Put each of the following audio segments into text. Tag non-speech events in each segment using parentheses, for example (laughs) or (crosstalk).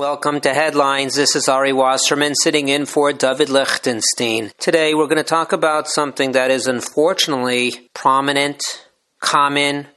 Welcome to Headlines. This is Ari Wasserman sitting in for David Lichtenstein. Today we're going to talk about something that is unfortunately prominent, common,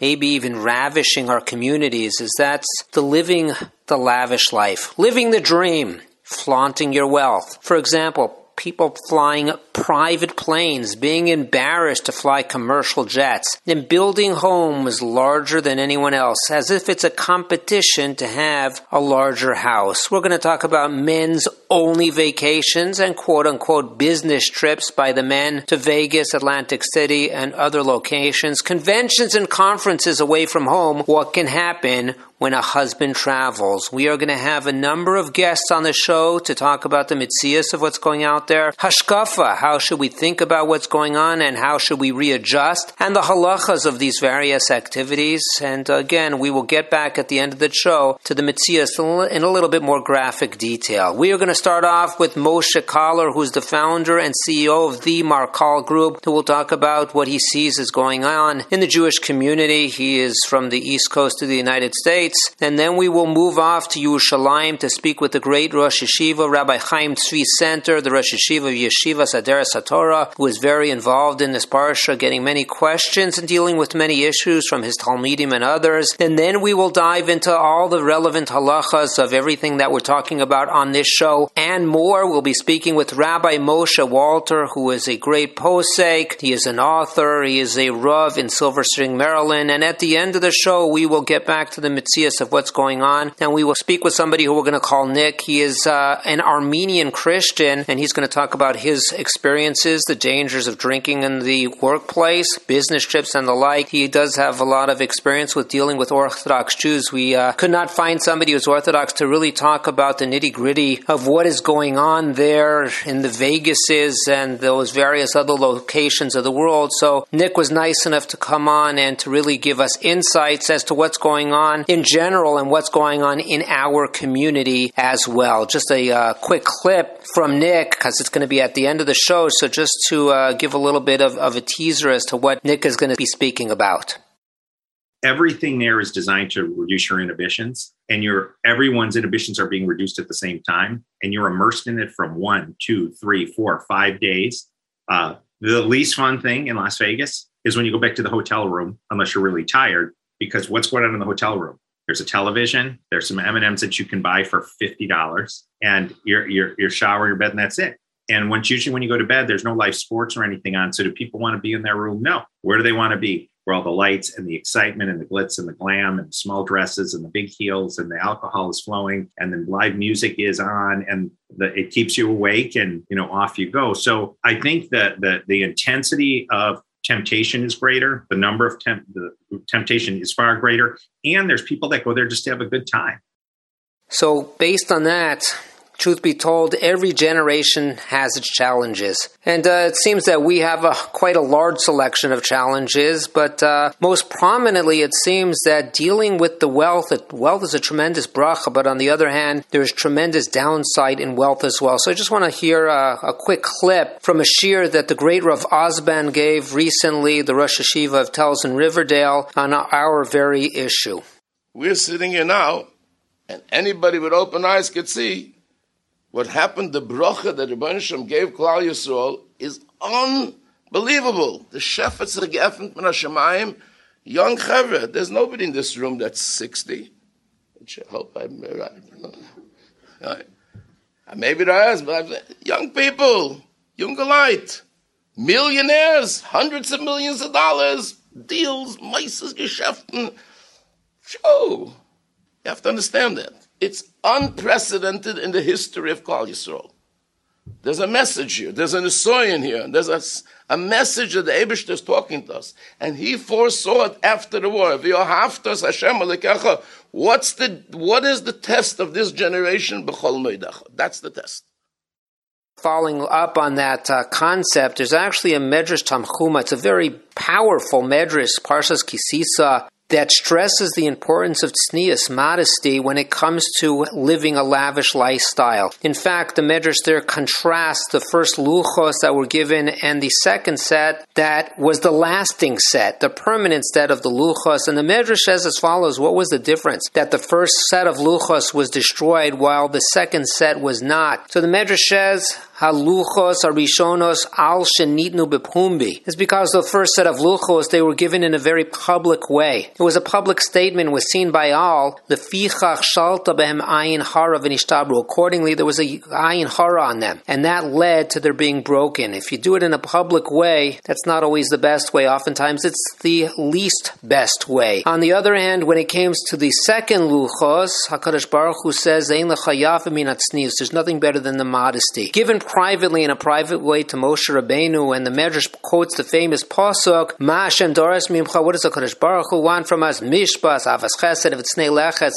maybe even ravishing our communities is that's the living the lavish life, living the dream, flaunting your wealth. For example, people flying private planes, being embarrassed to fly commercial jets, and building homes larger than anyone else, as if it's a competition to have a larger house. We're going to talk about men's only vacations and quote unquote business trips by the men to Vegas, Atlantic City, and other locations, conventions and conferences away from home. What can happen when a husband travels. We are going to have a number of guests on the show to talk about the mitzias of what's going out there. Hashkafa, how should we think about what's going on and how should we readjust? And the halachas of these various activities. And again, we will get back at the end of the show to the mitzias in a little bit more graphic detail. We are going to start off with Moshe Kahler, who's the founder and CEO of the Markal Group, who will talk about what he sees is going on in the Jewish community. He is from the East Coast of the United States And then we will move off to Yerushalayim to speak with the great Rosh Yeshiva, Rabbi Chaim Tzvi Senter, the Rosh Yeshiva of Yeshiva Aderes HaTorah, who is very involved in this parsha, getting many questions and dealing with many issues from his Talmidim and others. And then we will dive into all the relevant halachas of everything that we're talking about on this show and more. We'll be speaking with Rabbi Moshe Walter, who is a great posek. He is an author. He is a Rav in Silver Spring, Maryland. And at the end of the show, we will get back to the mitzvah of what's going on. And we will speak with somebody who we're going to call Nick. He is uh, an Armenian Christian, and he's going to talk about his experiences, the dangers of drinking in the workplace, business trips, and the like. He does have a lot of experience with dealing with Orthodox Jews. We uh, could not find somebody who's Orthodox to really talk about the nitty gritty of what is going on there in the Vegases and those various other locations of the world. So Nick was nice enough to come on and to really give us insights as to what's going on in general and what's going on in our community as well. Just a uh, quick clip from Nick because it's going to be at the end of the show. So just to uh, give a little bit of, of a teaser as to what Nick is going to be speaking about everything there is designed to reduce your inhibitions and your everyone's inhibitions are being reduced at the same time and you're immersed in it from one two three four five days uh, the least fun thing in las vegas is when you go back to the hotel room unless you're really tired because what's going on in the hotel room there's a television. There's some M and M's that you can buy for fifty dollars, and your your your shower, your bed, and that's it. And once usually when you go to bed, there's no live sports or anything on. So do people want to be in their room? No. Where do they want to be? Where all the lights and the excitement and the glitz and the glam and the small dresses and the big heels and the alcohol is flowing and then live music is on and the, it keeps you awake and you know off you go. So I think that the the intensity of temptation is greater. The number of temp- the temptation is far greater, and there's people that go there just to have a good time. So, based on that, truth be told, every generation has its challenges. And uh, it seems that we have a, quite a large selection of challenges, but uh, most prominently, it seems that dealing with the wealth, wealth is a tremendous bracha, but on the other hand, there's tremendous downside in wealth as well. So I just want to hear a, a quick clip from a shiur that the great Rav Ausband gave recently, the Rosh Yeshiva of Telz in Riverdale, on our very issue. We're sitting here now, and anybody with open eyes could see what happened, the bracha that Rebbeinu Shem gave Klal Yisrael is unbelievable. The Shefetz Regefent Min HaShemayim, young chevra. There's nobody in this room that's 60. Uh, I hope I'm right. Uh, maybe there is, but I'm, young people, younger light, millionaires, hundreds of millions of dollars, deals, mices, geschäften. Show. You have to understand that. It's unprecedented in the history of Klal Yisrael. There's a message here. There's an Nisoyan here. There's a, a message that the Abish is talking to us. And he foresaw it after the war. What's the, what is the test of this generation? That's the test. Following up on that uh, concept, there's actually a Medrash Tanchuma. It's a very powerful Medrash, Parshas Kisisa, that stresses the importance of tznius, modesty, when it comes to living a lavish lifestyle. In fact, the Medrash there contrasts the first luchos that were given and the second set that was the lasting set, the permanent set of the luchos. And the Medrash says as follows: What was the difference? That the first set of luchos was destroyed while the second set was not. So the Medrash says haluchos arishonos al shenitnu bepumbi. It's because the first set of luchos they were given in a very public way. It was a public statement, was seen by all. The fichach shalta behem ayin hara v'nishtabru. Accordingly, there was a ayin hara on them, and that led to their being broken. If you do it in a public way, that's not always the best way. Oftentimes, it's the least best way. On the other hand, when it comes to the second luchos, Hakadosh Baruch Hu says, "There's nothing better than the modesty given privately in a private way to Moshe Rabbeinu, and the Medrash quotes the famous pasuk, "Ma Hashem doras mimcha." What does the Kodesh Baruch Hu want from us? Mishpas, avas chesed. If it's snei lechet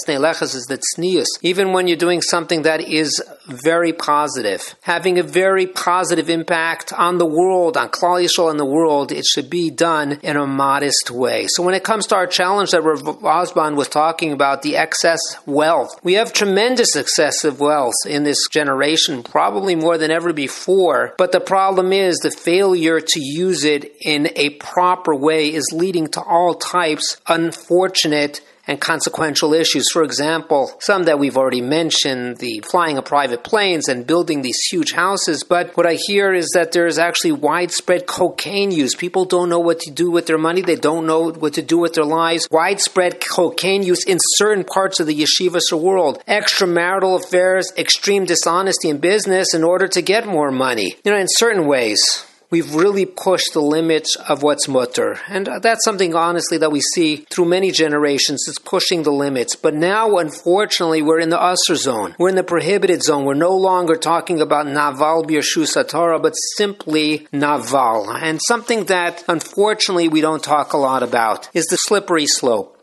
is the tznius. Even when you're doing something that is very positive, having a very positive impact on the world, on Klal Yisrael in the world, it should be done in a modest way. So when it comes to our challenge that Rav Ausband was talking about, the excess wealth, we have tremendous excessive wealth in this generation, probably more than ever before. But the problem is the failure to use it in a proper way is leading to all types unfortunate and consequential issues. For example, some that we've already mentioned, the flying of private planes and building these huge houses. But what I hear is that there is actually widespread cocaine use. People don't know what to do with their money. They don't know what to do with their lives. Widespread cocaine use in certain parts of the yeshivas world. Extramarital affairs, extreme dishonesty in business in order to get more money. You know, in certain ways we've really pushed the limits of what's mutter. And that's something, honestly, that we see through many generations. It's pushing the limits. But now, unfortunately, we're in the usher zone. We're in the prohibited zone. We're no longer talking about naval birshu satara, but simply naval. And something that, unfortunately, we don't talk a lot about is the slippery slope.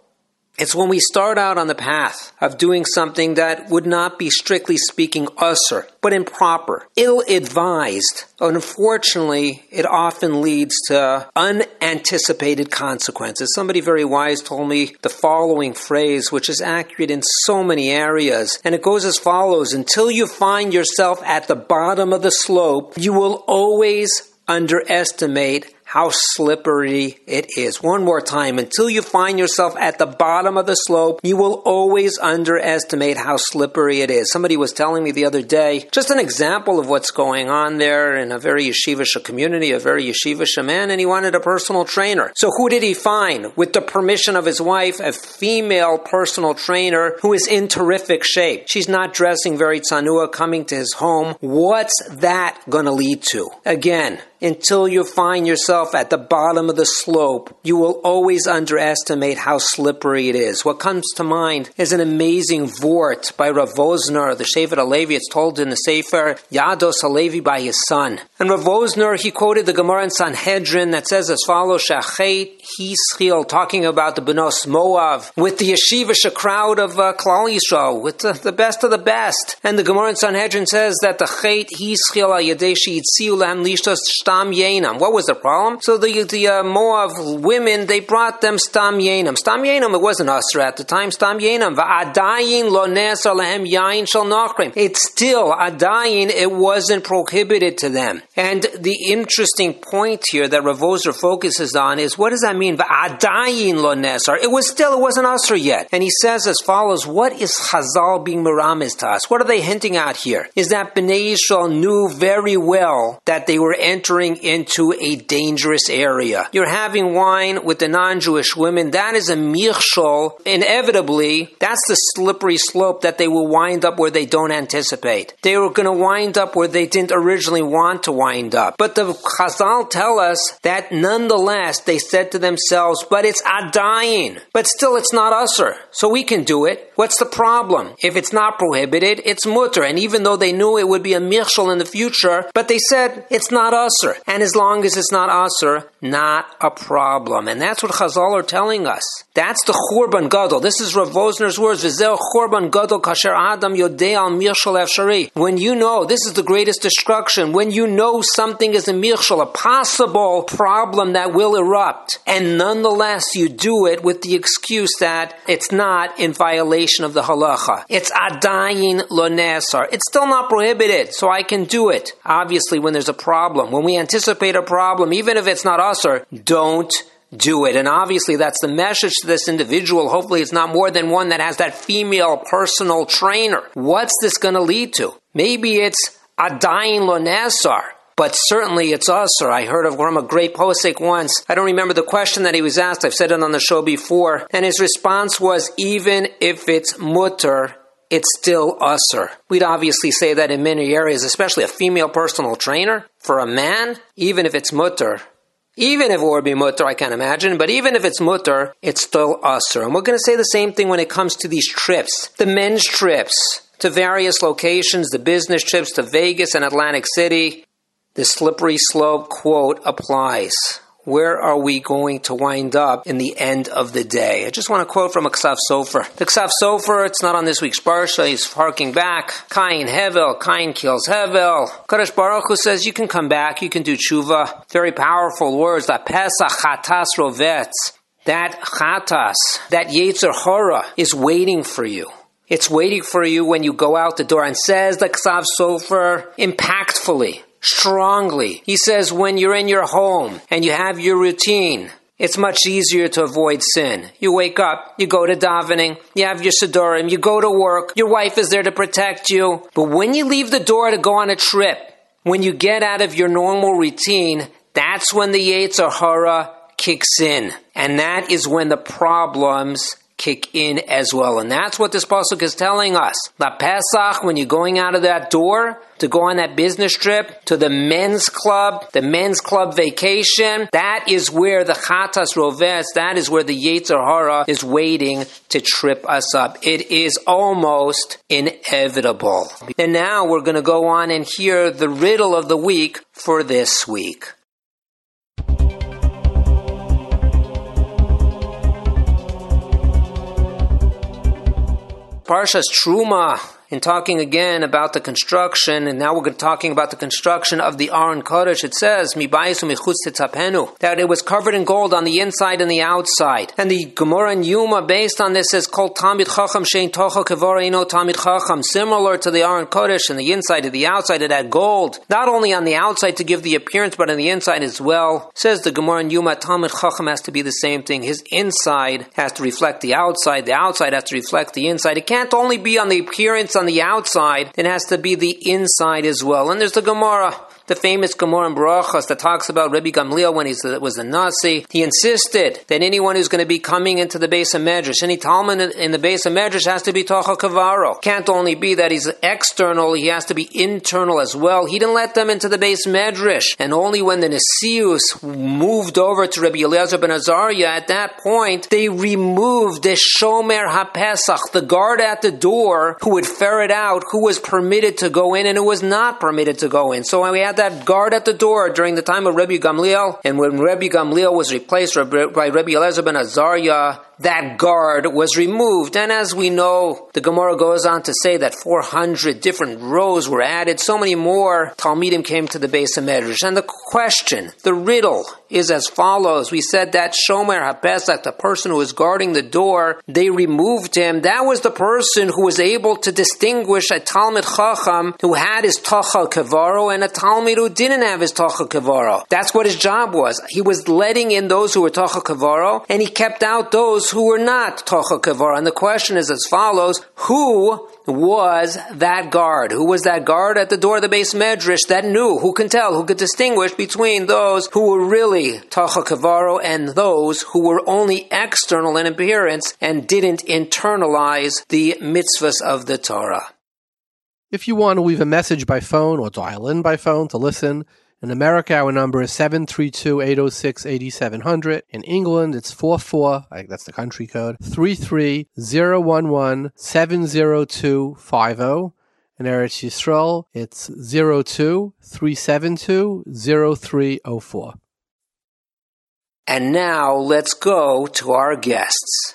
It's when we start out on the path of doing something that would not be strictly speaking usser, but improper, ill advised. Unfortunately, it often leads to unanticipated consequences. Somebody very wise told me the following phrase, which is accurate in so many areas, and it goes as follows Until you find yourself at the bottom of the slope, you will always underestimate how slippery it is. One more time, until you find yourself at the bottom of the slope, you will always underestimate how slippery it is. Somebody was telling me the other day, just an example of what's going on there in a very yeshivish community, a very yeshivish man, and he wanted a personal trainer. So who did he find? With the permission of his wife, a female personal trainer who is in terrific shape. She's not dressing very tsanua coming to his home. What's that going to lead to? Again, until you find yourself at the bottom of the slope, you will always underestimate how slippery it is. What comes to mind is an amazing vort by Rav the Shevet HaLevi. It's told in the Sefer Yados Alevi by his son. And Rav he quoted the Gemara in Sanhedrin that says as follows, Shachet Hischil, talking about the Benos Moav, with the yeshivish crowd of uh, Klal Yisrael, with the, the, best of the best. And the Gemara in Sanhedrin says that the Chet Hischil al Yadeshi Yitziu Lahem Lishtas Stam Yenam. What was the problem? So the, the uh, Moav women, they brought them Stam Yenam. Stam Yenam, it wasn't Asra at the time, Stam Yenam. Va'adayin lo neser lehem yain shal nachrim. It's still, adayin, it wasn't prohibited to them. And the interesting point here that Rav Ozer focuses on is what does that mean? Va'adayin lo neser. It was still, it wasn't Asra yet. And he says as follows, what is Chazal being Miramis to us? What are they hinting at here? Is that Bnei Yisrael knew very well that they were entering entering into a dangerous area. You're having wine with the non-Jewish women. That is a mirchol. Inevitably, that's the slippery slope that they will wind up where they don't anticipate. They were going to wind up where they didn't originally want to wind up. But the Chazal tell us that nonetheless, they said to themselves, but it's adayin. But still, it's not usr. So we can do it. What's the problem? If it's not prohibited, it's mutter. And even though they knew it would be a mirchol in the future, but they said, it's not usr. Usr. And as long as it's not usr, not a problem. And that's what Chazal are telling us. That's the Churban Gadol. This is Rav Wosner's words. V'zeh Churban Gadol kasher Adam yodei al mirshal efshari. When you know, this is the greatest destruction. When you know something is a mirshal, a possible problem that will erupt, and nonetheless you do it with the excuse that it's not in violation of the halacha. It's adayin lo nesar. It's still not prohibited, so I can do it. Obviously, when there's a problem, when we anticipate a problem, even if it's not usr, don't do it. And obviously, that's the message to this individual. Hopefully, it's not more than one that has that female personal trainer. What's this going to lead to? Maybe it's adayin lo nesar. But certainly it's us, or I heard of from a great posik once. I don't remember the question that he was asked. I've said it on the show before. And his response was, even if it's mutter, it's still usser. We'd obviously say that in many areas, especially a female personal trainer. For a man, even if it's mutter, even if it would be mutter, I can't imagine, but even if it's mutter, it's still usser. And we're going to say the same thing when it comes to these trips. The men's trips to various locations, the business trips to Vegas and Atlantic City, the slippery slope quote applies. Where are we going to wind up in the end of the day? I just want to quote from a Ksav Sofer. The Ksav Sofer, it's not on this week's Parsha, he's harking back. Kain Hevel, Kain kills Hevel. Kadosh Baruch Hu says you can come back, you can do tshuva. Very powerful words. La Pesach Chatas Rovetz. That Chatas, that Yetzer Hora is waiting for you. It's waiting for you when you go out the door and says the Ksav Sofer impactfully strongly. He says when you're in your home and you have your routine, it's much easier to avoid sin. You wake up, you go to davening, you have your siddurim, you go to work, your wife is there to protect you. But when you leave the door to go on a trip, when you get out of your normal routine, that's when the Yetzer Hara kicks in. And that is when the problems kick in as well. And that's what this pasuk is telling us. La Pesach, when you're going out of that door to go on that business trip to the men's club, the men's club vacation, that is where the Chatas Roves, that is where the Yetzer Hara is waiting to trip us up. It is almost inevitable. And now we're going to go on and hear the riddle of the week for this week. Parshas Truma in talking again about the construction, and now we're talking about the construction of the Aron Kodesh, it says, that it was covered in gold on the inside and the outside. And the Gemara and Yoma, based on this, is called Talmid Chacham Shein Tocha Kevorino Talmid Chacham, similar to the Aron Kodesh, and the inside and the outside, it had gold. Not only on the outside to give the appearance, but on the inside as well. Says the Gemara and Yoma, Talmid Chacham has to be the same thing. His inside has to reflect the outside, the outside has to reflect the inside. It can't only be on the appearance on the outside, it has to be the inside as well. And there's the Gemara the famous Gemara in Barachas that talks about Rabbi Gamliel when he was a Nasi. He insisted that anyone who's going to be coming into the beis of Medrash, any Talmud in the beis of Medrash has to be Tocha Kavaro. Can't only be that he's external, he has to be internal as well. He didn't let them into the beis Medrash. And only when the Nesius moved over to Rabbi Eliezer ben Azariah, at that point, they removed the Shomer HaPesach, the guard at the door who would ferret out who was permitted to go in and who was not permitted to go in. So we had had that guard at the door during the time of Rabbi Gamliel, and when Rabbi Gamliel was replaced by Rabbi Eliezer ben Azariah, that guard was removed. And as we know, the Gemara goes on to say that 400 different rows were added. So many more Talmidim came to the beis of Medrash. And the question, the riddle, is as follows. We said that Shomer HaPesach, the person who was guarding the door, they removed him. That was the person who was able to distinguish a Talmud Chacham who had his Tachal Kavaro and a Talmud who didn't have his Tachal Kavaro. That's what his job was. He was letting in those who were Tachal Kavaro and he kept out those who were not Tachal Kavaro. And the question is as follows. Who was that guard? Who was that guard at the door of the beis medrash that knew, who can tell, who could distinguish between those who were really Tacha Kavaro and those who were only external in appearance and didn't internalize the mitzvahs of the Torah? If you want to leave a message by phone or dial in by phone to listen, in America, our number is 732-806-8700. In England, it's 44, like that's the country code, 33011-70250. In Eretz Yisrael, it's 02 372 0304. And now let's go to our guests.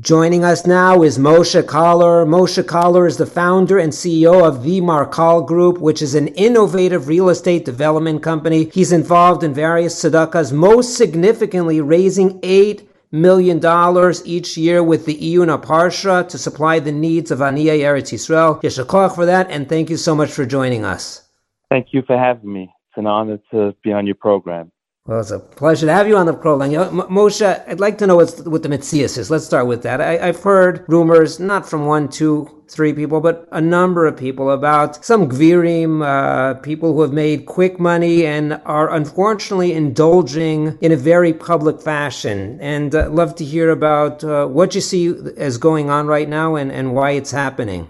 Joining us now is Moshe Kahler. Moshe Kahler is the founder and CEO of the Markal Group, which is an innovative real estate development company. He's involved in various tzedakahs, most significantly raising eight million dollars each year with the Iyun Parsha to supply the needs of Aniyah Eretz Yisrael. Yeshakach for that, and thank you so much for joining us. Thank you for having me. It's an honor to be on your program. Well, it's a pleasure to have you on the program. You know, M- Moshe, I'd like to know what's, what the Metzias is. Let's start with that. I, have heard rumors, not from one, two, three people, but a number of people about some Gvirim, uh, people who have made quick money and are unfortunately indulging in a very public fashion. And uh, love to hear about uh, what you see as going on right now and, and why it's happening.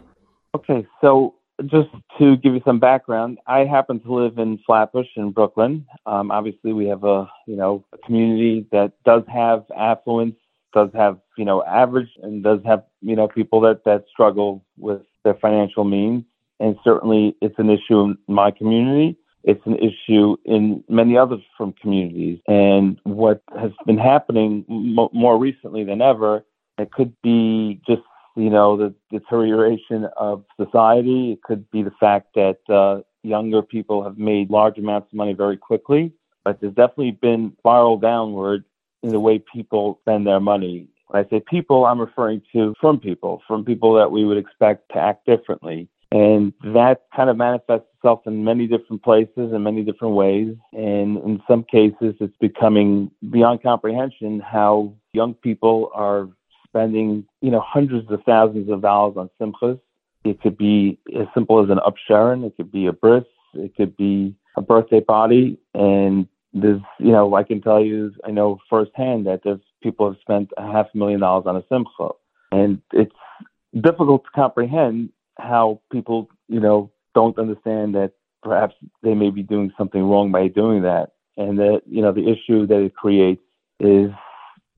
Okay, so just to give you some background, I happen to live in Flatbush in Brooklyn. Um, obviously, we have a you know a community that does have affluence, does have you know average, and does have you know people that that struggle with their financial means. And certainly, it's an issue in my community. It's an issue in many other from communities. And what has been happening more recently than ever, it could be just you know, the deterioration of society. It could be the fact that uh, younger people have made large amounts of money very quickly, but there's definitely been spiral downward in the way people spend their money. When I say people, I'm referring to from people, from people that we would expect to act differently. And that kind of manifests itself in many different places in many different ways. And in some cases, it's becoming beyond comprehension how young people are spending, you know, hundreds of thousands of dollars on simchas. It could be as simple as an upsharon. It could be a bris. It could be a birthday party. And there's, you know, I can tell you, I know firsthand that there's people have spent a half a million dollars on a simcha. And it's difficult to comprehend how people, you know, don't understand that perhaps they may be doing something wrong by doing that. And that, you know, the issue that it creates is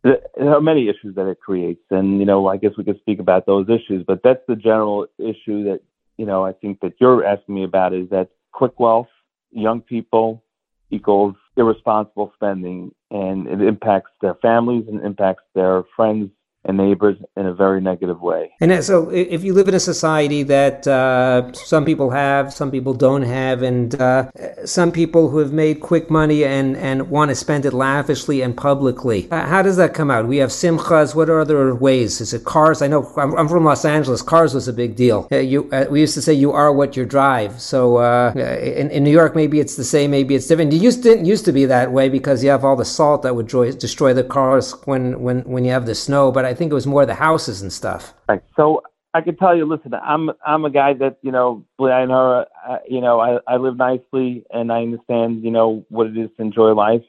there are many issues that it creates, and you know, I guess we could speak about those issues. But that's the general issue that you know I think that you're asking me about is that quick wealth, young people equals irresponsible spending, and it impacts their families and impacts their friends and neighbors in a very negative way. And so, if you live in a society that uh, some people have, some people don't have, and uh, some people who have made quick money and, and want to spend it lavishly and publicly, uh, how does that come out? We have simchas. What are other ways? Is it cars? I know I'm, I'm from Los Angeles. Cars was a big deal. Uh, you, uh, we used to say you are what you drive. So uh, in, in, New York, maybe it's the same, maybe it's different. It used didn't used to be that way because you have all the salt that would destroy, the cars when, when, when you have the snow. But I think it was more the houses and stuff. Right. So I can tell you, listen, I'm I'm a guy that you know, I know, uh, you know, I, I live nicely and I understand, you know, what it is to enjoy life.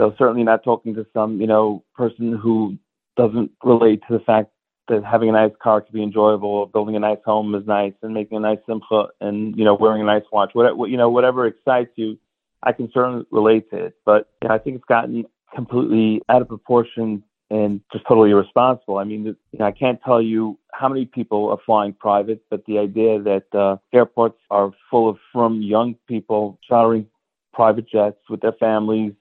So certainly not talking to some, you know, person who doesn't relate to the fact that having a nice car can be enjoyable, building a nice home is nice, and making a nice simcha, and you know, wearing a nice watch, whatever you know, whatever excites you, I can certainly relate to it. But you know, I think it's gotten completely out of proportion and just totally irresponsible. I mean, you know, I can't tell you how many people are flying private, but the idea that uh, airports are full of from young people chartering private jets with their families,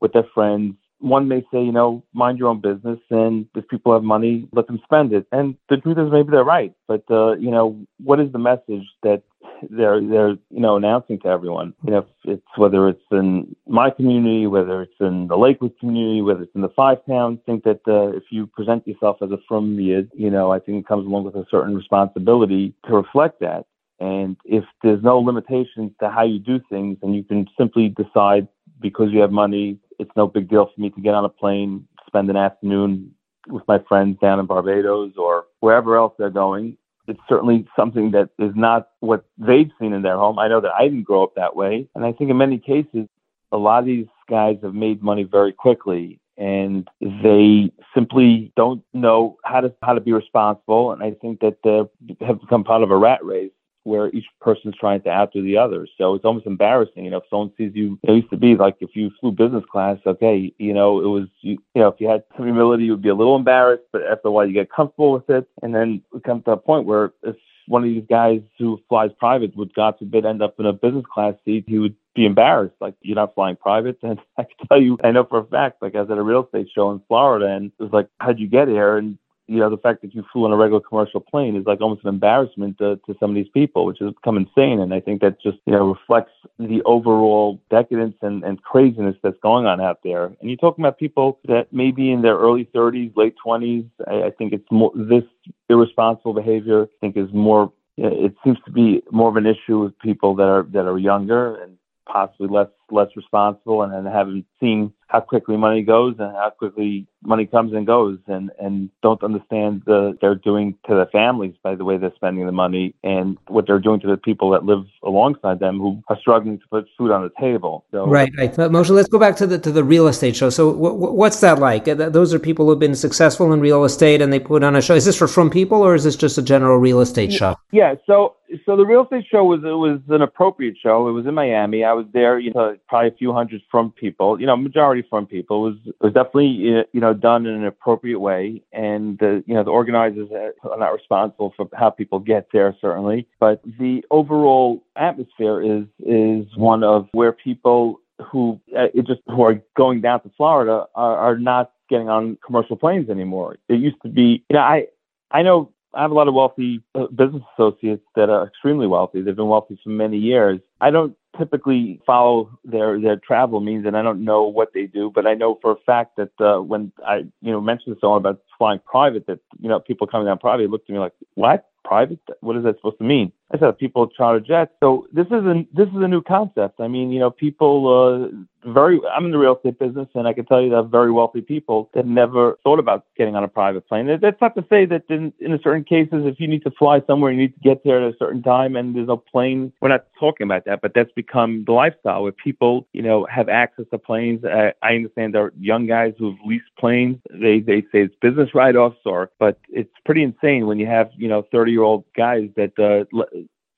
with their friends. One may say, you know, mind your own business, and if people have money, let them spend it. And the truth is, maybe they're right. But uh, you know, what is the message that they're they're you know announcing to everyone. You know, if it's whether it's in my community, whether it's in the Lakewood community, whether it's in the five towns. Think that uh, if you present yourself as a from yid, you know, I think it comes along with a certain responsibility to reflect that. And if there's no limitations to how you do things, and you can simply decide because you have money, it's no big deal for me to get on a plane, spend an afternoon with my friends down in Barbados or wherever else they're going it's certainly something that is not what they've seen in their home. I know that I didn't grow up that way. And I think in many cases, a lot of these guys have made money very quickly and they simply don't know how to how to be responsible and I think that they have become part of a rat race where each person's trying to outdo the other. So it's almost embarrassing. You know, if someone sees you, it used to be like if you flew business class, okay, you know, it was, you, you know, if you had some humility, you would be a little embarrassed, but after a while you get comfortable with it. And then we come to a point where if one of these guys who flies private would, God forbid, end up in a business class seat, he would be embarrassed. Like, you're not flying private? (laughs) And I can tell you, I know for a fact, like I was at a real estate show in Florida and it was like, how'd you get here? And you know, the fact that you flew on a regular commercial plane is like almost an embarrassment to, to some of these people, which has become insane. And I think that just, you know, reflects the overall decadence and, and craziness that's going on out there. And you're talking about people that maybe in their early 30s, late 20s. I, I think it's more, this irresponsible behavior, I think is more, it seems to be more of an issue with people that are, that are younger and possibly less less responsible and, and haven't seen how quickly money goes and how quickly money comes and goes and and don't understand the they're doing to their families by the way they're spending the money and what they're doing to the people that live alongside them who are struggling to put food on the table. So, right, right. But Moshe, let's go back to the to the real estate show. So w- w- what's that like? Uh, those are people who've been successful in real estate and they put on a show. Is this for from people or is this just a general real estate show? Yeah. So so the real estate show was it was an appropriate show. It was in Miami. I was there, you know, probably a few hundred from people. You know, majority from people. Was was definitely you know done in an appropriate way, and the you know the organizers are not responsible for how people get there certainly, but the overall atmosphere is is one of where people who uh, just who are going down to Florida are, are not getting on commercial planes anymore. It used to be, you know, I I know I have a lot of wealthy uh, business associates that are extremely wealthy. They've been wealthy for many years. I don't typically follow their their travel means, and I don't know what they do, but I know for a fact that uh, when I you know mentioned to someone about flying private, that you know people coming down private looked at me like, "What private? What is that supposed to mean?" I said, "People charter jets." So this is a this is a new concept. I mean, you know, people uh, very I'm in the real estate business, and I can tell you that very wealthy people that never thought about getting on a private plane. That's not to say that in, in certain cases, if you need to fly somewhere, you need to get there at a certain time, and there's no plane. We're not talking about that, but that's become the lifestyle where people, you know, have access to planes. I, I understand there are young guys who've leased planes. They they say it's business write-offs, or but it's pretty insane when you have you know 30 year old guys that uh,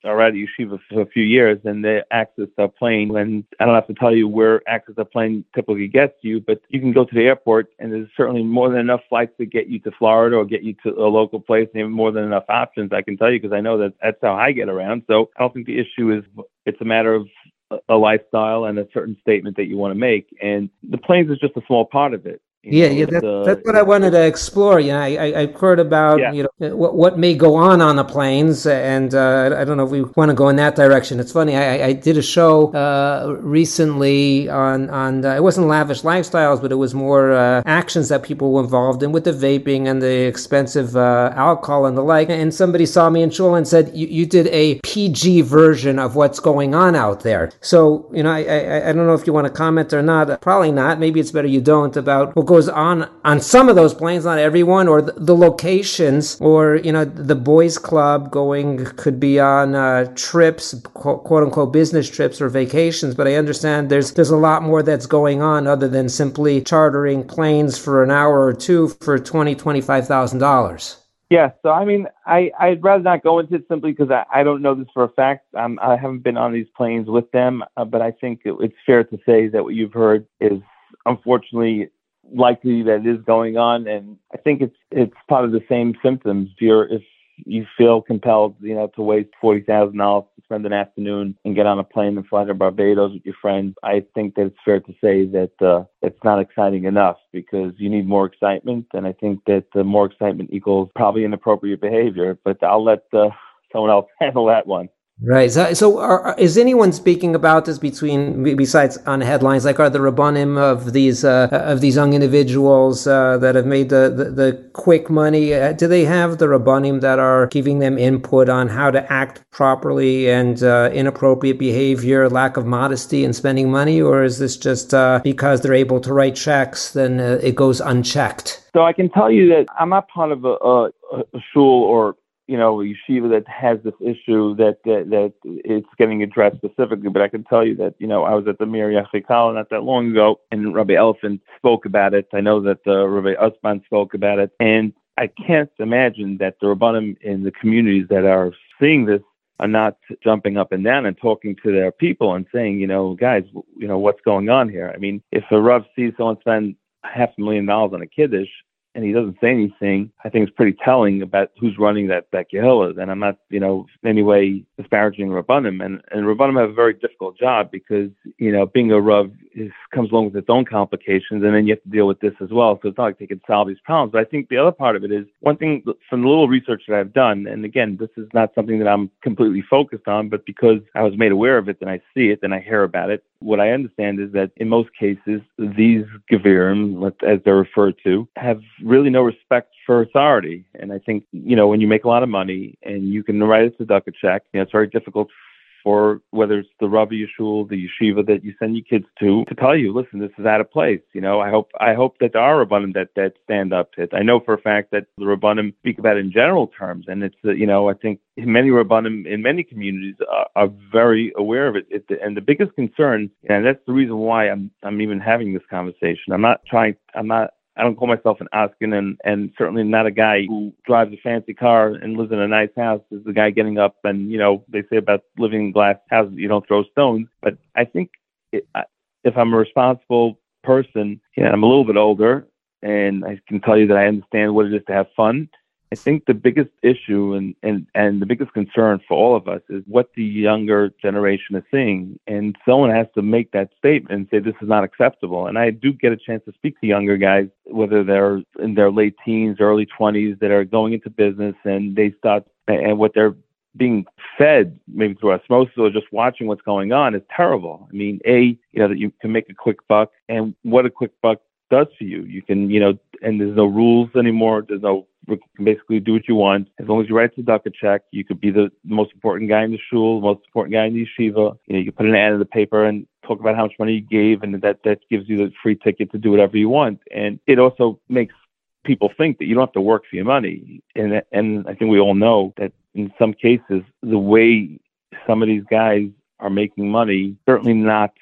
are at yeshiva for a few years and they access a plane and I don't have to tell you where access a plane typically gets you, but you can go to the airport and there's certainly more than enough flights to get you to Florida or get you to a local place and more than enough options. I can tell you because I know that that's how I get around. So I don't think the issue is it's a matter of a lifestyle and a certain statement that you want to make. And the planes is just a small part of it. Yeah, know, yeah, that, uh, that's what I wanted to explore. You know, I, I heard about yeah. you know what what may go on on the planes, and uh, I don't know if we want to go in that direction. It's funny. I, I did a show uh, recently on on uh, it wasn't lavish lifestyles, but it was more uh, actions that people were involved in with the vaping and the expensive uh, alcohol and the like. And somebody saw me in shul and said, "You, you did a PG version of what's going on out there." So you know, I, I I don't know if you want to comment or not. Probably not. Maybe it's better you don't about what goes on on some of those planes, not everyone, or the, the locations, or you know, the boys' club going could be on uh, trips, quote unquote, business trips or vacations. But I understand there's there's a lot more that's going on other than simply chartering planes for an hour or two for twenty twenty five thousand dollars. Yeah, so I mean, I I'd rather not go into it simply because I, I don't know this for a fact. Um, I haven't been on these planes with them, uh, but I think it, it's fair to say that what you've heard is unfortunately likely that is going on, and I think it's it's part of the same symptoms. If you're if you feel compelled, you know, to waste forty thousand dollars to spend an afternoon and get on a plane and fly to Barbados with your friends, I think that it's fair to say that uh, it's not exciting enough because you need more excitement, and I think that uh, more excitement equals probably inappropriate behavior. But I'll let uh, someone else (laughs) handle that one. Right. So, so are, is anyone speaking about this between besides on headlines? Like, are the rabbanim of these uh, of these young individuals uh, that have made the, the, the quick money? Uh, do they have the rabbanim that are giving them input on how to act properly and uh, inappropriate behavior, lack of modesty, and spending money, or is this just uh, because they're able to write checks, then uh, it goes unchecked? So I can tell you that I'm not part of a, a, a shul or you know, yeshiva that has this issue that, that that it's getting addressed specifically. But I can tell you that, you know, I was at the Mir Yachikal not that long ago, and Rabbi Elefant spoke about it. I know that uh, Rabbi Ausband spoke about it, and I can't imagine that the Rabbanim in the communities that are seeing this are not jumping up and down and talking to their people and saying, you know, guys, you know, what's going on here? I mean, if a Rav sees someone spend half a million dollars on a kiddush, and he doesn't say anything, I think it's pretty telling about who's running that that Kehillah. And I'm not, you know, in any way disparaging Rabbanim. And and Rabbanim have a very difficult job because you know being a Rav is, comes along with its own complications, and then you have to deal with this as well. So it's not like they can solve these problems. But I think the other part of it is one thing from the little research that I've done, and again, this is not something that I'm completely focused on, but because I was made aware of it, and I see it, and I hear about it. What I understand is that in most cases, these Gevirim, as they're referred to, have really no respect for authority. And I think, you know, when you make a lot of money and you can write a tzedakah check, you know, it's very difficult for whether it's the Rabbi Yeshul, the yeshiva that you send your kids to, to tell you, listen, this is out of place. You know, I hope I hope that there are Rabbanim that that stand up to it. I know for a fact that the Rabbanim speak about it in general terms, and it's uh, you know I think many Rabbanim in many communities are, are very aware of it. it. And the biggest concern, and that's the reason why I'm I'm even having this conversation. I'm not trying. I'm not I don't call myself an Askin, and and certainly not a guy who drives a fancy car and lives in a nice house. Is the guy getting up and you know they say about living in glass houses you don't throw stones. But I think it, if I'm a responsible person, you know, I'm a little bit older, and I can tell you that I understand what it is to have fun I think the biggest issue and, and, and the biggest concern for all of us is what the younger generation is seeing. And someone has to make that statement and say this is not acceptable. And I do get a chance to speak to younger guys, whether they're in their late teens, early 20s, that are going into business and they start, and what they're being fed maybe through osmosis or just watching what's going on is terrible. I mean, A, you know, that you can make a quick buck and what a quick buck does for you. You can, you know, and there's no rules anymore. There's no basically do what you want as long as you write the tzedakah check. You could be the most important guy in the shul, the most important guy in the yeshiva. You know, you put an ad in the paper and talk about how much money you gave, and that that gives you the free ticket to do whatever you want. And it also makes people think that you don't have to work for your money. And and I think we all know that in some cases the way some of these guys are making money certainly not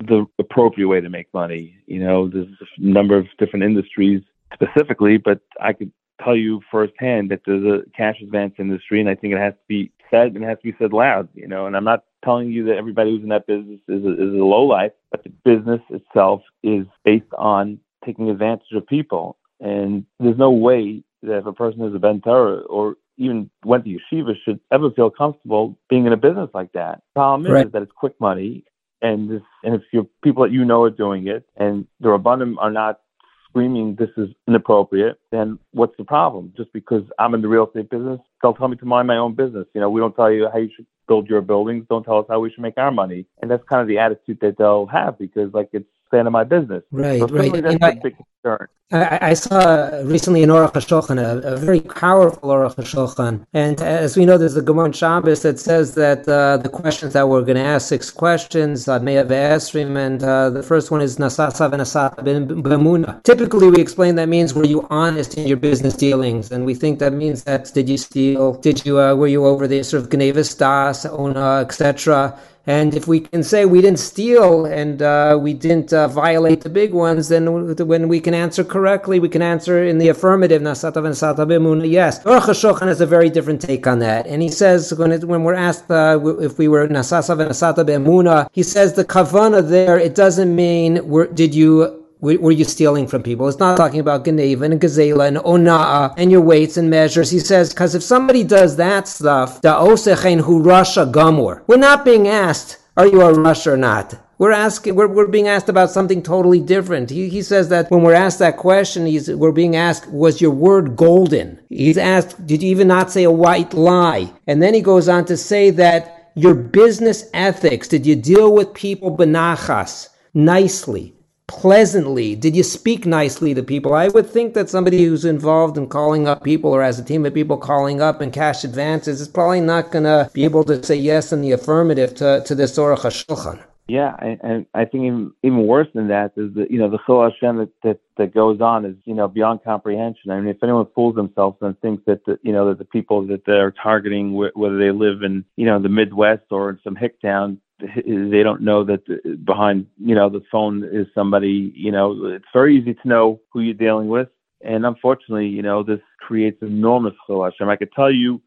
the appropriate way to make money. You know, there's a number of different industries specifically, but I could tell you firsthand that there's a cash advance industry, and I think it has to be said and it has to be said loud. You know, and I'm not telling you that everybody who's in that business is a, is a low life, but the business itself is based on taking advantage of people, and there's no way that if a person is a ben or even went to yeshiva should ever feel comfortable being in a business like that. The problem right. is that it's quick money and this, and if your people that you know are doing it, and the rabbanim are not screaming this is inappropriate, then what's the problem? Just because I'm in the real estate business, they'll tell me to mind my own business. You know, we don't tell you how you should build your buildings. Don't tell us how we should make our money. And that's kind of the attitude that they'll have because like it's of my business. Right, so right. That's a big concern. I, I, saw recently an Aruch HaShulchan, a, a, very powerful Aruch HaShulchan. And as we know, there's a Gemara Shabbos that says that uh, the questions that we're going to ask, six questions, uh, asked him, and uh, the first one is Nasasa V'Nasata B'Emuna. Typically, we explain that means were you honest in your business dealings? And we think that means that did you steal? Did you, uh, were you over the sort of Gnevas Das, Ona, etc.? And if we can say we didn't steal and uh, we didn't uh, violate the big ones, then when we can answer correctly, we can answer in the affirmative. Nasatav and Satabimuna, yes. Aruch HaShulchan has a very different take on that. And he says, when, it, when we're asked uh, if we were Nasasav and Satabimuna, he says the kavana there, it doesn't mean did you were you stealing from people? It's not talking about Geneva and Gazela and Ona'a and your weights and measures. He says, because if somebody does that stuff, Russia gamur, we're not being asked, are you a Rush or not? We're asking, we're, we're being asked about something totally different. He, he says that when we're asked that question, he's, we're being asked, was your word golden? He's asked, did you even not say a white lie? And then he goes on to say that your business ethics, did you deal with people benachas, nicely? Pleasantly? Did you speak nicely to people? I would think that somebody who's involved in calling up people or has a team of people calling up and cash advances is probably not going to be able to say yes in the affirmative to, to this Aruch HaShulchan. Yeah, and I think even, even worse than that is that you know the Chil Hashem that, that, that goes on is you know beyond comprehension. I mean, if anyone fools themselves and thinks that the, you know that the people that they're targeting, whether they live in you know the Midwest or in some hick town, they don't know that behind you know the phone is somebody you know it's very easy to know who you're dealing with and unfortunately you know this creates enormous chilashim i could tell you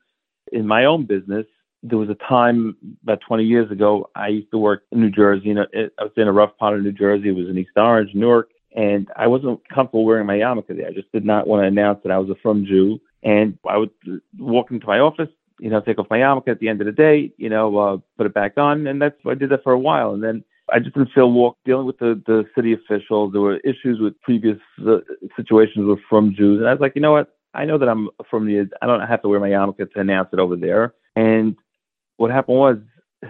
in my own business there was a time about 20 years ago i used to work in new jersey you know i was in a rough part of new jersey it was in east orange newark and I wasn't comfortable wearing my yarmulke there. I just did not want to announce that I was a frum Jew. And I would walk into my office, you know, take off my yarmulke at the end of the day, you know, uh, put it back on, and that's I did that for a while. And then I just didn't feel walk dealing with the the city officials. There were issues with previous uh, situations with from Jews, and I was like, you know what? I know that I'm from the. I don't have to wear my yarmulke to announce it over there. And what happened was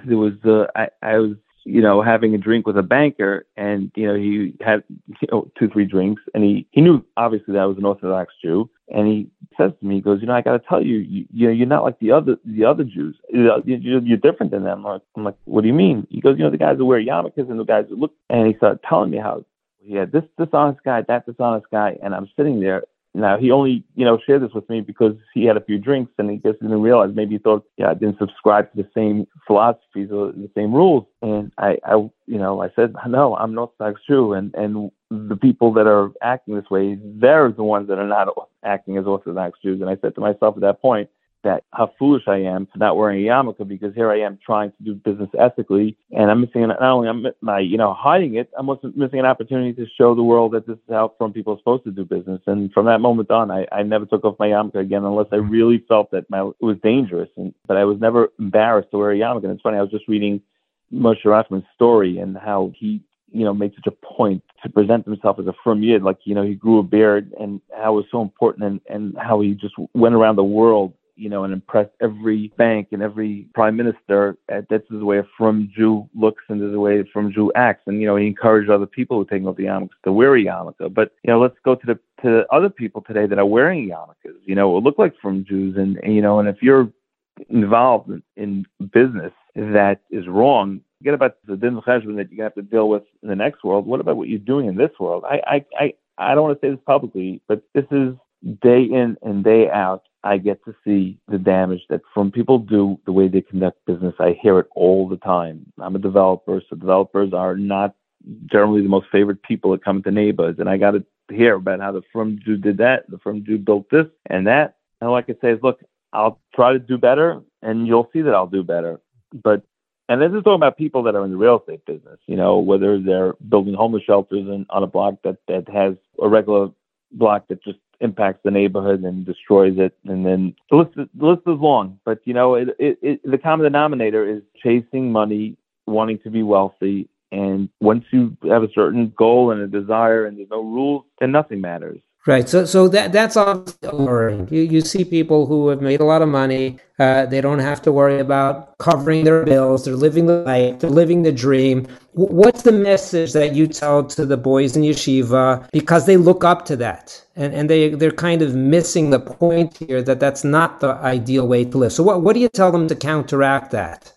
there was uh, I I was you know, having a drink with a banker, and you know, he had you know two, three drinks, and he he knew obviously that I was an Orthodox Jew, and he says to me, he goes, you know, I got to tell you, you, you know, you're not like the other the other Jews. You're, you're different than them. I'm like, I'm like, what do you mean? He goes, you know, the guys who wear yarmulkes and the guys who look, and he started telling me how he had this dishonest guy, that dishonest guy, and I'm sitting there now he only, you know, shared this with me because he had a few drinks and he just didn't realize maybe he thought, yeah, I didn't subscribe to the same philosophies or the same rules. And I, I, you know, I said, no, I'm not Orthodox Jew, and and the people that are acting this way, they're the ones that are not acting as Orthodox Jews. And I said to myself at that point, that how foolish I am for not wearing a yarmulke because here I am trying to do business ethically, and I'm missing not only I'm my you know hiding it, I'm also missing an opportunity to show the world that this is how frum people are supposed to do business. And from that moment on, I, I never took off my yarmulke again unless I really felt that my it was dangerous. And but I was never embarrassed to wear a yarmulke. And it's funny, I was just reading Moshe Rasman's story and how he you know, made such a point to present himself as a frum yid, like, you know, he grew a beard and how it was so important and, and how he just went around the world you know, and impress every bank and every prime minister. Uh, That's the way a frum Jew looks and this is the way a frum Jew acts. And, you know, he encouraged other people who take off the yarmulkes to wear a yarmulke. But, you know, let's go to the to other people today that are wearing yarmulkes, you know, look like frum Jews. And, and, you know, and if you're involved in, in business that is wrong, forget about the din that you're going to have to deal with in the next world. What about what you're doing in this world? I, I, I, I don't want to say this publicly, but this is day in and day out I get to see the damage that frum people do the way they conduct business. I hear it all the time. I'm a developer, so developers are not generally the most favorite people that come to neighbors. And I got to hear about how the frum Jew did that, the frum Jew built this and that. And all I can say is, look, I'll try to do better, and you'll see that I'll do better. But and this is talking about people that are in the real estate business, you know, whether they're building homeless shelters in, on a block that, that has a regular block that just impacts the neighborhood and destroys it. And then the list, is, the list is long, but you know, it, it, it, the common denominator is chasing money, wanting to be wealthy. And once you have a certain goal and a desire and there's no rules, then nothing matters. Right. So, so that that's alluring. You you see people who have made a lot of money. Uh, they don't have to worry about covering their bills. They're living the life. They're living the dream. W- what's the message that you tell to the boys in yeshiva because they look up to that and and they they're kind of missing the point here that that's not the ideal way to live. So, what what do you tell them to counteract that?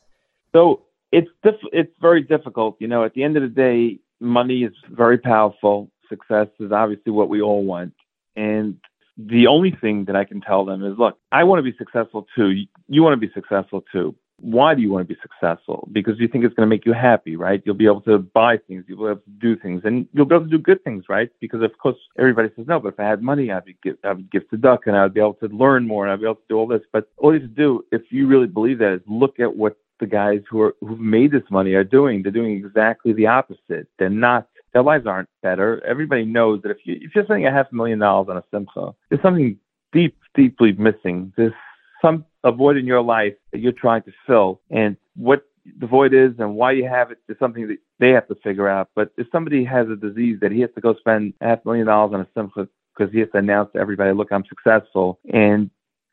So it's diff- it's very difficult. You know, at the end of the day, money is very powerful success is obviously what we all want. And the only thing that I can tell them is look, I want to be successful too. You want to be successful too. Why do you want to be successful? Because you think it's going to make you happy, right? You'll be able to buy things, you'll be able to do things, and you'll be able to do good things, right? Because of course everybody says no, but if I had money, I'd give, I would give to duck, and I'd be able to learn more, and I'd be able to do all this. But all you have to do, if you really believe that, is look at what the guys who are who've made this money are doing. They're doing exactly the opposite. They're not their lives aren't better. Everybody knows that if you if you're spending a half million dollars on a simcha, there's something deep, deeply missing. There's some a void in your life that you're trying to fill, and what the void is and why you have it is something that they have to figure out. But if somebody has a disease that he has to go spend half million dollars on a simcha because he has to announce to everybody, look, I'm successful, and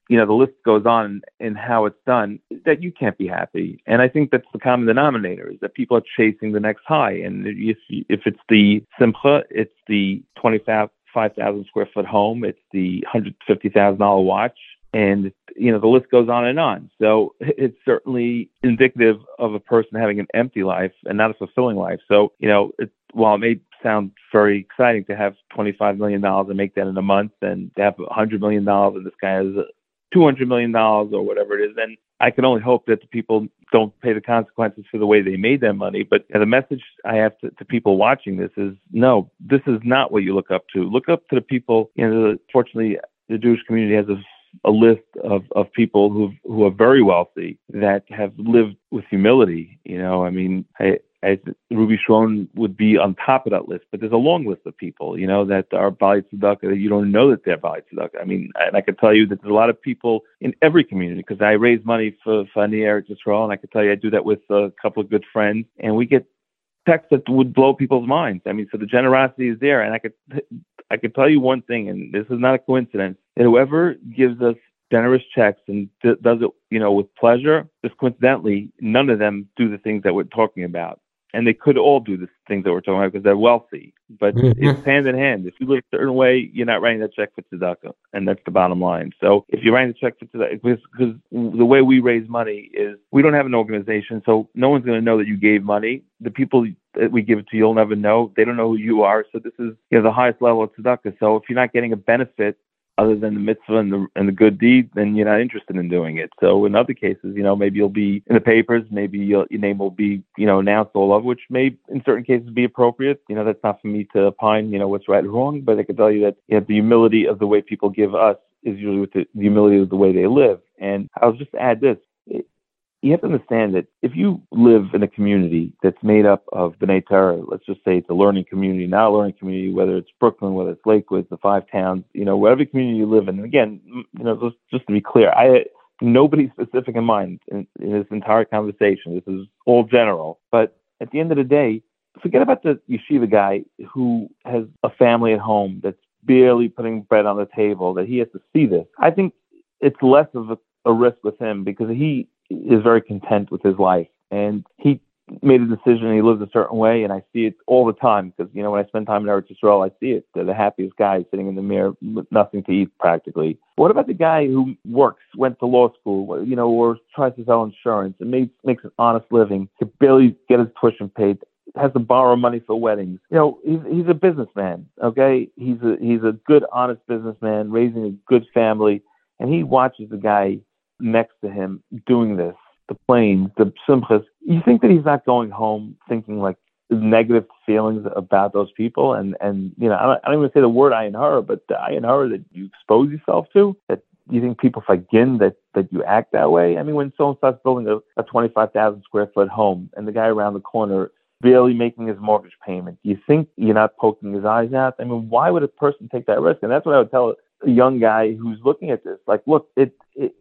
you know, the list goes on in how it's done, that you can't be happy. And I think that's the common denominator is that people are chasing the next high. And if, if it's the Simcha, it's the 25,000 square foot home, it's the $150,000 watch, and, you know, the list goes on and on. So it's certainly indicative of a person having an empty life and not a fulfilling life. So, you know, it, while it may sound very exciting to have $25 million and make that in a month and to have $100 million and this guy has $200 million or whatever it is, then I can only hope that the people don't pay the consequences for the way they made their money. But the message I have to, to people watching this is no, this is not what you look up to. Look up to the people. You know, fortunately, the Jewish community has a a list of, of people who who are very wealthy that have lived with humility. You know, I mean, I, I, Ruby Schron would be on top of that list, but there's a long list of people, you know, that are Baalei Tzedakah that you don't know that they're Baalei Tzedakah. I mean, and I can tell you that there's a lot of people in every community because I raise money for for Eretz Yisrael, and I can tell you I do that with a couple of good friends, and we get texts that would blow people's minds. I mean, so the generosity is there, and I could I could tell you one thing, and this is not a coincidence. That whoever gives us generous checks and d- does it, you know, with pleasure, just coincidentally, none of them do the things that we're talking about and they could all do the things that we're talking about because they're wealthy. But mm-hmm. it's hand in hand. If you live a certain way, you're not writing that check for tzedakah, and that's the bottom line. So if you're writing the check for tzedakah, because the way we raise money is we don't have an organization, so no one's going to know that you gave money. The people that we give it to, you'll never know. They don't know who you are. So this is you know the highest level of tzedakah. So if you're not getting a benefit other than the mitzvah and the and the good deed, then you're not interested in doing it. So in other cases, you know, maybe you'll be in the papers, maybe your name will be, you know, announced all over, which may in certain cases be appropriate. You know, that's not for me to opine, you know, what's right or wrong, but I can tell you that you know, the humility of the way people give us is usually with the, the humility of the way they live. And I'll just add this you have to understand that if you live in a community that's made up of B'nai Torah, let's just say it's a learning community, not a learning community, whether it's Brooklyn, whether it's Lakewood, the five towns, you know, whatever community you live in. And again, you know, just, just to be clear, I nobody specific in mind in, in this entire conversation. This is all general. But at the end of the day, forget about the yeshiva guy who has a family at home that's barely putting bread on the table, that he has to see this. I think it's less of a, a risk with him because he is very content with his life. And he made a decision he lives a certain way. And I see it all the time because, you know, when I spend time in Eretz Yisrael, I see it. They're the happiest guy sitting in the Mir with nothing to eat practically. What about the guy who works, went to law school, you know, or tries to sell insurance and makes, makes an honest living, can barely get his tuition paid, has to borrow money for weddings. You know, he's he's a businessman. Okay, he's a he's a good, honest businessman, raising a good family, and he watches the guy next to him doing this, the planes, the simchas, you think that he's not going home thinking like negative feelings about those people and and you know I don't, I don't even say the word ayin hara, but the ayin hara that you expose yourself to that you think people forget that that you act that way. I mean, when someone starts building a, a twenty five thousand square foot home and the guy around the corner barely making his mortgage payment, you think you're not poking his eyes out? I mean, why would a person take that risk? And that's what I would tell a young guy who's looking at this. Like, look, it, it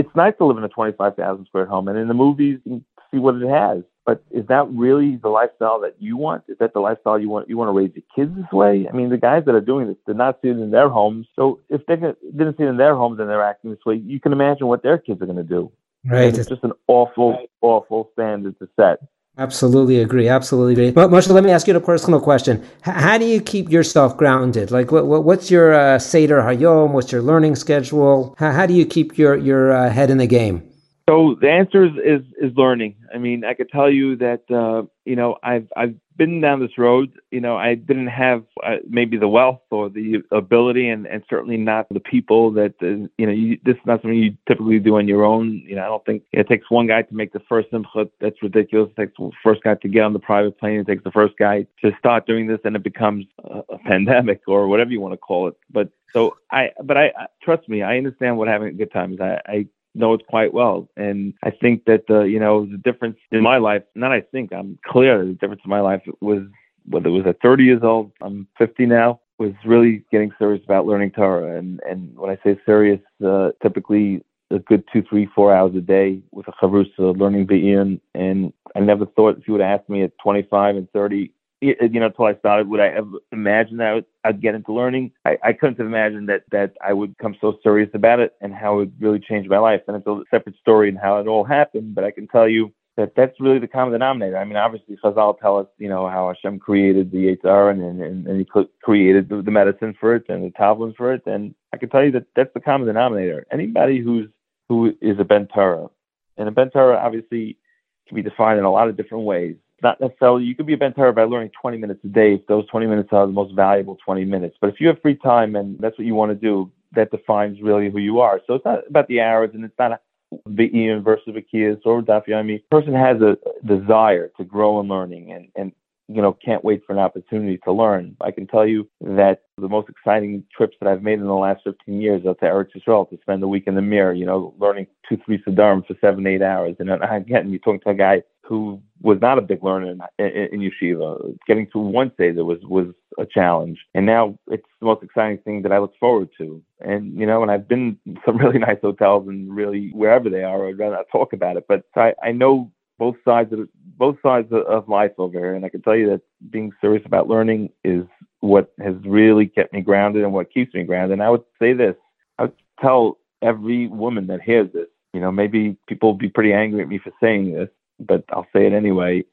it's nice to live in a 25,000 square home, and in the movies you see what it has. But is that really the lifestyle that you want? Is that the lifestyle you want? You want to raise your kids this way? I mean, the guys that are doing this did not see it in their homes. So if they didn't see it in their homes and they're acting this way, you can imagine what their kids are going to do. Right. And it's just an awful, awful standard to set. Absolutely agree. Absolutely agree. But Moshe, let me ask you a personal question. H- how do you keep yourself grounded? Like, what, what, what's your uh, Seder Hayom? What's your learning schedule? How, how do you keep your, your uh, head in the game? So the answer is, is, is learning. I mean, I could tell you that uh, you know I've I've been down this road. You know, I didn't have uh, maybe the wealth or the ability, and, and certainly not the people that uh, you know. You, this is not something you typically do on your own. You know, I don't think it takes one guy to make the first simcha. That's ridiculous. It takes the first guy to get on the private plane. It takes the first guy to start doing this, and it becomes a, a pandemic or whatever you want to call it. But so I, but I trust me, I understand what having a good time is. I, I know it quite well. And I think that the you know the difference in my life, not I think I'm clear the difference in my life was whether it was at 30 years old, I'm 50 now, was really getting serious about learning Torah. And and when I say serious, uh, typically a good two, three, four hours a day with a chavrusa learning Be'in. And I never thought if you would ask me at 25 and 30 Uh, you know, until I started, would I ever imagine that I would, I'd get into learning? I, I couldn't have imagined that that I would come so serious about it and how it really change my life. And it's a separate story and how it all happened, but I can tell you that that's really the common denominator. I mean, obviously, Chazal tell us, you know, how Hashem created the Yitzhar and, and, and He created the, the medicine for it and the tablets for it. And I can tell you that that's the common denominator. Anybody who's who is a Ben Torah, and a Ben Torah obviously can be defined in a lot of different ways not necessarily you could be a Ben by learning 20 minutes a day if those 20 minutes are the most valuable 20 minutes. But if you have free time and that's what you want to do, that defines really who you are. So it's not about the hours and it's not the iyun versus bekiyus or Daf Yomi. person has a desire to grow in learning and, and you know, can't wait for an opportunity to learn. I can tell you that the most exciting trips that I've made in the last 15 years are to Eretz Yisrael to spend a week in the Mir, you know, learning two, three sedarim for seven, eight hours. And then again, you're talking to a guy who was not a big learner in, in, in yeshiva. Getting to one Seder was, was a challenge. And now it's the most exciting thing that I look forward to. And, you know, and I've been some (laughs) really nice hotels and really wherever they are, I'd rather not talk about it. But I, I know both sides of both sides of life over here, and I can tell you that being serious about learning is what has really kept me grounded and what keeps me grounded. And I would say this: I would tell every woman that hears this. You know, maybe people will be pretty angry at me for saying this, but I'll say it anyway.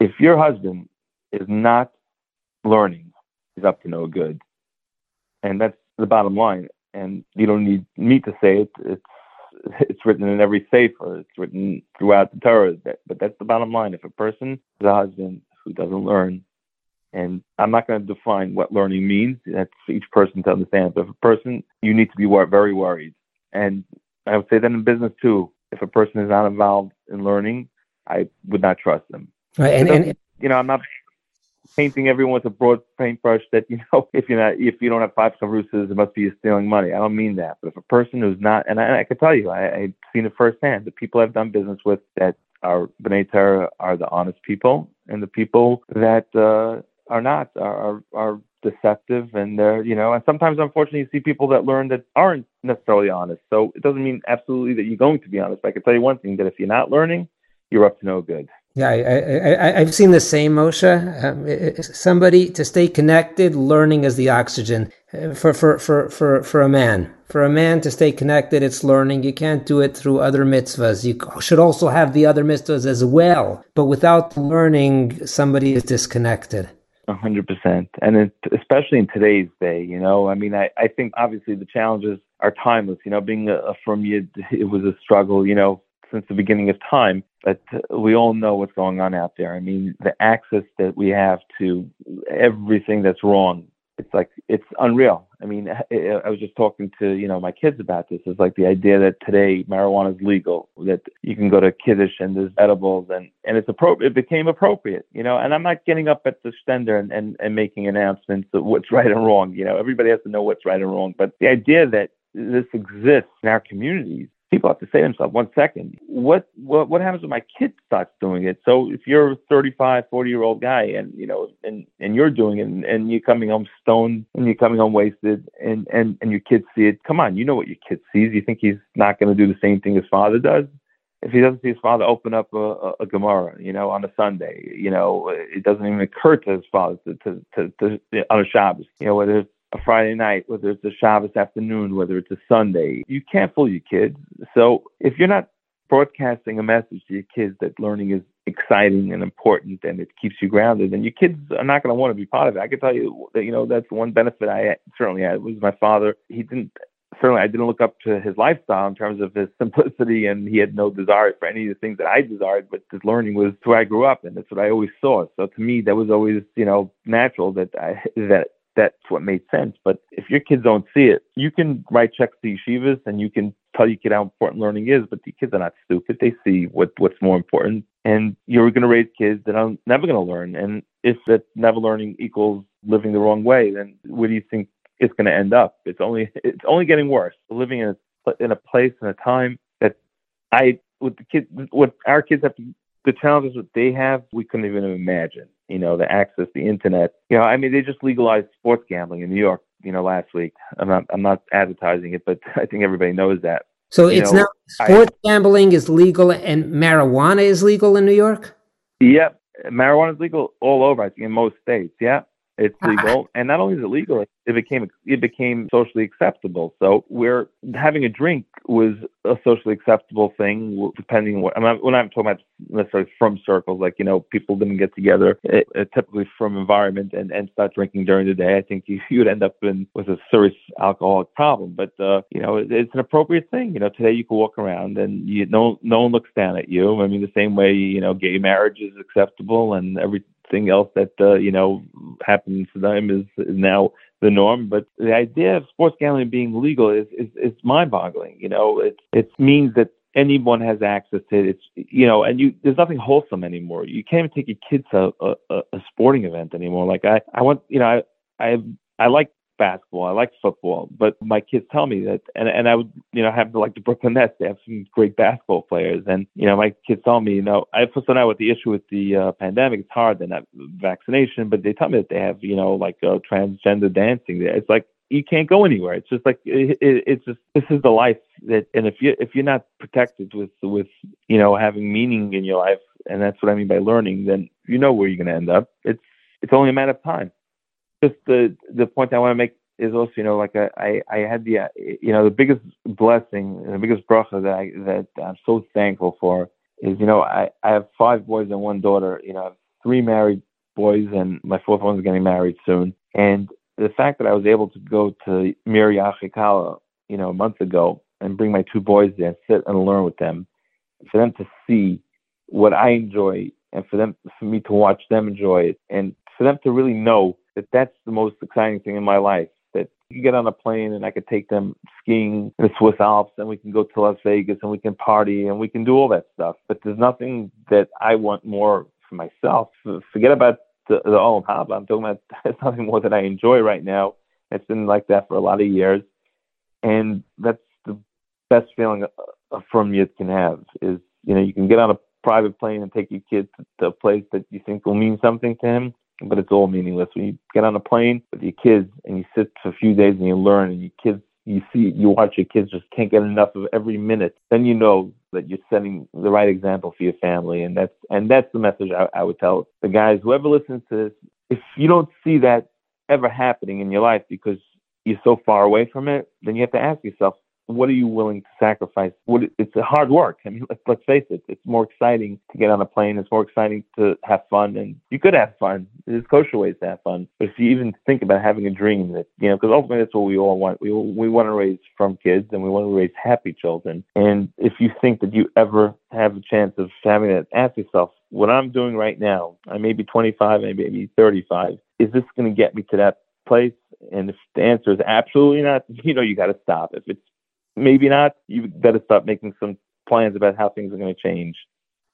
If your husband is not learning, he's up to no good, and that's the bottom line. And you don't need me to say it; it's (laughs) it's written in every sefer. It's written throughout the Torah. But that's the bottom line. If a person is a husband who doesn't learn, and I'm not going to define what learning means. That's each person to understand. But if a person, you need to be very worried. And I would say that in business too. If a person is not involved in learning, I would not trust them. Right, and, and you know, I'm not painting everyone with a broad paintbrush that you know (laughs) if you're not if you don't have five chavrusas it must be you're stealing money i don't mean that but if a person who's not and i, and I can tell you I, i've seen it firsthand the people i've done business with that are b'nai Torah are the honest people and the people that uh, are not are, are deceptive and they're you know and sometimes unfortunately you see people that learn that aren't necessarily honest so it doesn't mean absolutely that you're going to be honest but i can tell you one thing that if you're not learning you're up to no good yeah, I, have seen the same, Moshe. Um, somebody to stay connected, learning is the oxygen uh, for, for, for, for, for a man. For a man to stay connected, it's learning. You can't do it through other mitzvahs. You should also have the other mitzvahs as well. But without learning, somebody is disconnected. A hundred percent, and it, especially in today's day, you know. I mean, I, I think obviously the challenges are timeless. You know, being a, a from you, it was a struggle. You know, since the beginning of time, but we all know what's going on out there. I mean, the access that we have to everything that's wrong, it's like it's unreal. I mean, I was just talking to you know my kids about this. It's like the idea that today marijuana is legal, that you can go to kiddush and there's edibles, and and it's appropriate. It became appropriate, you know. And I'm not getting up at the stender and, and and making announcements of what's right and wrong. You know, everybody has to know what's right and wrong. But the idea that this exists in our communities people have to say to themselves, one second, what, what, what happens when my kid starts doing it? So if you're a 35, 40 year old guy and, you know, and, and you're doing it and, and you're coming home stoned and you're coming home wasted and, and, and your kids see it, come on, you know what your kid sees. You think he's not going to do the same thing his father does? If he doesn't see his father open up a, a, a Gemara, you know, on a Sunday, you know, it doesn't even occur to his father to, to, to, to on a Shabbos, you know, whether a Friday night, whether it's a Shabbos afternoon, whether it's a Sunday. You can't fool your kids. So if you're not broadcasting a message to your kids that learning is exciting and important and it keeps you grounded, then your kids are not going to want to be part of it. I can tell you that, you know, that's one benefit I certainly had was my father. He didn't certainly I didn't look up to his lifestyle in terms of his (laughs) simplicity, and he had no desire for any of the things that I desired. But his learning was where I grew up, and that's what I always saw. So to me, that was always you know natural that I that that's what made sense. But if your kids don't see it, you can write checks to yeshivas and you can tell your kid how important learning is, but the kids are not stupid. They see what what's more important. And you're going to raise kids that are never going to learn. And if that never learning equals living the wrong way, then where do you think it's going to end up? It's only it's only getting worse. Living in a in a place and a time that I with the kids what our kids have to the challenges that they have we couldn't even imagine you know, the access, the internet. You know, I mean, they just legalized sports gambling in New York, you know, last week. I'm not, I'm not advertising it, but (laughs) I think everybody knows that. So you it's know, now sports I, gambling is legal and marijuana is legal in New York. Yep, marijuana is legal all over. I think in most states. Yeah, it's (laughs) legal, and not only is it legal, it became it became socially acceptable. So where having a drink was a socially acceptable thing, depending on what. I'm not, when I'm talking about necessarily frum circles, like you know, people didn't get together, it, it, typically frum environment and, and start drinking during the day. I think you, (laughs) you'd end up in with a serious alcoholic problem. But uh, you know, it, it's an appropriate thing. You know, today you can walk around and you no no one looks down at you. I mean, the same way you know, gay marriage is acceptable and everything else that uh, you know happens to them is, is now the norm. But the idea of sports gambling being legal is is, is mind-boggling. You know, it it means that anyone has access to it. It's you know, and you there's nothing wholesome anymore. You can't even take your kids to a, a, a sporting event anymore. Like I, I want you know, I I I like basketball, I like football, but my kids tell me that, and and I would you know have like the Brooklyn Nets. They have some great basketball players, and you know my kids tell me, you know, I first now with the issue with the uh, pandemic, it's hard. They're not vaccination, but they tell me that they have you know like uh, transgender dancing. It's like you can't go anywhere. It's just like it, it, it's just this is the life that, and if you if you're not protected with with you know having meaning in your life, and that's what I mean by learning, then you know where you're going to end up. It's it's only a matter of time. Just the the point I want to make is also you know like I I, I had the uh, you know the biggest blessing the biggest bracha that I that I'm so thankful for is you know I I have five boys and one daughter. You know, I have three married boys and my fourth one's getting married soon, and the fact that I was able to go to Mir Yachikala, you know, a month ago and bring my two boys there and sit and learn with them, for them to see what I enjoy and for them, for me to watch them enjoy it and for them to really know that that's the most exciting thing in my life. That you get on a plane and I could take them skiing in the Swiss Alps and we can go to Las Vegas and we can party and we can do all that stuff. But there's nothing that I want more for myself. Forget about the, the Olam Haba. I'm talking about (laughs) it's nothing more that I enjoy right now. It's been like that for a lot of years, and that's the best feeling uh, a, a firm youth can have. Is you know you can get on a private plane and take your kid to, to a place that you think will mean something to him, but it's all meaningless. When you get on a plane with your kids and you sit for a few days and you learn, and your kids you see you watch your kids just can't get enough of every minute then you know that you're setting the right example for your family and that's and that's the message I, I would tell the guys whoever listens to this if you don't see that ever happening in your life because you're so far away from it then you have to ask yourself what are you willing to sacrifice? What it's a hard work. I mean, let's, let's face it. It's more exciting to get on a plane. It's more exciting to have fun, and you could have fun. There's kosher ways to have fun. But if you even think about having a dream that you know, because ultimately that's what we all want. We we want to raise frum kids, and we want to raise happy children. And if you think that you ever have a chance of having that, ask yourself, what I'm doing right now. I may be 25, I may be 35. Is this going to get me to that place? And if the answer is absolutely not, (laughs) you know, you got to stop. If it's maybe not. You better start making some plans about how things are going to change.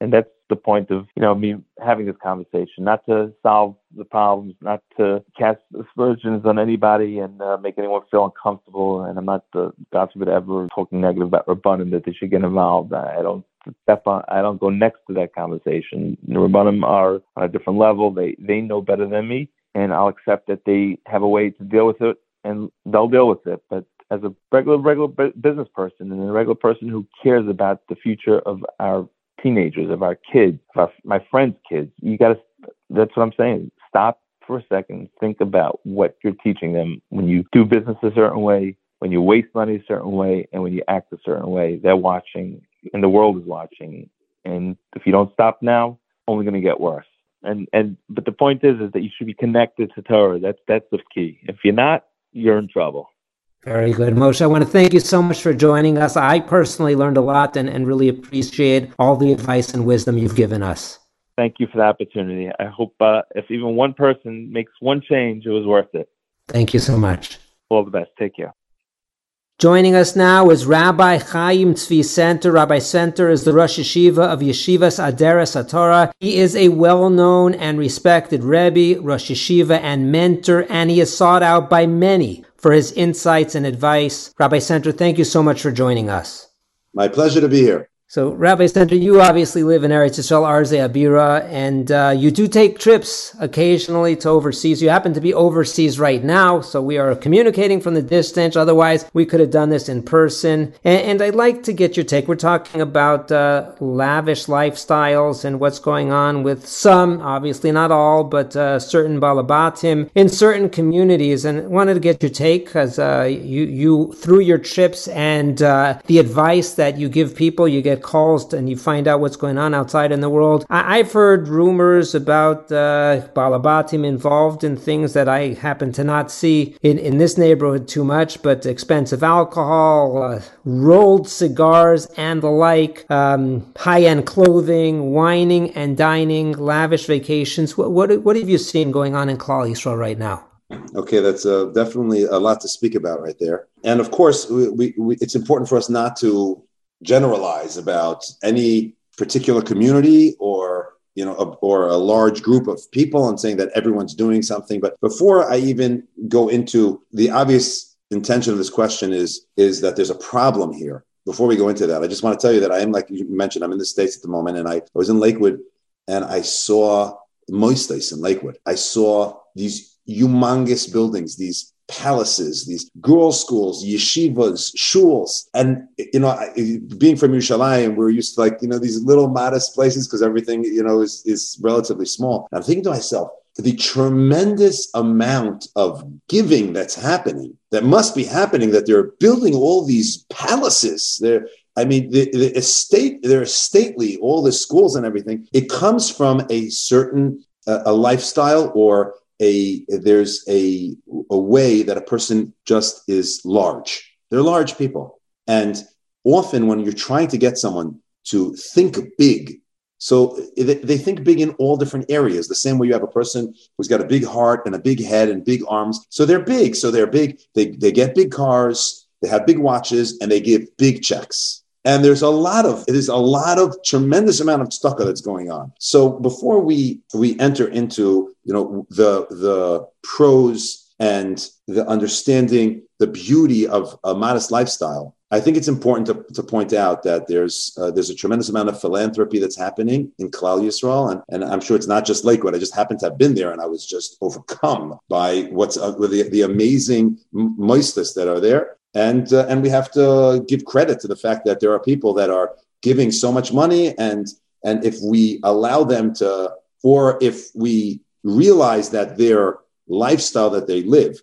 And that's the point of, you know, me having this conversation, not to solve the problems, not to cast aspersions on anybody and uh, make anyone feel uncomfortable. And I'm not, uh, God ever talking negative about Rabbanim that they should get involved. I don't step on, I don't go next to that conversation. The are on a different level. They, they know better than me. And I'll accept that they have a way to deal with it and they'll deal with it. But as a regular regular business person and a regular person who cares about the future of our teenagers, of our kids, of our, my friends' kids. You got to. That's what I'm saying. Stop for a second. Think about what you're teaching them when you do business a certain way, when you waste money a certain way, and when you act a certain way. They're watching, and the world is watching. And if you don't stop now, only going to get worse. And and but the point is, is that you should be connected to Torah. That's that's the key. If you're not, you're in trouble. Very good, Moshe. I want to thank you so much for joining us. I personally learned a lot and, and really appreciate all the advice and wisdom you've given us. Thank you for the opportunity. I hope uh, if even one person makes one change, it was worth it. Thank you so much. All the best. Take care. Joining us now is Rabbi Chaim Tzvi Senter. Rabbi Senter is the Rosh Yeshiva of Yeshivas Aderes HaTorah. He is a well-known and respected Rebbe, Rosh Yeshiva, and mentor, and he is sought out by many for his insights and advice. Rabbi Senter, thank you so much for joining us. My pleasure to be here. So, Rabbi Senter, you obviously live in Eretz Yisrael, Arze Abira, and uh, you do take trips occasionally to overseas. You happen to be overseas right now, so we are communicating from the distance. Otherwise, we could have done this in person. And, and I'd like to get your take. We're talking about uh, lavish lifestyles and what's going on with some, obviously not all, but uh, certain balabatim in certain communities. And wanted to get your take because uh, you, you, through your trips and uh, the advice that you give people, you get get calls and you find out what's going on outside in the world. I- have heard rumors about uh, Balabatim involved in things that I happen to not see in, in this neighborhood too much, but expensive alcohol, uh, rolled cigars, and the like, um, high end clothing, wining and dining, lavish vacations. What, what, what have you seen going on in Klal Yisrael right now? Okay, that's uh, definitely a lot to speak about right there. And of course, we, we, we, it's important for us not to generalize about any particular community or you know, a, or a large group of people and saying that everyone's doing something. But before I even go into the obvious intention of this question is is that there's a problem here. Before we go into that, I just want to tell you that I am, like you mentioned, I'm in the States at the moment, and I, I was in Lakewood and I saw mosdos in Lakewood. I saw these humongous buildings, these palaces, these girls' schools, yeshivas, shuls. And, you know, being from Yerushalayim, we're used to like, you know, these little modest places because everything, you know, is, is relatively small. And I'm thinking to myself, the tremendous amount of giving that's happening, that must be happening, that they're building all these palaces. They're, I mean, the, the estate, they're stately, all the schools and everything. It comes from a certain uh, a lifestyle or a there's a a way that a person just is large. They're large people, and often when you're trying to get someone to think big, so they think big in all different areas. The same way you have a person who's got a big heart and a big head and big arms. So they're big. So they're big. They they get big cars. They have big watches and they give big checks. And there's a lot of there's a lot of tremendous amount of stucco that's going on. So before we we enter into you know the the pros and the understanding the beauty of a modest lifestyle, I think it's important to, to point out that there's uh, there's a tremendous amount of philanthropy that's happening in Klal Yisrael, and, and I'm sure it's not just Lakewood. I just happened to have been there, and I was just overcome by what's uh, the, the amazing mosdos that are there and uh, and we have to give credit to the fact that there are people that are giving so much money and and if we allow them to or if we realize that their lifestyle that they live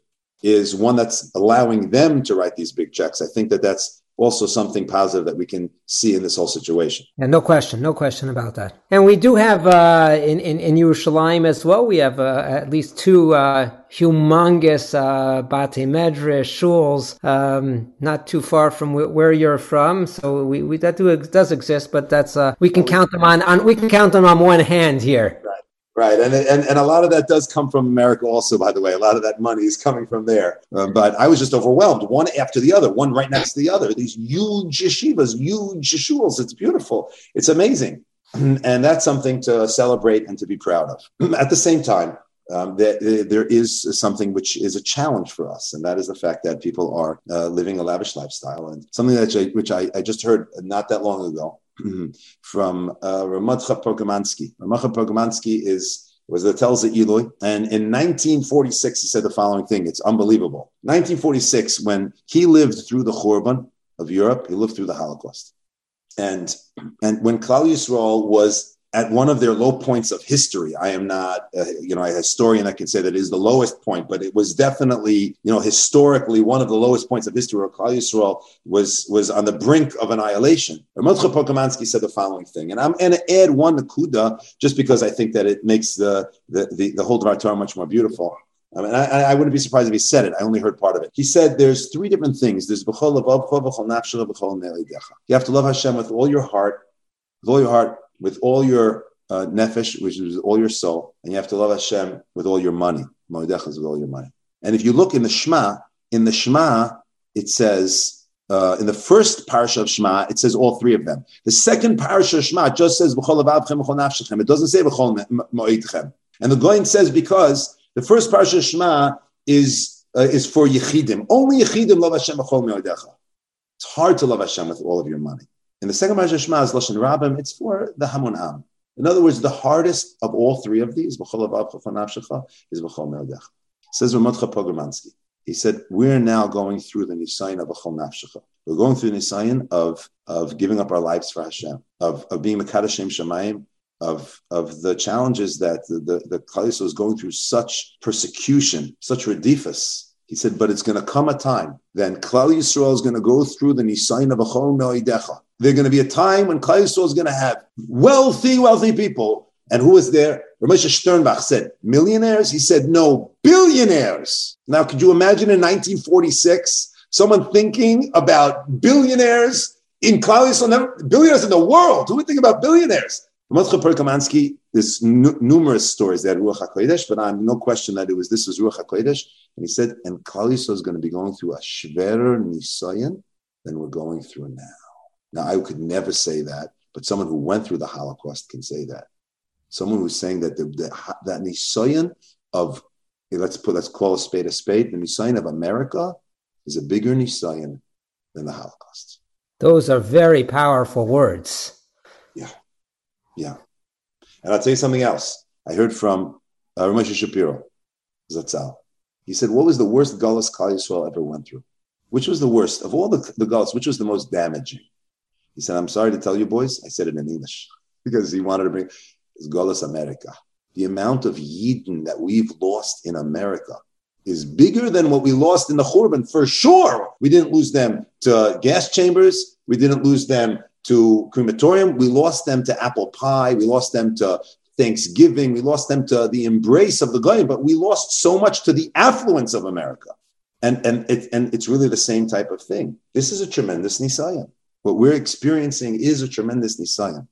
is one that's allowing them to write these big checks i think that that's also something positive that we can see in this whole situation. Yeah, no question, no question about that. And we do have uh, in, in in Yerushalayim as well. We have uh, at least two uh, humongous uh, Bate Medrash shuls, um, not too far from where you're from. So we, we that do does exist, but that's uh, we can count them on, on we can count them on one hand here. Right, and, and and a lot of that does come from America, also. By the way, a lot of that money is coming from there. Um, but I was just overwhelmed, one after the other, one right next to the other. These huge yeshivas, huge yeshuas. It's beautiful. It's amazing, and that's something to celebrate and to be proud of. (clears throat) At the same time, um, there, there is something which is a challenge for us, and that is the fact that people are uh, living a lavish lifestyle, and something that I, which I, I just heard not that long ago (clears throat) from uh, Ramatcha Pogramansky. Ramatcha Pogramansky is was the Telzer Illui, and in 1946 he said the following thing. It's unbelievable. 1946, when he lived through the Churban of Europe, he lived through the Holocaust, and and when Klal Yisrael was at one of their low points of history. I am not, uh, you know, a historian I can say that is the lowest point, but it was definitely, you know, historically one of the lowest points of history where Klal Yisrael was was on the brink of annihilation. Ramotcha Pogramansky said the following thing, and I'm going to add one nakuda just because I think that it makes the the the, the whole Torah much more beautiful. I mean, I, I, wouldn't be surprised if he said it. I only heard part of it. He said there's three different things. There's b'chol avavcha, b'chol nafshecha, b'chol You have to love Hashem with all your heart, with all your heart, with all your uh, nefesh, which is all your soul, and you have to love Hashem with all your money. Moedech is with all your money. And if you look in the Shema, in the Shema, it says, uh, in the first parasha of Shema, it says all three of them. The second parasha of Shema just says. It doesn't say. And the Gaon says because the first parasha of Shema is uh, is for yichidim. Only yichidim love Hashem. It's hard to love Hashem with all of your money. In the second Parashat Shema is Lashon Rabim, it's for the Hamun Am. In other words, the hardest of all three of these, B'chol Avav, is B'chol Me'odech. Says Ramotcha Pogramansky. He said, we're now going through the Nisayan of B'chol Nafshecha. We're going through the Nisayan of, of giving up our lives for Hashem, of, of being Mekadashim Shemayim, of, of the challenges that the, the, the is going through such persecution, such redifus, he said, but it's going to come a time then Klal Yisrael is going to go through the Nisayin of Achol Me'idecha. There's going to be a time when Yisrael is going to have wealthy, wealthy people. And who was there? Ramesh Sternbuch said, millionaires? He said, no, billionaires. Now, could you imagine in 1946, someone thinking about billionaires in Klal billionaires in the world? Who would think about billionaires? Mordechai Pogramansky, there's n- numerous stories that Ruach HaKodesh, but I'm no question that it was this was Ruach HaKodesh. And he said, and Klal is going to be going through a Shverer Nisayan than we're going through now. Now, I could never say that, but someone who went through the Holocaust can say that. Someone who's saying that the, the that nisayan of let's put let's call a spade a spade. The nisayan of America is a bigger nisayan than the Holocaust. Those are very powerful words. Yeah, yeah. And I'll tell you something else. I heard from uh, Ramesh Shapiro, Zatzal. He said, "What was the worst gullus Klal Yisrael ever went through? Which was the worst of all the, the gullus? Which was the most damaging?" He said, "I'm sorry to tell you, boys. I said it in English because he wanted to bring is Gullus America. The amount of Yidden that we've lost in America is bigger than what we lost in the Churban for sure. We didn't lose them to gas chambers. We didn't lose them to crematorium. We lost them to apple pie. We lost them to Thanksgiving. We lost them to the embrace of the Goyim, but we lost so much to the affluence of America. And, and, it, and it's really the same type of thing. This is a tremendous Nisayan. What we're experiencing is a tremendous Nisayan.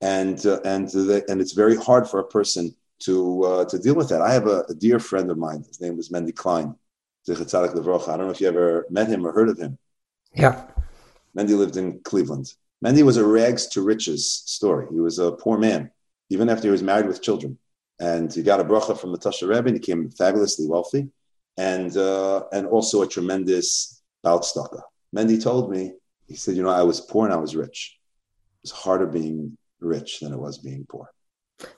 And, uh, and, the, and it's very hard for a person to, uh, to deal with that. I have a, a, dear friend of mine. His name was Mendy Klein. The Chetarik Lebracha. I don't know if you ever met him or heard of him. Yeah. Mendy lived in Cleveland. Mendy was a rags to riches story. He was a poor man even after he was married with children. And he got a bracha from the Tosher Rebbe and he became fabulously wealthy and, uh, and also a tremendous Baltstaka. Mendy told me, he said, you know, I was poor and I was rich. It was harder being rich than it was being poor.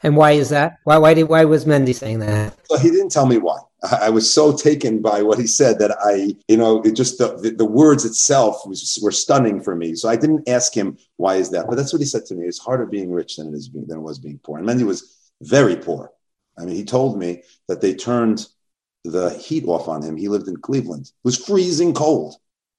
And why is that? Why why did why was Mendy saying that? Well, he didn't tell me why. I was so taken by what he said that I, you know, it just the, the, the, words itself was, were stunning for me. So I didn't ask him why is that, but that's what he said to me. It's harder being rich than it is being, than it was being poor. And Mendy was very poor. I mean, he told me that they turned the heat off on him. He lived in Cleveland. It was freezing cold.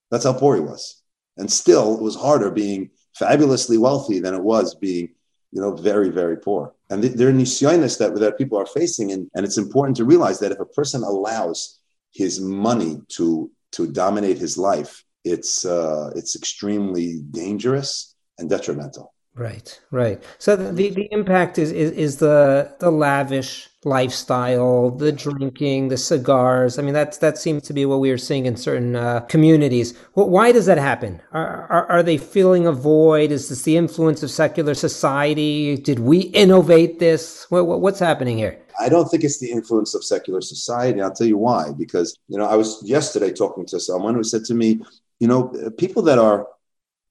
That's how poor he was. And still, it was harder being fabulously wealthy than it was being you know, very, very poor. And there are nisyonis that, that people are facing. And, and it's important to realize that if a person allows his money to, to dominate his life, it's, uh, it's extremely dangerous and detrimental. Right, right. So the, the impact is, is, is the, the lavish lifestyle, the drinking, the cigars. I mean, that's that seems to be what we are seeing in certain uh, communities. Well, why does that happen? Are, are, are they feeling a void? Is this the influence of secular society? Did we innovate this? What, what, what's happening here? I don't think it's the influence of secular society. I'll tell you why. Because you know, I was yesterday talking to someone who said to me, you know, people that are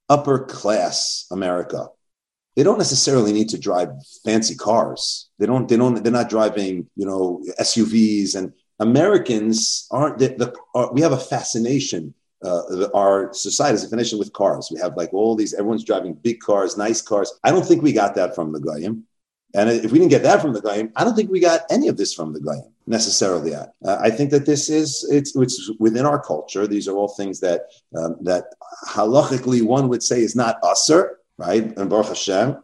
upper class America they don't necessarily need to drive fancy cars. They don't. They don't. They're not driving, you know, SUVs. And Americans aren't. The, the are, we have a fascination. Uh, our society is a fascination with cars. We have like all these. Everyone's driving big cars, nice cars. I don't think we got that from the Goyim. And if we didn't get that from the Goyim, I don't think we got any of this from the Goyim necessarily. Uh, I think that this is it's, it's within our culture. These are all things that um, that halachically one would say is not assur, right? And Baruch Hashem.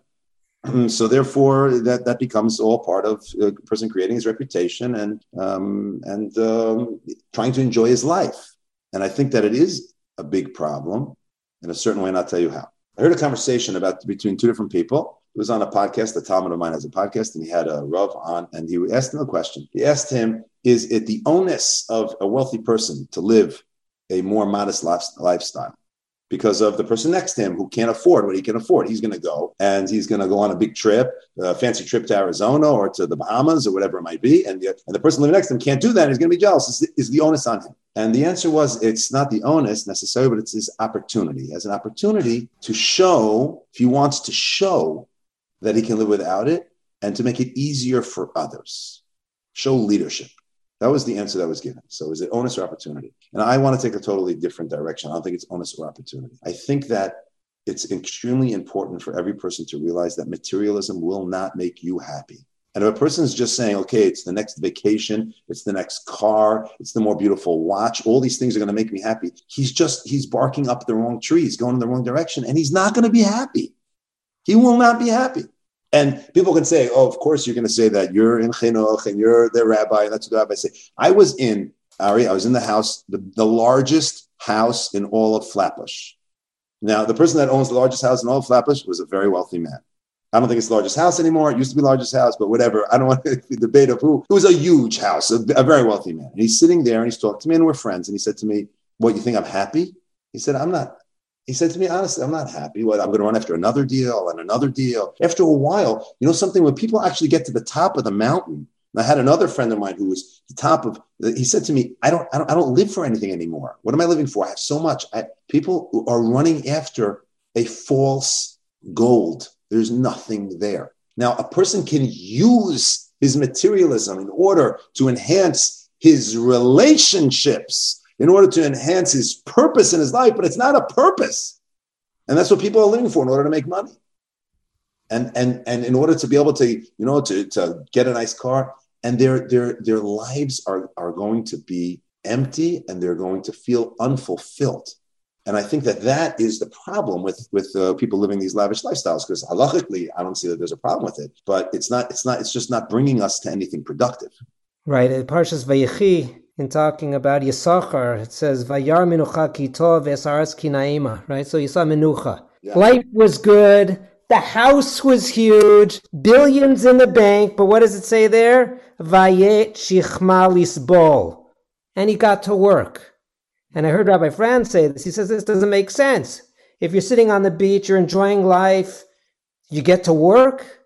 (clears throat) So therefore, that, that becomes all part of a person creating his reputation and um, and um, trying to enjoy his life. And I think that it is a big problem in a certain way, and I'll tell you how. I heard a conversation about between two different people. It was on a podcast. The Talmid of mine has a podcast, and he had a Rav on, and he asked him a question. He asked him, "Is it the onus of a wealthy person to live a more modest lifestyle?" Because of the person next to him who can't afford what he can afford. He's going to go and he's going to go on a big trip, a fancy trip to Arizona or to the Bahamas or whatever it might be. And the, and the person living next to him can't do that. He's going to be jealous. Is the, onus on him? And the answer was it's not the onus necessarily, but it's his opportunity. Has an opportunity to show, if he wants to show that he can live without it and to make it easier for others. Show leadership. That was the answer that was given. So is it onus or opportunity? And I want to take a totally different direction. I don't think it's onus or opportunity. I think that it's extremely important for every person to realize that materialism will not make you happy. And if a person is just saying, okay, it's the next vacation, it's the next car, it's the more beautiful watch, all these things are going to make me happy, he's just, he's barking up the wrong tree. He's going in the wrong direction and he's not going to be happy. He will not be happy. And people can say, oh, of course you're going to say that you're in chinuch and you're the rabbi. And that's what the rabbi say. I was in, Ari, I was in the house, the, the largest house in all of Flatbush. Now, the person that owns the largest house in all of Flatbush was a very wealthy man. I don't think it's the largest house anymore. It used to be the largest house, but whatever. I don't (laughs) want to debate of who. It was a huge house, a, a very wealthy man. And he's sitting there and he's talking to me and we're friends. And he said to me, what, you think I'm happy? He said, I'm not. He said to me, honestly, I'm not happy. What I'm going to run after another deal and another deal. After a while, you know something, when people actually get to the top of the mountain, I had another friend of mine who was the top of. He said to me, "I don't, I don't, I don't live for anything anymore. What am I living for? I have so much. I, people are running after a false gold. There's nothing there. Now, a person can use his materialism in order to enhance his relationships, in order to enhance his purpose in his life, but it's not a purpose, and that's what people are living for in order to make money." and and and in order to be able to you know to, to get a nice car. And their their their lives are are going to be empty and they're going to feel unfulfilled. And i think that that is the problem with with uh, people living these lavish lifestyles because halachically i don't see that there's a problem with it. But it's not it's not it's just not bringing us to anything productive. Right. Parshas vayechi in talking about Yisachar, it says Vayar Menucha Kitov Esaras Kinaima, right? So you saw Menucha. Yeah. Life was good, the house was huge, billions in the bank, but what does it say there? Vayet shichmalis bol. And he got to work. And I heard Rabbi Franz say this. He says this doesn't make sense. If you're sitting on the beach, you're enjoying life, you get to work.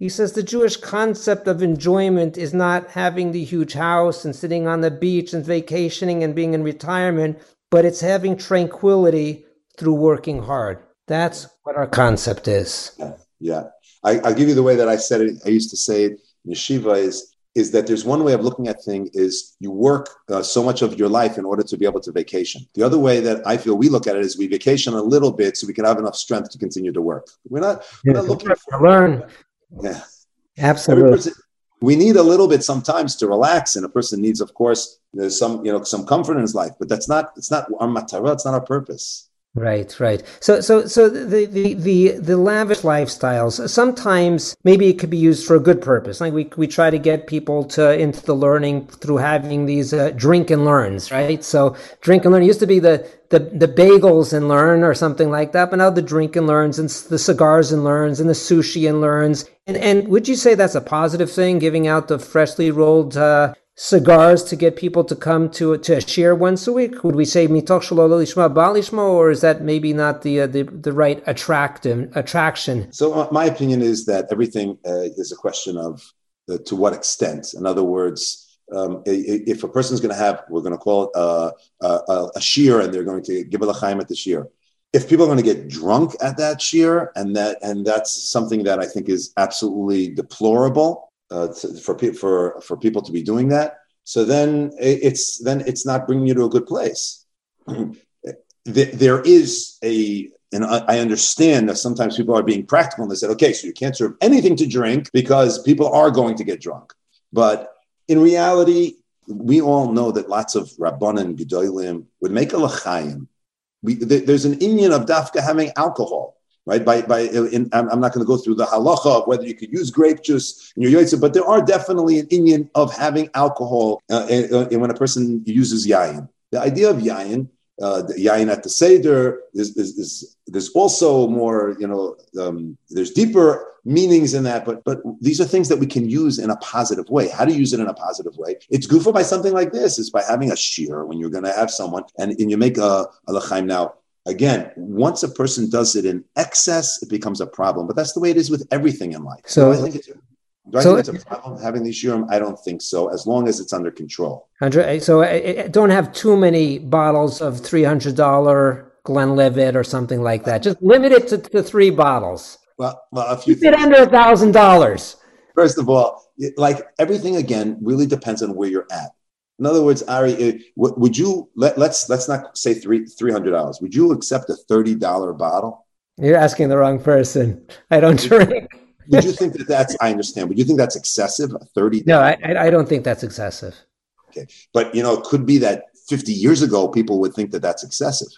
He says the Jewish concept of enjoyment is not having the huge house and sitting on the beach and vacationing and being in retirement, but it's having tranquility through working hard. That's what our concept is. Yeah, yeah. I, will give you the way that I said it. I used to say it in yeshiva is is that there's one way of looking at things is you work uh, so much of your life in order to be able to vacation. The other way that I feel we look at it is we vacation a little bit so we can have enough strength to continue to work. We're not, we're not looking for learn. Yeah, absolutely. We need a little bit sometimes to relax, and a person needs, of course, there's some you know some comfort in his life, but that's not it's not our matara, it's not our purpose. Right, right. So, so, so the, the, the, the lavish lifestyles, sometimes maybe it could be used for a good purpose. Like we, we try to get people to, into the learning through having these uh, drink and learns, right? So drink and learn it used to be the, the, the bagels and learn or something like that, but now the drink and learns and the cigars and learns and the sushi and learns. And, and would you say that's a positive thing, giving out the freshly rolled, uh, cigars to get people to come to to share once a week? Would we say mitoch lishma balishma, or is that maybe not the uh, the, the right attractive attraction? So uh, my opinion is that everything uh, is a question of uh, to what extent. In other words. Um, if a person is going to have, we're going to call it uh, a, a shiur, and they're going to give a lachaim at the shiur. If people are going to get drunk at that shiur, and that and that's something that I think is absolutely deplorable, uh, for for for people to be doing that. So then it's then it's not bringing you to a good place. (clears throat) there is a and I understand that sometimes people are being practical and they said, okay, so you can't serve anything to drink because people are going to get drunk. But in reality, we all know that lots of Rabbanan Gedolim would make a lachayim. there's an inyan of dafka having alcohol right? By by, in, I'm not going to go through the halacha of whether you could use grape juice in your yotze, but there are definitely an inyan of having alcohol uh, uh, when a person uses yayin. The idea of yayin, uh, yayin at the seder, is, is, is, there's also more, you know, um, there's deeper meanings in that, but but these are things that we can use in a positive way. How to use it in a positive way? It's goofy by something like this. It's by having a shiur when you're going to have someone, and, and you make a, a lachaim now again, once a person does it in excess, it becomes a problem. But that's the way it is with everything in life. So, do I think it's, do I so, think it's a problem having these shiurim? I don't think so, as long as it's under control. Eh, so eh, eh, don't have too many bottles of three hundred dollar Glenlivet or something like that. Just limit it to, to three bottles. Well, well, if you keep it under a thousand dollars. First of all, like everything again really depends on where you're at. In other words, Ari, would you let, let's let's not say three three hundred dollars. Would you accept a thirty dollar bottle? You're asking the wrong person. I don't drink. would you think that that's? I understand. Would you think that's excessive? Thirty? No, I, I don't think that's excessive. Okay, but you know, it could be that fifty years ago people would think that that's excessive.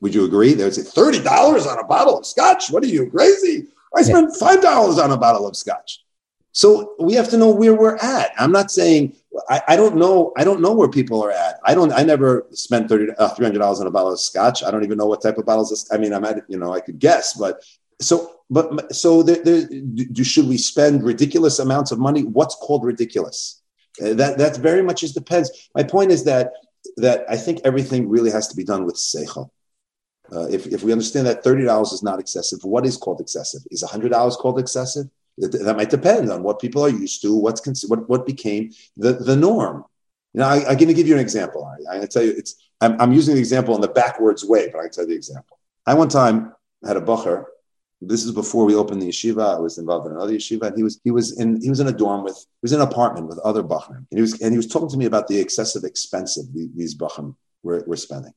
Would you agree? They would say thirty dollars on a bottle of scotch. What are you crazy? I spent five dollars on a bottle of scotch. So we have to know where we're at. I'm not saying I, I, don't know. I don't know where people are at. I don't. I never spent 30 uh, 300 dollars on a bottle of scotch. I don't even know what type of bottles. Of, I mean, I'm at. You know, I could guess, but so. But so there, there, do, should we spend ridiculous amounts of money? What's called ridiculous? Uh, that that very much just depends. My point is that that I think everything really has to be done with seichel. Uh, if, if we understand that $30 is not excessive, what is called excessive? Is $100 called excessive? That, might depend on what people are used to, what's what, what became the, the norm. Know, I, am going to give you an example. I, to tell you, it's I'm, I'm, using the example in the backwards way, but I can tell you the example. I one time had a bacher. This is before we opened the yeshiva. I was involved in another yeshiva, and he was he was in he was in a dorm with he was in an apartment with other bachrim, and he was and he was talking to me about the excessive expense of these bachrim were, were spending.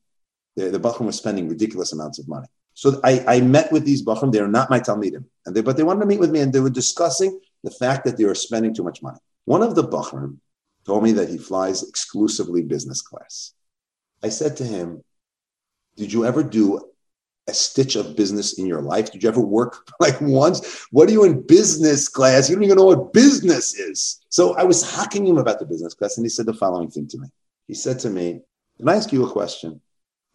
The, the bachrim were spending ridiculous amounts of money. So I, I met with these bachrim. They're not my talmidim, and they, but they wanted to meet with me, and they were discussing the fact that they were spending too much money. One of the bachrim told me that he flies exclusively business class. I said to him, Did you ever do a stitch of business in your life? Did you ever work (laughs) like once? What are you in business class? You don't even know what business is. So I was hacking him about the business class, and he said the following thing to me. He said to me, Can I ask you a question?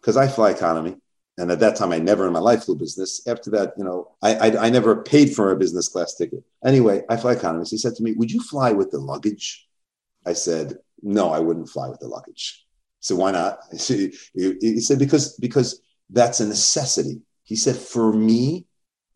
Because I fly economy. And at that time, I never in my life flew business. After that, you know, I, I, I never paid for a business class ticket. Anyway, I fly economy. He said to me, Would you fly with the luggage? I said, No, I wouldn't fly with the luggage. So why not? (laughs) He, said, because, because that's a necessity. He said, for me,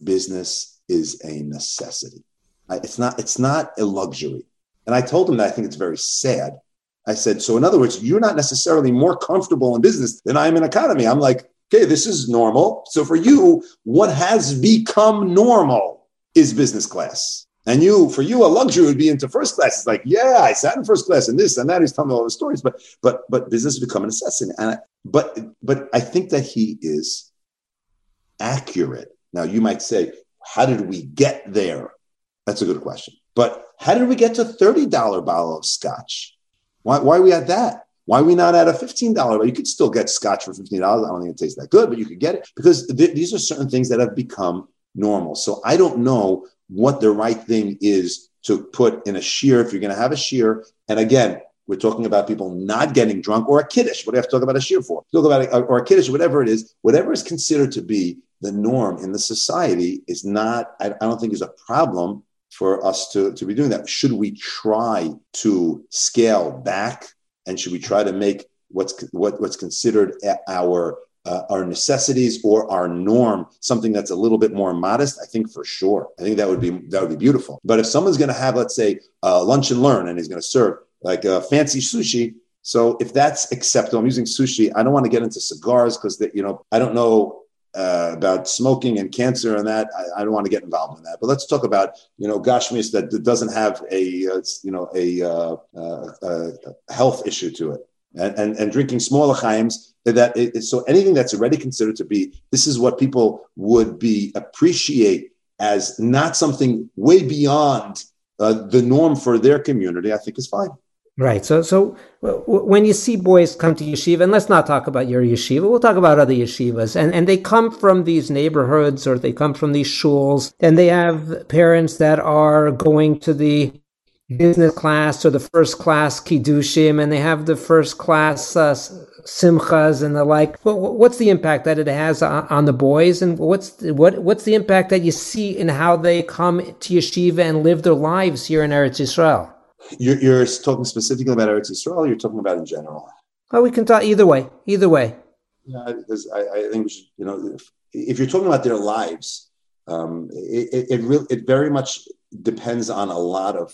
business is a necessity. It's not, it's not a luxury. And I told him that I think it's very sad. I said, so in other words, you're not necessarily more comfortable in business than I am in economy. I'm like, okay, this is normal. So for you, what has become normal is business class. And you, for you, a luxury would be into first class. It's like, yeah, I sat in first class and this and that. He's telling me all the stories, but but but business has become a necessity. And I, but but I think that he is accurate. Now you might say, how did we get there? That's a good question. But how did we get to thirty dollar bottle of scotch? Why why are we at that? Why are we not at a fifteen dollar? But You could still get scotch for fifteen dollars. I don't think it tastes that good, but you could get it because th- these are certain things that have become normal. So I don't know what the right thing is to put in a shiur if you're going to have a shiur. And again, we're talking about people not getting drunk or a kiddush. What do you have to talk about a shiur for? Talk about a, or a kiddush, whatever it is. Whatever is considered to be the norm in the society is not. I, I don't think is a problem for us to, to be doing that. Should we try to scale back and should we try to make what's what, what's considered our uh, our necessities or our norm something that's a little bit more modest? I think for sure. I think that would be that would be beautiful. But if someone's going to have let's say uh, lunch and learn and he's going to serve like a fancy sushi so if that's acceptable i'm using sushi i don't want to get into cigars because you know i don't know uh, about smoking and cancer and that I, I, don't want to get involved in that. But let's talk about you know gashmis that doesn't have a uh, you know a, uh, uh, a health issue to it. And, and, and drinking smaller chaims that it, so anything that's already considered to be this is what people would be appreciate as not something way beyond uh, the norm for their community i think is fine right so so when you see boys come to yeshiva and let's not talk about your yeshiva we'll talk about other yeshivas and and they come from these neighborhoods or they come from these shuls and they have parents that are going to the business class or the first class kiddushim, and they have the first class uh, simchas and the like. What's the impact that it has on the boys, and what's the, what what's the impact that you see in how they come to yeshiva and live their lives here in Eretz Yisrael? You're, you're talking specifically about Eretz Yisrael, or you're talking about in general. Well, we can talk either way. Either way. Yeah, because I, I think we should, you know, if, if you're talking about their lives, um, it, it, it, really, it very much depends on a lot of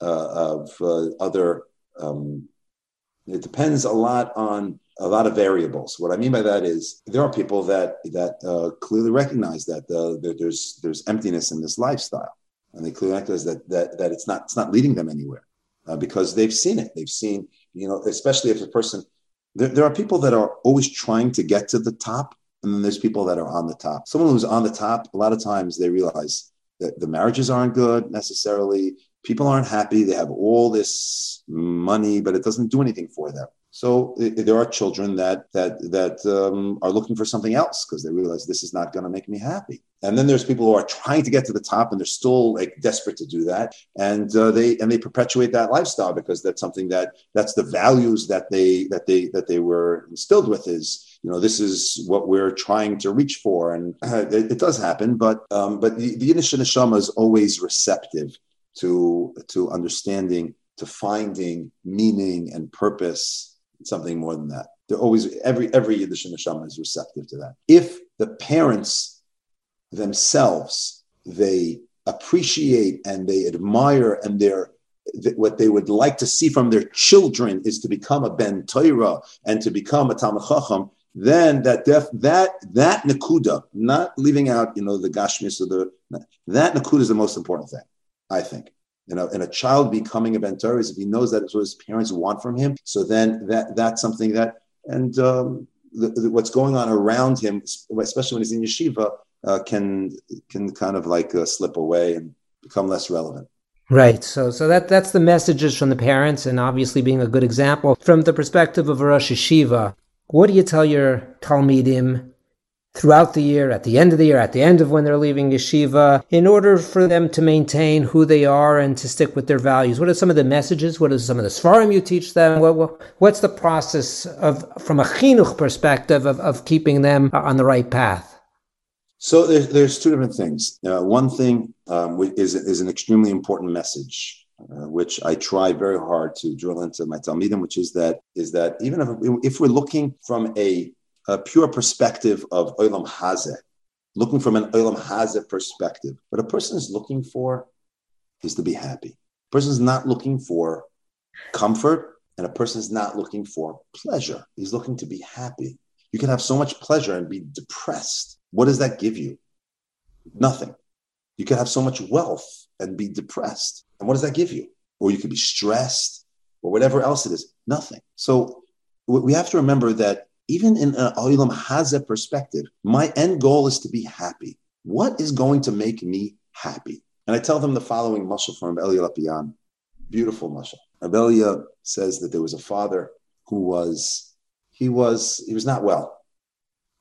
uh, of uh, other. Um, it depends a lot on a lot of variables. What I mean by that is there are people that that uh, clearly recognize that, uh, that there's there's emptiness in this lifestyle, and they clearly recognize that that that it's not it's not leading them anywhere uh, because they've seen it. They've seen you know, especially if a person. There, there are people that are always trying to get to the top, and then there's people that are on the top. Someone who's on the top, a lot of times they realize that the marriages aren't good necessarily people aren't happy. They have all this money, but it doesn't do anything for them. So there are children that that that um, are looking for something else because they realize this is not going to make me happy. And then there's people who are trying to get to the top and they're still like desperate to do that, and uh, they and they perpetuate that lifestyle because that's something that that's the values that they that they that they were instilled with is you know this is what we're trying to reach for, and uh, it, it, does happen. But um, but the, Yiddish neshama is always receptive to to understanding, to finding meaning and purpose, something more than that. They're always every every Yiddish neshama is receptive to that. If the parents themselves, they appreciate and they admire and they're what they would like to see from their children is to become a ben Torah and to become a Talmid Chacham, then that def, that that nakuda, not leaving out, you know, the gashmis or the that nakuda is the most important thing, I think. You know, and a child becoming a ben is if he knows that it's what his parents want from him. So then that that's something that and um, the, the, what's going on around him, especially when he's in yeshiva, uh, can can kind of like uh, slip away and become less relevant. Right. So, so that that's the messages from the parents, and obviously being a good example from the perspective of a Rosh Yeshiva. What do you tell your Talmidim throughout the year, at the end of the year, at the end of when they're leaving yeshiva, in order for them to maintain who they are and to stick with their values? What are some of the messages? What are some of the svarim you teach them? What, what, what's the process of, from a chinuch perspective, of, of keeping them on the right path? So there's, there's two different things. Uh, one thing um, is, is an extremely important message, uh, which I try very hard to drill into my Talmidim, which is that is that even if, if we're looking from a, a pure perspective of Olam Hazeh, looking from an Olam Hazeh perspective, what a person is looking for is to be happy. A person is not looking for comfort, and a person is not looking for pleasure. He's looking to be happy. You can have so much pleasure and be depressed what does that give you? Nothing. You can have so much wealth and be depressed. And what does that give you? Or you could be stressed or whatever else it is. Nothing. So we have to remember that even in an Olam Hazeh perspective, my end goal is to be happy. What is going to make me happy? And I tell them the following mashal from Elya Lopian. Beautiful mashal. Abelia says that there was a father who was, he was, he was not well.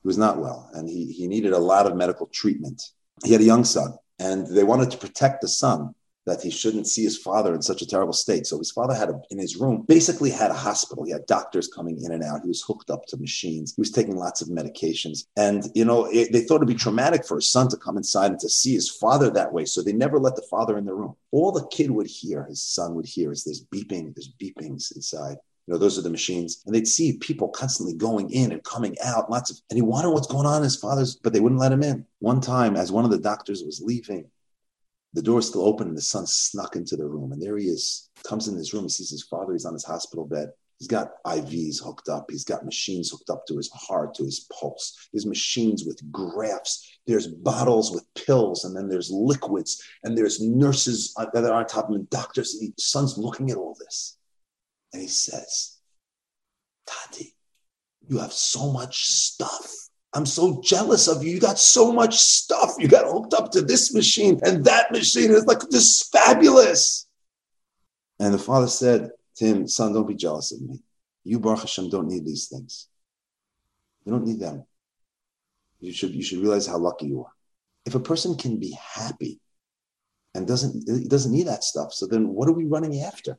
He was not well, and he, he needed a lot of medical treatment. He had a young son, and they wanted to protect the son that he shouldn't see his father in such a terrible state. So his father had a, in his room, basically had a hospital. He had doctors coming in and out. He was hooked up to machines. He was taking lots of medications. And, you know, it, they thought it'd be traumatic for his son to come inside and to see his father that way. So they never let the father in the room. All the kid would hear, his son would hear, is there's beeping, there's beepings inside. You know, those are the machines. And they'd see people constantly going in and coming out, lots of, and he wanted what's going on in his father's, but they wouldn't let him in. One time, as one of the doctors was leaving, the door is still open and the son snuck into the room. And there he is, comes in his room, he sees his father, he's on his hospital bed. He's got IVs hooked up. He's got machines hooked up to his heart, to his pulse. There's machines with grafts. There's bottles with pills, and then there's liquids, and there's nurses that are on top of him, doctors. And son's looking at all this. And he says, Tati, you have so much stuff. I'm so jealous of you. You got so much stuff. You got hooked up to this machine and that machine. It's like this fabulous. And the father said to him, Son, don't be jealous of me. You, Baruch Hashem, don't need these things. You don't need them. You should, you should realize how lucky you are. If a person can be happy and doesn't, doesn't need that stuff, so then what are we running after?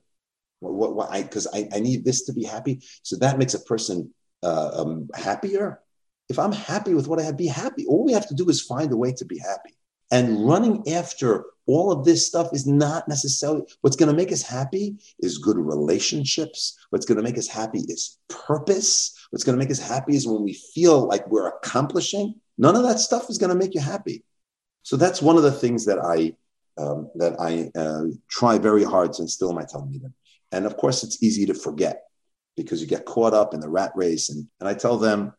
What, what, I because I, I need this to be happy. So that makes a person uh, um, happier. If I'm happy with what I have, be happy. All we have to do is find a way to be happy. And running after all of this stuff is not necessarily what's going to make us happy is good relationships. What's going to make us happy is purpose. What's going to make us happy is when we feel like we're accomplishing. None of that stuff is going to make you happy. So that's one of the things that I um, that I uh, try very hard to instill in my Talmidim. And of course, it's easy to forget because you get caught up in the rat race. And, and I tell them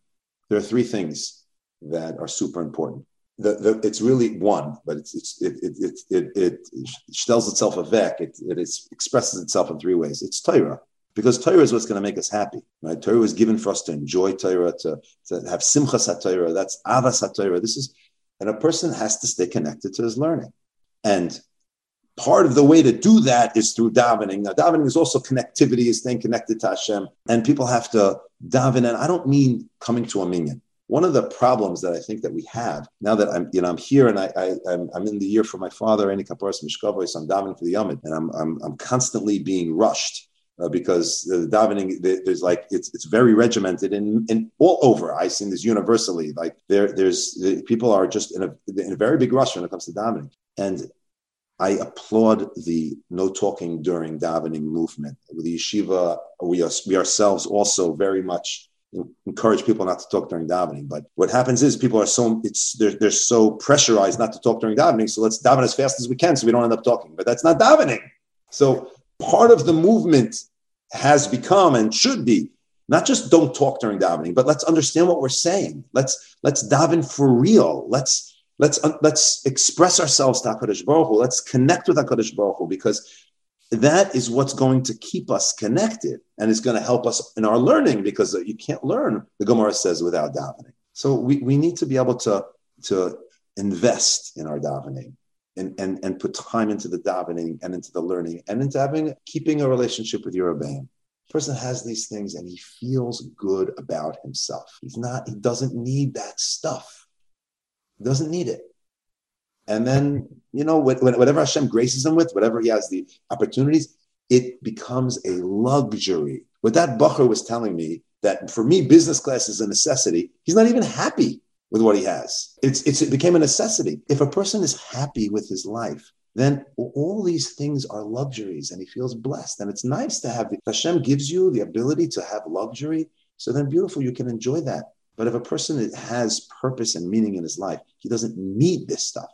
there are three things that are super important. The, the, it's really one, but it's, it's, it, it, it, it, it, tells itself a vec. It, it expresses itself in three ways. It's Torah, because Torah is what's going to make us happy. Right? Torah was given for us to enjoy Torah, to, to have simchas Torah. That's avas Torah. This is, and a person has to stay connected to his learning. And part of the way to do that is through davening. Now, davening is also connectivity, is staying connected to Hashem, and people have to daven. And I don't mean coming to a minyan. One of the problems that I think that we have now that I'm, you know, I'm here and I, I am I'm in the year for my father, Any Kaparas Mishkavois, I'm davening for the Yamid, and I'm, I'm, I'm constantly being rushed. Uh, because the davening there's like it's it's very regimented and, and all over. I see this universally. Like there there's people are just in a in a very big rush when it comes to davening, and I applaud the no talking during davening movement. The yeshiva, we, we ourselves also very much encourage people not to talk during davening. But what happens is people are so it's they're, they're so pressurized not to talk during davening. So let's daven as fast as we can so we don't end up talking. But that's not davening. So part of the movement has become and should be not just don't talk during davening, but let's understand what we're saying. Let's let's daven for real. Let's let's uh, let's express ourselves to Hakadosh Baruch Hu. Let's connect with Hakadosh Baruch Hu because that is what's going to keep us connected and is going to help us in our learning because you can't learn, the Gemara says, without davening. So we, we need to be able to, to invest in our davening and, and, and put time into the davening and into the learning and into having keeping a relationship with your Rebbeim. Person has these things and he feels good about himself. He's not, he doesn't need that stuff. Doesn't need it. And then, you know, whatever Hashem graces him with, whatever he has the opportunities, it becomes a luxury. What that Bacher was telling me, that for me, business class is a necessity, he's not even happy with what he has. It's, it's, it became a necessity. If a person is happy with his life, then all these things are luxuries and he feels blessed. And it's nice to have, the, Hashem gives you the ability to have luxury. So then beautiful, you can enjoy that. But if a person has purpose and meaning in his life, he doesn't need this stuff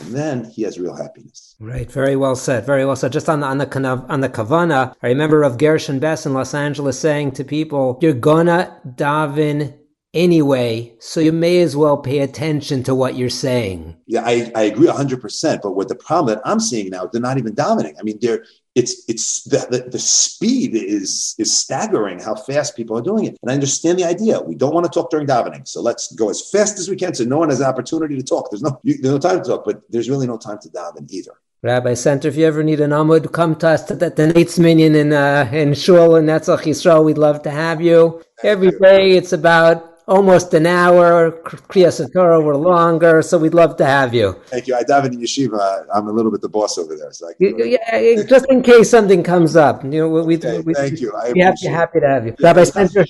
and then he has real happiness. Right, very well said, very well said. Just on the on the on the kavana, I remember of Gershon Bess in Los Angeles saying to people, "You're gonna daven anyway, so you may as well pay attention to what you're saying. Yeah, I, I agree 100%. But what the problem that I'm seeing now, they're not even dominating. I mean, they're it's it's the, the, the, speed is is staggering how fast people are doing it. And I understand the idea. We don't want to talk during davening, so let's go as fast as we can so no one has an opportunity to talk. There's no you, there's no time to talk, but there's really no time to daven either. Rabbi Senter, if you ever need an Amud, come to us to the, Nates Minyan in uh, in Shul in Netzach Yisrael. We'd love to have you. Every day it's about almost an hour. Kriya Torah were longer, so we'd love to have you. Thank you. I dive in yeshiva. I'm a little bit the boss over there. So yeah, just in case something comes up. You know, we, okay, we, thank you. I we have to happy to have you. Rabbi Senter.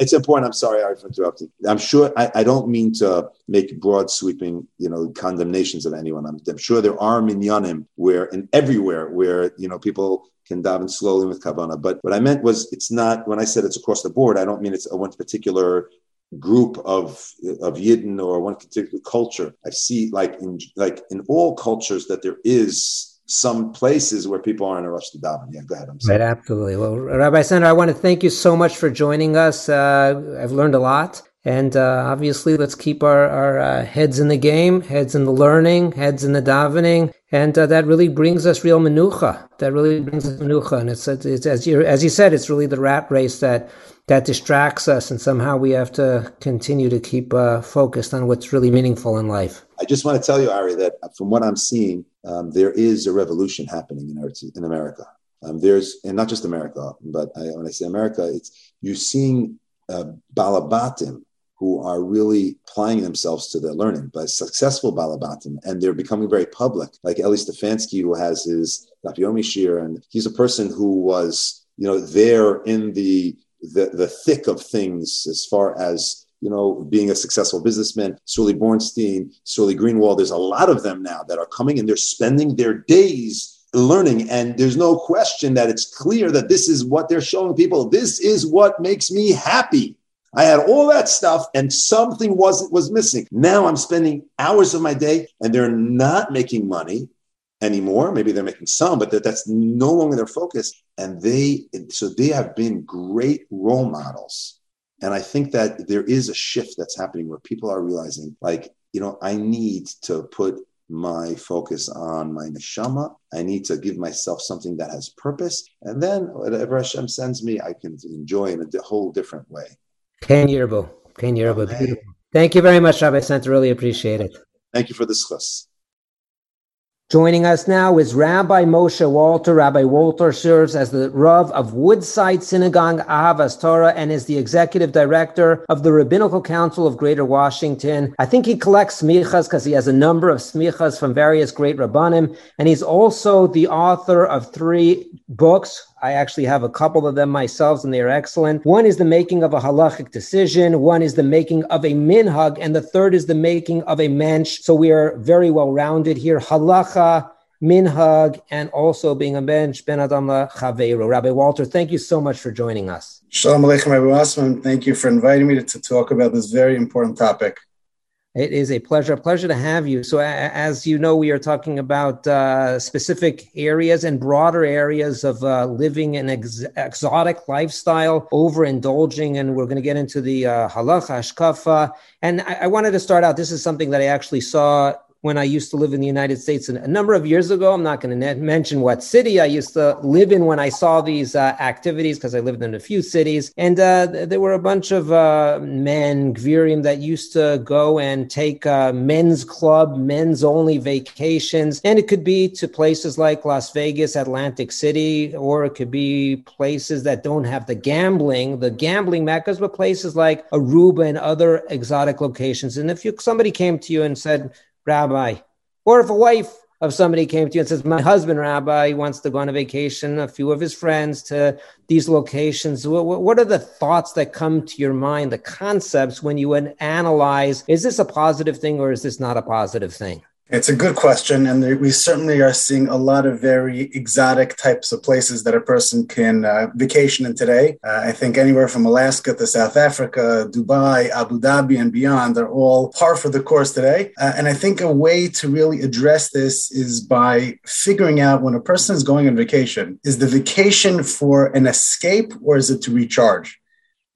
It's important. I'm sorry I interrupted. I'm sure I, I, don't mean to make broad sweeping, you know, condemnations of anyone. I'm, I'm sure there are minyanim where and everywhere where you know people can daven slowly with kavana. But what I meant was it's not when I said it's across the board. I don't mean it's a one particular group of of Yidden or one particular culture. I see like in like in all cultures that there is some places where people are in a rush to daven. Yeah, go ahead. I'm sorry. Right, absolutely. Well, Rabbi Senter, I want to thank you so much for joining us. Uh, I've learned a lot. And uh, obviously, let's keep our, our uh, heads in the game, heads in the learning, heads in the davening, and uh, that really brings us real menucha. That really brings us menucha, and it's, it's as you as you said, it's really the rat race that that distracts us, and somehow we have to continue to keep uh, focused on what's really meaningful in life. I just want to tell you, Ari, that from what I'm seeing, um, there is a revolution happening in, in America. Um, there's, and not just America, but I, when I say America, it's you're seeing uh, balabatim who are really applying themselves to their learning, but successful balabatim, and they're becoming very public. Like Eli Stefansky, who has his Daf Yomi Shiur, and he's a person who was, you know, there in the the, the thick of things as far as you know, being a successful businessman, Sully Bornstein, Sully Greenwald, there's a lot of them now that are coming and they're spending their days learning. And there's no question that it's clear that this is what they're showing people. This is what makes me happy. I had all that stuff and something was was missing. Now I'm spending hours of my day and they're not making money anymore. Maybe they're making some, but that, that's no longer their focus. And they, so they have been great role models. And I think that there is a shift that's happening where people are realizing, like, you know, I need to put my focus on my neshama. I need to give myself something that has purpose. And then whatever Hashem sends me, I can enjoy in a whole different way. Ken Yerbo. Ken Yerbo. Oh, beautiful. Thank you very much, Rabbi Senter. Really appreciate it. Thank you for this class. Joining us now is Rabbi Moshe Walter. Rabbi Walter serves as the Rav of Woodside Synagogue, Ahavas Torah, and is the executive director of the Rabbinical Council of Greater Washington. I think he collects smichas because he has a number of smichas from various great rabbanim, and he's also the author of three books. I actually have a couple of them myself, and they are excellent. One is the making of a halachic decision. One is the making of a minhag, and the third is the making of a mensch. So we are very well rounded here. Halacha minhag, and also being a bench ben adam chaveru. Rabbi Walter, thank you so much for joining us. Shalom aleichem, Rabbi Wasserman. Thank you for inviting me to, to talk about this very important topic. It is a pleasure, a pleasure to have you. So, as you know, we are talking about uh, specific areas and broader areas of uh, living an ex- exotic lifestyle, overindulging, and we're going to get into the uh, halacha, hashkafa. And I-, I wanted to start out. This is something that I actually saw when I used to live in the United States a number of years ago. I'm not going to mention what city I used to live in when I saw these uh, activities because I lived in a few cities. And uh, there were a bunch of uh, men, Gvirim, that used to go and take uh, men's club, men's only vacations. And it could be to places like Las Vegas, Atlantic City, or it could be places that don't have the gambling, the gambling meccas, but places like Aruba and other exotic locations. And if you, somebody came to you and said, Rabbi. Or if a wife of somebody came to you and says, My husband, Rabbi, wants to go on a vacation, a few of his friends to these locations. What, are the thoughts that come to your mind, the concepts when you analyze is this a positive thing or is this not a positive thing? It's a good question, and we certainly are seeing a lot of very exotic types of places that a person can uh, vacation in today. Uh, I think anywhere from Alaska to South Africa, Dubai, Abu Dhabi, and beyond are all par for the course today. Uh, and I think a way to really address this is by figuring out when a person is going on vacation, is the vacation for an escape or is it to recharge?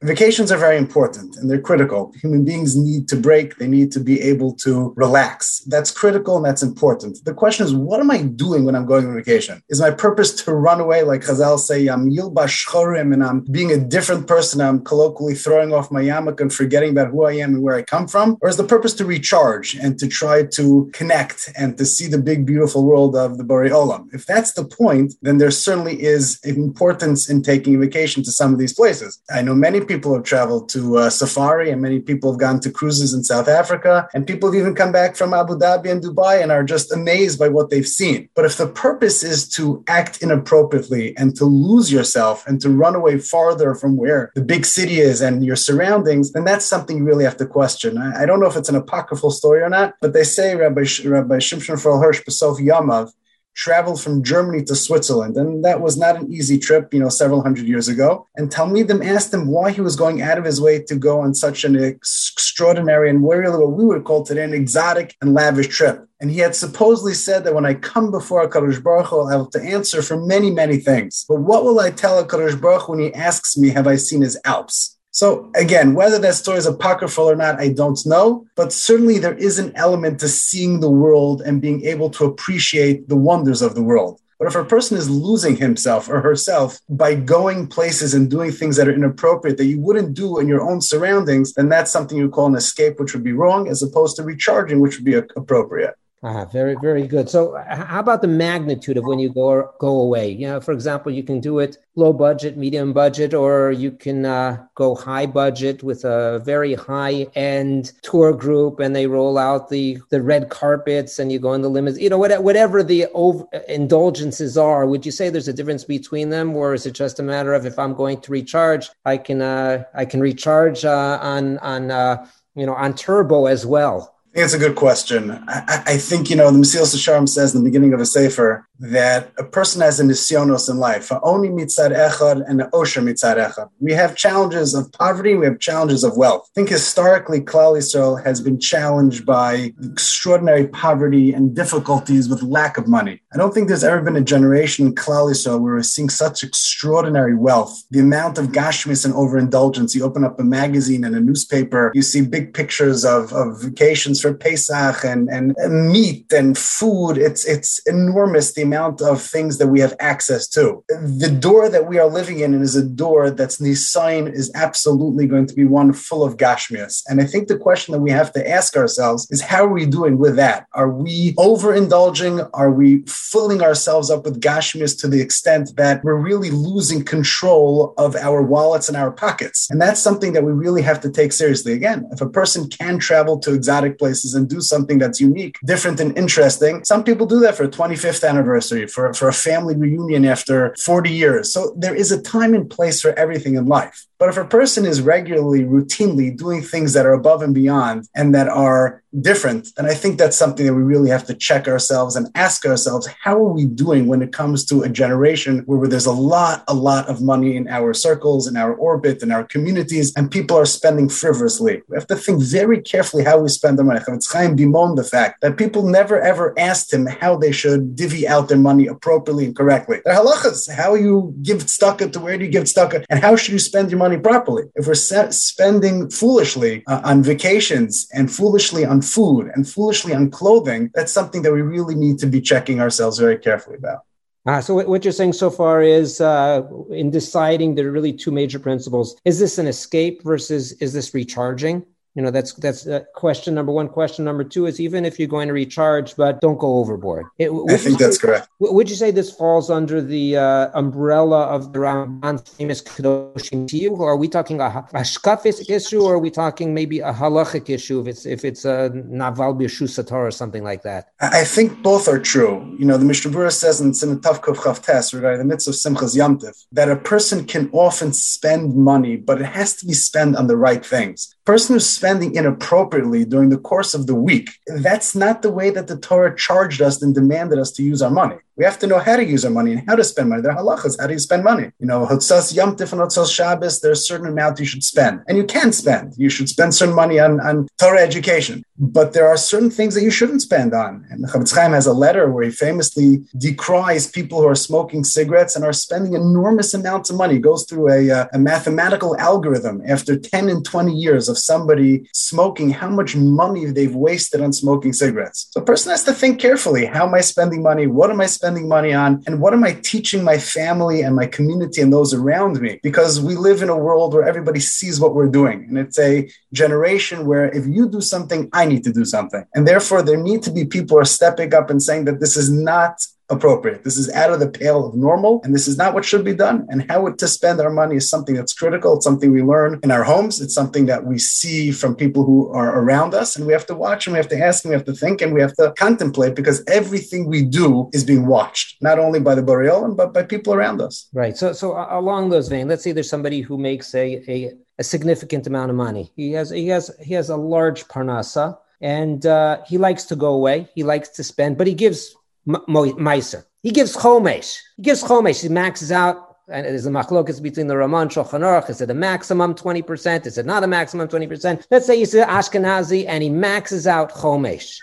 Vacations are very important and they're critical. Human beings need to break, they need to be able to relax. That's critical and that's important. The question is, what am I doing when I'm going on vacation? Is my purpose to run away, like Chazal say, I'm yilbash and I'm being a different person, I'm colloquially throwing off my yarmulke and forgetting about who I am and where I come from? Or is the purpose to recharge and to try to connect and to see the big, beautiful world of the Borei Olam? If that's the point, then there certainly is importance in taking a vacation to some of these places. I know many people people have traveled to uh, safari, and many people have gone to cruises in South Africa, and people have even come back from Abu Dhabi and Dubai and are just amazed by what they've seen. But if the purpose is to act inappropriately and to lose yourself and to run away farther from where the big city is and your surroundings, then that's something you really have to question. I, I don't know if it's an apocryphal story or not, but they say Rabbi, Rabbi Shimshon Raphael Hirsch, Besof Yamav, traveled from Germany to Switzerland. And that was not an easy trip, you know, several hundred years ago. And Talmidim asked him why he was going out of his way to go on such an extraordinary and really what we would call today an exotic and lavish trip. And he had supposedly said that when I come before HaKadosh Baruch Hu, I will have to answer for many, many things. But what will I tell HaKadosh Baruch Hu when he asks me, have I seen his Alps? So again, whether that story is apocryphal or not, I don't know. But certainly there is an element to seeing the world and being able to appreciate the wonders of the world. But if a person is losing himself or herself by going places and doing things that are inappropriate that you wouldn't do in your own surroundings, then that's something you call an escape, which would be wrong, as opposed to recharging, which would be appropriate. Ah, very, very good. So, how about the magnitude of when you go go away? You know, for example, you can do it low budget, medium budget, or you can uh, go high budget with a very high end tour group, and they roll out the the red carpets, and you go in the limits. You know, whatever the over, indulgences are. Would you say there's a difference between them, or is it just a matter of if I'm going to recharge, I can uh, I can recharge uh, on on uh, you know on turbo as well? It's a good question. I, I think, you know, the Mesilas Yesharim says in the beginning of a Sefer that a person has a nisyonos in life, only mitzad echad and osher mitzad echad. We have challenges of poverty, we have challenges of wealth. I think historically, Klal Yisrael has been challenged by extraordinary poverty and difficulties with lack of money. I don't think there's ever been a generation in Klal Yisrael where we're seeing such extraordinary wealth. The amount of gashmis and overindulgence. You open up a magazine and a newspaper, you see big pictures of, of vacations for Pesach and, and meat and food. It's it's enormous the amount of things that we have access to. The door that we are living in is a door that's sign is absolutely going to be one full of gashmias. And I think the question that we have to ask ourselves is how are we doing with that? Are we overindulging? Are we filling ourselves up with gashmias to the extent that we're really losing control of our wallets and our pockets? And that's something that we really have to take seriously. Again, if a person can travel to exotic places places and do something that's unique, different, and interesting. Some people do that for a 25th anniversary, for, for a family reunion after 40 years. So there is a time and place for everything in life. But if a person is regularly, routinely doing things that are above and beyond and that are different, then I think that's something that we really have to check ourselves and ask ourselves, how are we doing when it comes to a generation where there's a lot, a lot of money in our circles, in our orbit, in our communities, and people are spending frivolously? We have to think very carefully how we spend our money. It's Chaim bemoaned the fact that people never ever asked him how they should divvy out their money appropriately and correctly. Are halachas, how you give tzedakah to where do you give tzedakah, and how should you spend your money properly? If we're spending foolishly uh, on vacations and foolishly on food and foolishly on clothing, that's something that we really need to be checking ourselves very carefully about. Uh, so what you're saying so far is uh, in deciding there are really two major principles. Is this an escape versus is this recharging? You know, that's that's uh, question number one. Question number two is even if you're going to recharge, but don't go overboard. It, I think that's say, correct. Would you say this falls under the uh, umbrella of the Ramban's famous Kedoshim you, Or are we talking a, a shkafis issue, or are we talking maybe a halachic issue if it's if it's a naval b'shu satar or something like that? I think both are true. You know, the Mishnah says in Simitavkov Chavtes regarding the mitzvah of Simchas Yamtiv that a person can often spend money, but it has to be spent on the right things person who's spending inappropriately during the course of the week, that's not the way that the Torah charged us and demanded us to use our money. We have to know how to use our money and how to spend money. There are halachas. How do you spend money? You know, Hotzas Yom Tif and Hotzas Shabbos, there's a certain amount you should spend. And you can spend. You should spend certain money on, on Torah education. But there are certain things that you shouldn't spend on. And Chofetz Chaim has a letter where he famously decries people who are smoking cigarettes and are spending enormous amounts of money. He goes through a, uh, a mathematical algorithm after 10 and 20 years of somebody smoking, how much money they've wasted on smoking cigarettes. So a person has to think carefully. How am I spending money? What am I spending spending money on? And what am I teaching my family and my community and those around me? Because we live in a world where everybody sees what we're doing. And it's a generation where if you do something, I need to do something. And therefore, there need to be people are stepping up and saying that this is not appropriate. This is out of the pale of normal, and this is not what should be done. And how to spend our money is something that's critical. It's something we learn in our homes. It's something that we see from people who are around us, and we have to watch and we have to ask and we have to think and we have to contemplate because everything we do is being watched, not only by the Borei Olam, but by people around us. Right. So, so along those veins, let's say there's somebody who makes a, a, a significant amount of money. He has he has he has a large parnasa and uh, he likes to go away. He likes to spend, but he gives Meiser. He gives Chomesh. He gives Chomesh. He maxes out. And there's a machlokas between the Raman Shulchan Aruch. Is it a maximum 20%? Is it not a maximum 20%? Let's say he's Ashkenazi and he maxes out Chomesh.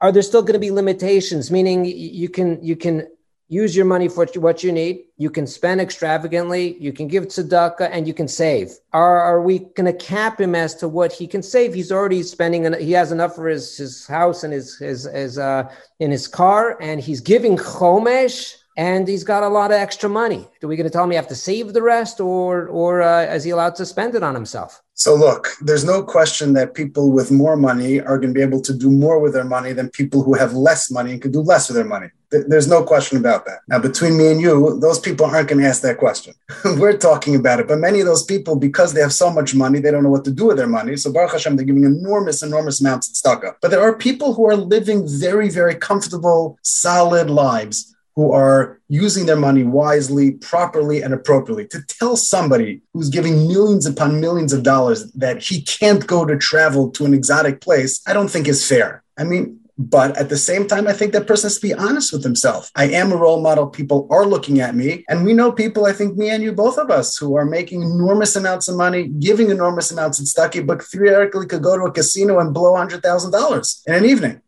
Are there still going to be limitations? Meaning you can you can use your money for what you need. You can spend extravagantly, you can give tzedakah, and you can save. Are, are we going to cap him as to what he can save? He's already spending, he has enough for his, his house and his, his, his uh, in his car, and he's giving chomesh, and he's got a lot of extra money. Are we going to tell him he have to save the rest, or, or uh, is he allowed to spend it on himself? So, look, there's no question that people with more money are going to be able to do more with their money than people who have less money and can do less with their money. There's no question about that. Now, between me and you, those people aren't going to ask that question. (laughs) We're talking about it. But many of those people, because they have so much money, they don't know what to do with their money. So, Baruch Hashem, they're giving enormous, enormous amounts of tzedakah. But there are people who are living very, very comfortable, solid lives who are using their money wisely, properly, and appropriately. To tell somebody who's giving millions upon millions of dollars that he can't go to travel to an exotic place, I don't think is fair. I mean, but at the same time, I think that person has to be honest with himself. I am a role model. People are looking at me. And we know people, I think me and you, both of us, who are making enormous amounts of money, giving enormous amounts of stucky, but theoretically could go to a casino and blow $100,000 in an evening.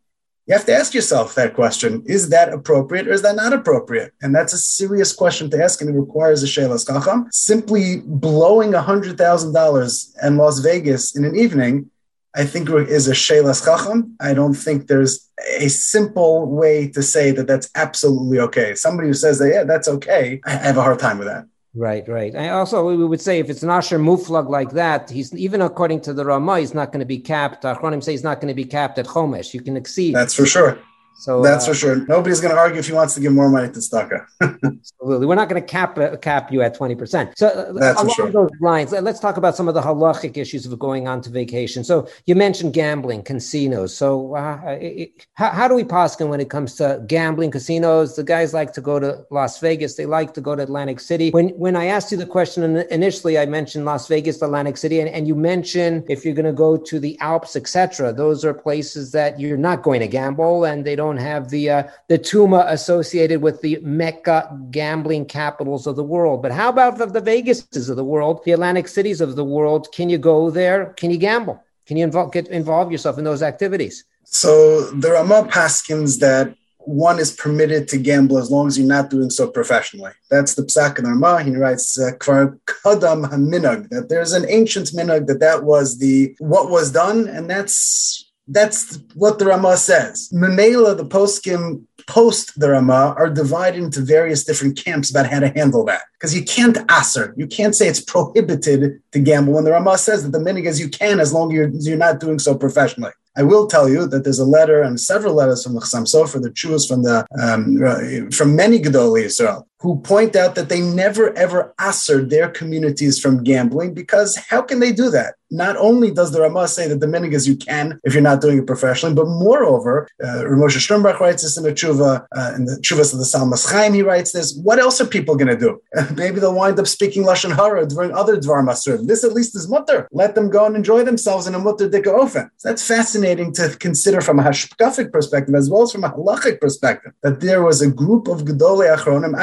You have to ask yourself that question. Is that appropriate or is that not appropriate? And that's a serious question to ask, and it requires a Shelas Chacham. Simply blowing $100,000 in Las Vegas in an evening I think is a shelas chacham. I don't think there's a simple way to say that that's absolutely okay. Somebody who says that, yeah, that's okay, I have a hard time with that. Right, right. And also, we would say if it's an Asher Muflag like that, he's even according to the Rama, he's not going to be capped. Achronim say he's not going to be capped at Chomesh. You can exceed. That's for sure. So that's uh, for sure. Nobody's going to argue if he wants to give more money to Staka. (laughs) absolutely, we're not going to cap uh, cap you at twenty percent. So uh, that's along sure. those lines, let's talk about some of the halachic issues of going on to vacation. So you mentioned gambling, casinos. So uh, it, how, how, do we poskin when it comes to gambling, casinos? The guys like to go to Las Vegas. They like to go to Atlantic City. When when I asked you the question initially, I mentioned Las Vegas, Atlantic City, and, and you mentioned if you're going to go to the Alps, etc. Those are places that you're not going to gamble, and they don't don't have the uh, the tuma associated with the Mecca gambling capitals of the world. But how about the, the Vegases of the world, the Atlantic cities of the world? Can you go there? Can you gamble? Can you involve, get involve yourself in those activities? So there are more paskins that one is permitted to gamble as long as you're not doing so professionally. That's the Psak and Arma. He writes, uh, Kvar Kadam Haminag, that there's an ancient minag that that was the what was done, and that's that's what the Rama says. Memela, the poskim post the Rama, are divided into various different camps about how to handle that. Because you can't aser, you can't say it's prohibited to gamble when the Rama says that the minig is you can as long as you're, you're not doing so professionally. I will tell you that there's a letter and several letters from the Chassam Sofer, the Chuvas from the um, from many Gedolei Israel, who point out that they never ever answered their communities from gambling because how can they do that? Not only does the Ramah say that the minig is you can if you're not doing it professionally, but moreover, uh, Ramosha Sternbuch writes this in the Tshuva, uh, in the Tshuvas of the Salmas Chaim, he writes this. What else are people going to do? (laughs) Maybe they'll wind up speaking Lashon Hara during other Dvar Masur. This at least is mutter. Let them go and enjoy themselves in a mutter dika ofen. So that's fascinating to consider from a hashkafic perspective as well as from a halachic perspective, that there was a group of Gedolei Achronim,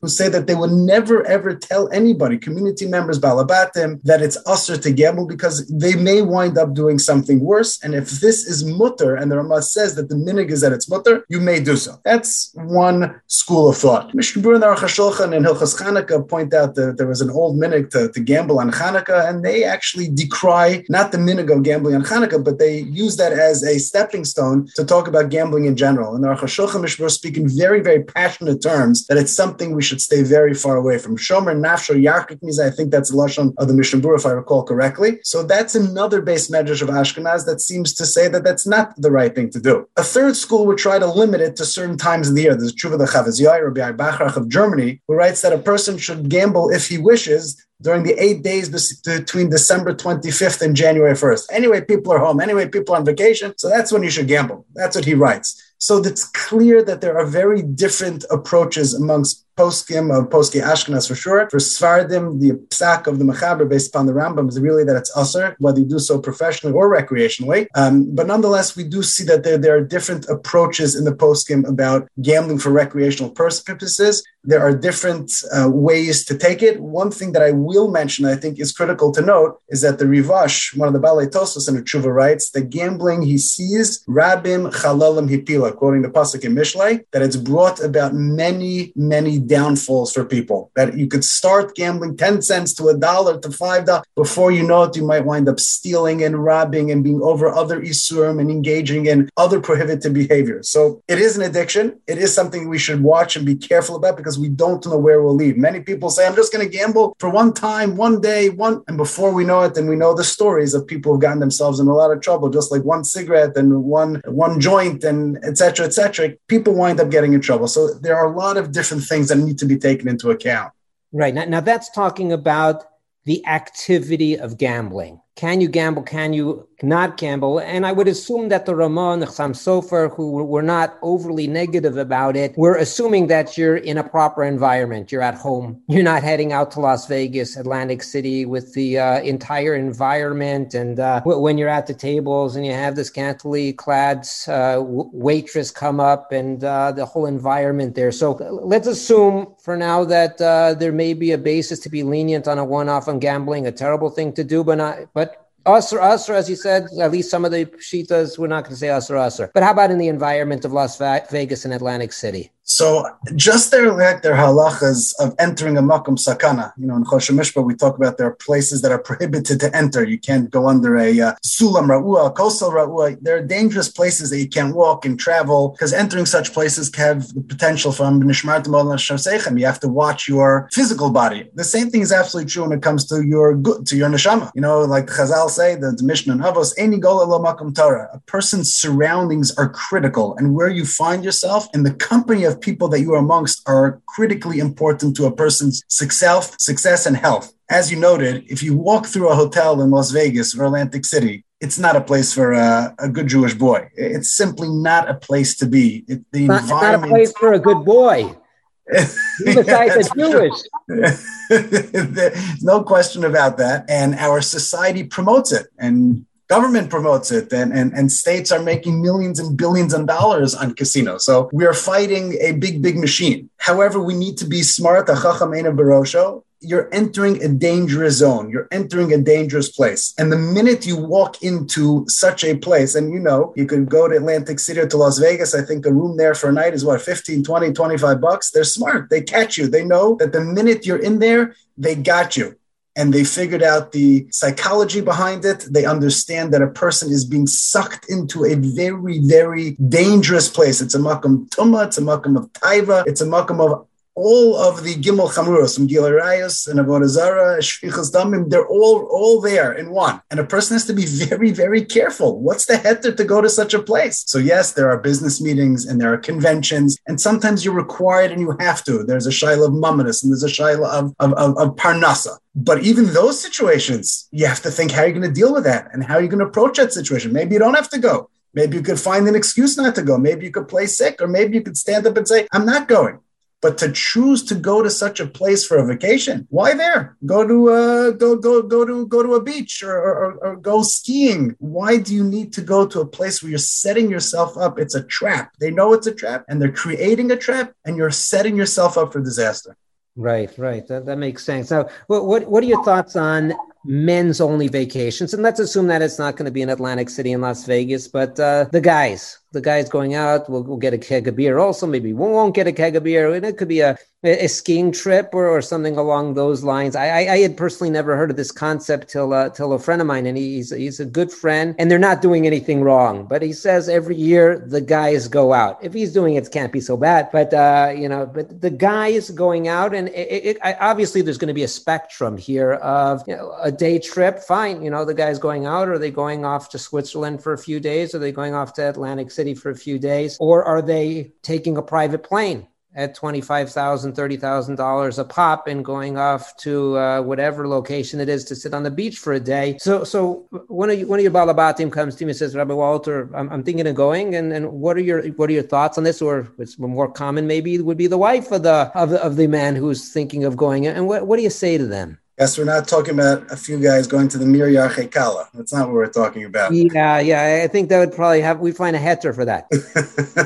who say that they would never ever tell anybody, community members, balabatim, that it's assur to because they may wind up doing something worse. And if this is mutter, and the Ramah says that the minhag is that it's mutter, you may do so. That's one school of thought. Mishnah Berurah and Aruch and Hilchas Chanukah point out that there was an old minhag to, to gamble on Chanukah, and they actually decry not the minhag of gambling on Chanukah, but they use that as a stepping stone to talk about gambling in general. And the Aruch HaShulchan Mishnah speak in very, very passionate terms that it's something we should stay very far away from. Shomer Nafsho Yarkik means I think that's the Lashon of the Mishnah if I recall correctly. So that's another beis medrash of Ashkenaz that seems to say that that's not the right thing to do. A third school would try to limit it to certain times of the year. There's Tshuva the Chavos Yair, Rabbi Bachrach of Germany, who writes that a person should gamble if he wishes during the eight days between December 25th and January 1st. Anyway, people are home. Anyway, people are on vacation. So that's when you should gamble. That's what he writes. So it's clear that there are very different approaches amongst poskim of poskei Ashkenaz for sure. For Sefardim, the psak of the Mechaber based upon the Rambam is really that it's assur, whether you do so professionally or recreationally. Um, but nonetheless, we do see that there, there are different approaches in the poskim about gambling for recreational purposes. There are different uh, ways to take it. One thing that I will mention, I think, is critical to note, is that the Rivash, one of the Balei Tosos in the Tshuva, writes that gambling he sees Rabim Chalalim Hipila, quoting the pasuk in Mishlei, that it's brought about many, many downfalls for people. That you could start gambling 10 cents to a dollar to five dollars. Before you know it, you might wind up stealing and robbing and being over other isurim and engaging in other prohibited behaviors. So it is an addiction. It is something we should watch and be careful about because we don't know where we'll lead. Many people say, I'm just going to gamble for one time, one day, one. And before we know it, then we know the stories of people who've gotten themselves in a lot of trouble, just like one cigarette and one, one joint and etc. etc. People wind up getting in trouble. So there are a lot of different things that need to be taken into account. Right. Now, now that's talking about the activity of gambling. Can you gamble? Can you not gamble. And I would assume that the Ramah and the Chassam Sofer, who were not overly negative about it, were assuming that you're in a proper environment. You're at home. You're not heading out to Las Vegas, Atlantic City with the uh, entire environment. And uh, when you're at the tables and you have this scantily clad uh, waitress come up and uh, the whole environment there. So let's assume for now that uh, there may be a basis to be lenient on a one-off on gambling, a terrible thing to do, but not, but Usr, Usr, as you said, at least some of the Shitas, we're not going to say Usr, Usr. But how about in the environment of Las Vegas and Atlantic City? So just their like their halachas of entering a makom sakana. You know, in Choshen Mishpat, we talk about there are places that are (laughs) prohibited to enter. You can't go under a uh, sulam ra'ua, kosel ra'ua. There are dangerous places that you can't walk and travel because entering such places can have the potential from nishmartim You have to watch your physical body. The same thing is absolutely true when it comes to your good, to your neshama. You know, like the Chazal say, the, the Mishnah and Avos, any gola lo makom Torah. A person's surroundings are critical, and where you find yourself in the company of of people that you are amongst are critically important to a person's success, success and health. As you noted, if you walk through a hotel in Las Vegas or Atlantic City, it's not a place for a, a good Jewish boy. It's simply not a place to be. It, the not, environment, not a place for a good boy. (laughs) Besides Jewish. (laughs) There's no question about that. And our society promotes it. And government promotes it and, and, and states are making millions and billions of dollars on casinos. So we are fighting a big, big machine. However, we need to be smart. You're entering a dangerous zone. You're entering a dangerous place. And the minute you walk into such a place, and you know, you could go to Atlantic City or to Las Vegas. I think a room there for a night is what, 15, 20, 25 bucks. They're smart. They catch you. They know that the minute you're in there, they got you and they figured out the psychology behind it. They understand that a person is being sucked into a very, very dangerous place. It's a makam tuma, it's a makam of taiva, it's a makam of all of the Gimel Chamuros from Gilui Arayos and Avodah Zarah, Shfichas Damim, they're all, all there in one. And a person has to be (laughs) very, very careful. What's the heter to go to such a place? So, yes, there are business meetings and there are conventions, and sometimes you're required and you have to. There's a Shaila of Mamadus and there's a Shaila of, of, of, of Parnasa. But even those situations, you have to think how you're going to deal with that and how you're going to approach that situation. Maybe you don't have to go. Maybe you could find an excuse not to go. Maybe you could play sick, or maybe you could stand up and say, I'm not going. But to choose to go to such a place for a vacation, why there? Go to uh, go go go to go to a beach or, or, or go skiing. Why do you need to go to a place where you're setting yourself up? It's a trap. They know it's a trap, and they're creating a trap, and you're setting yourself up for disaster. Right, right. That, that makes sense. Now, what, what what are your thoughts on men's only vacations? And let's assume that it's not going to be in Atlantic City and Las Vegas, but uh, the guys, the guys going out will will get a keg of beer also. Maybe we won't get a keg of beer. And it could be a, a skiing trip or, or something along those lines. I, I, I had personally never heard of this concept till uh, till a friend of mine, and he's he's a good friend, and they're not doing anything wrong. But he says every year the guys go out. If he's doing it, it can't be so bad. But uh, you know, but the guys going out, and it, it, obviously there's going to be a spectrum here of you know, a day trip. Fine, you know, the guys going out. Are they going off to Switzerland for a few days? Are they going off to Atlantic? City for a few days? Or are they taking a private plane? At $25,000, $30,000 a pop and going off to uh, whatever location it is to sit on the beach for a day. So, so one of you, one of your balabatim comes to me and says, Rabbi Walter, I'm, I'm, thinking of going. And, and what are your, what are your thoughts on this? Or it's more common, maybe would be the wife of the, of the, of the man who's thinking of going. And what, what do you say to them? Yes, we're not talking about a few guys going to the Mir Kala. That's not what we're talking about. Yeah, yeah. I think that would probably have, we find a heter for that.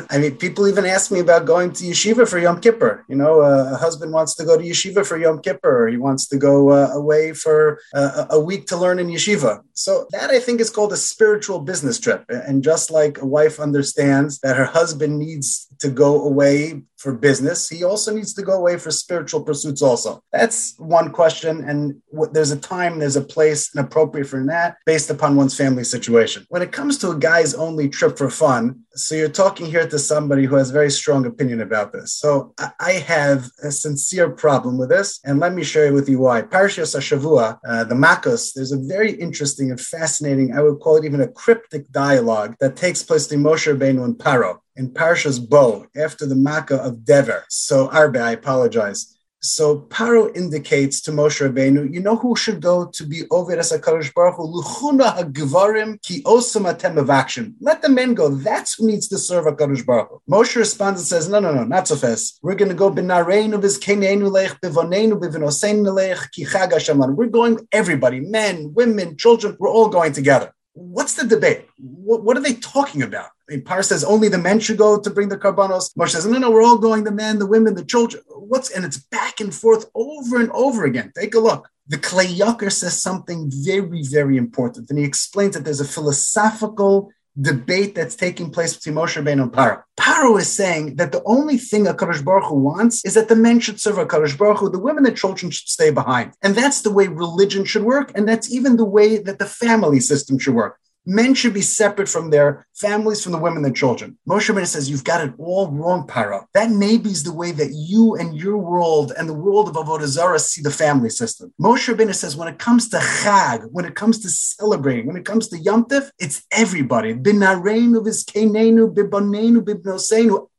(laughs) I mean, people even ask me about going to yeshiva for Yom Kippur. You know, uh, a husband wants to go to yeshiva for Yom Kippur, or he wants to go uh, away for uh, a week to learn in yeshiva. So that I think is called a spiritual business trip. And just like a wife understands that her husband needs to go away for business, he also needs to go away for spiritual pursuits also. That's one question. And there's a time, there's a place and appropriate for that based upon one's family situation. When it comes to a guy's only trip for fun, so you're talking here to somebody who has very strong opinion about this. So I have a sincere problem with this. And let me share with you why. Parashas Hashavua, uh, the Makos, there's a very interesting and fascinating, I would call it even a cryptic dialogue that takes place between Moshe Rabbeinu and Paro in Parshas Bo after the Makkah of Dever. So Arbe, I apologize. So Paro indicates to Moshe Rabbeinu, you know who should go to be over as Hakadosh Baruch Hu? Luchuna hagvarim ki osam atem of action. Let the men go. That's who needs to serve Hakadosh Baruch Hu. Moshe responds and says, no, no, no, not so fast. We're going to go b'nareinu b'zkeneinu lech b'vonenu b'vinoseinu lech ki chag We're going everybody, men, women, children. We're all going together. What's the debate? What, what are they talking about? Par says only the men should go to bring the karbanos. Moshe says, no, no, we're all going, the men, the women, the children. What's and it's back and forth over and over again. Take a look. The Kli Yakar says something very, very important. And he explains that there's a philosophical debate that's taking place between Moshe Rabbeinu and Paro. Paro is saying that the only thing a Kadosh Baruch Hu wants is that the men should serve a Kadosh Baruch Hu, the women and children should stay behind. And that's the way religion should work, and that's even the way that the family system should work men should be separate from their families, from the women their children. Moshe Rabbeinu says, You've got it all wrong, Paro. That maybe is the way that you and your world and the world of Avodah Zarah see the family system. Moshe Rabbeinu says, When it comes to Chag, when it comes to celebrating, when it comes to Yom Tif, it's everybody.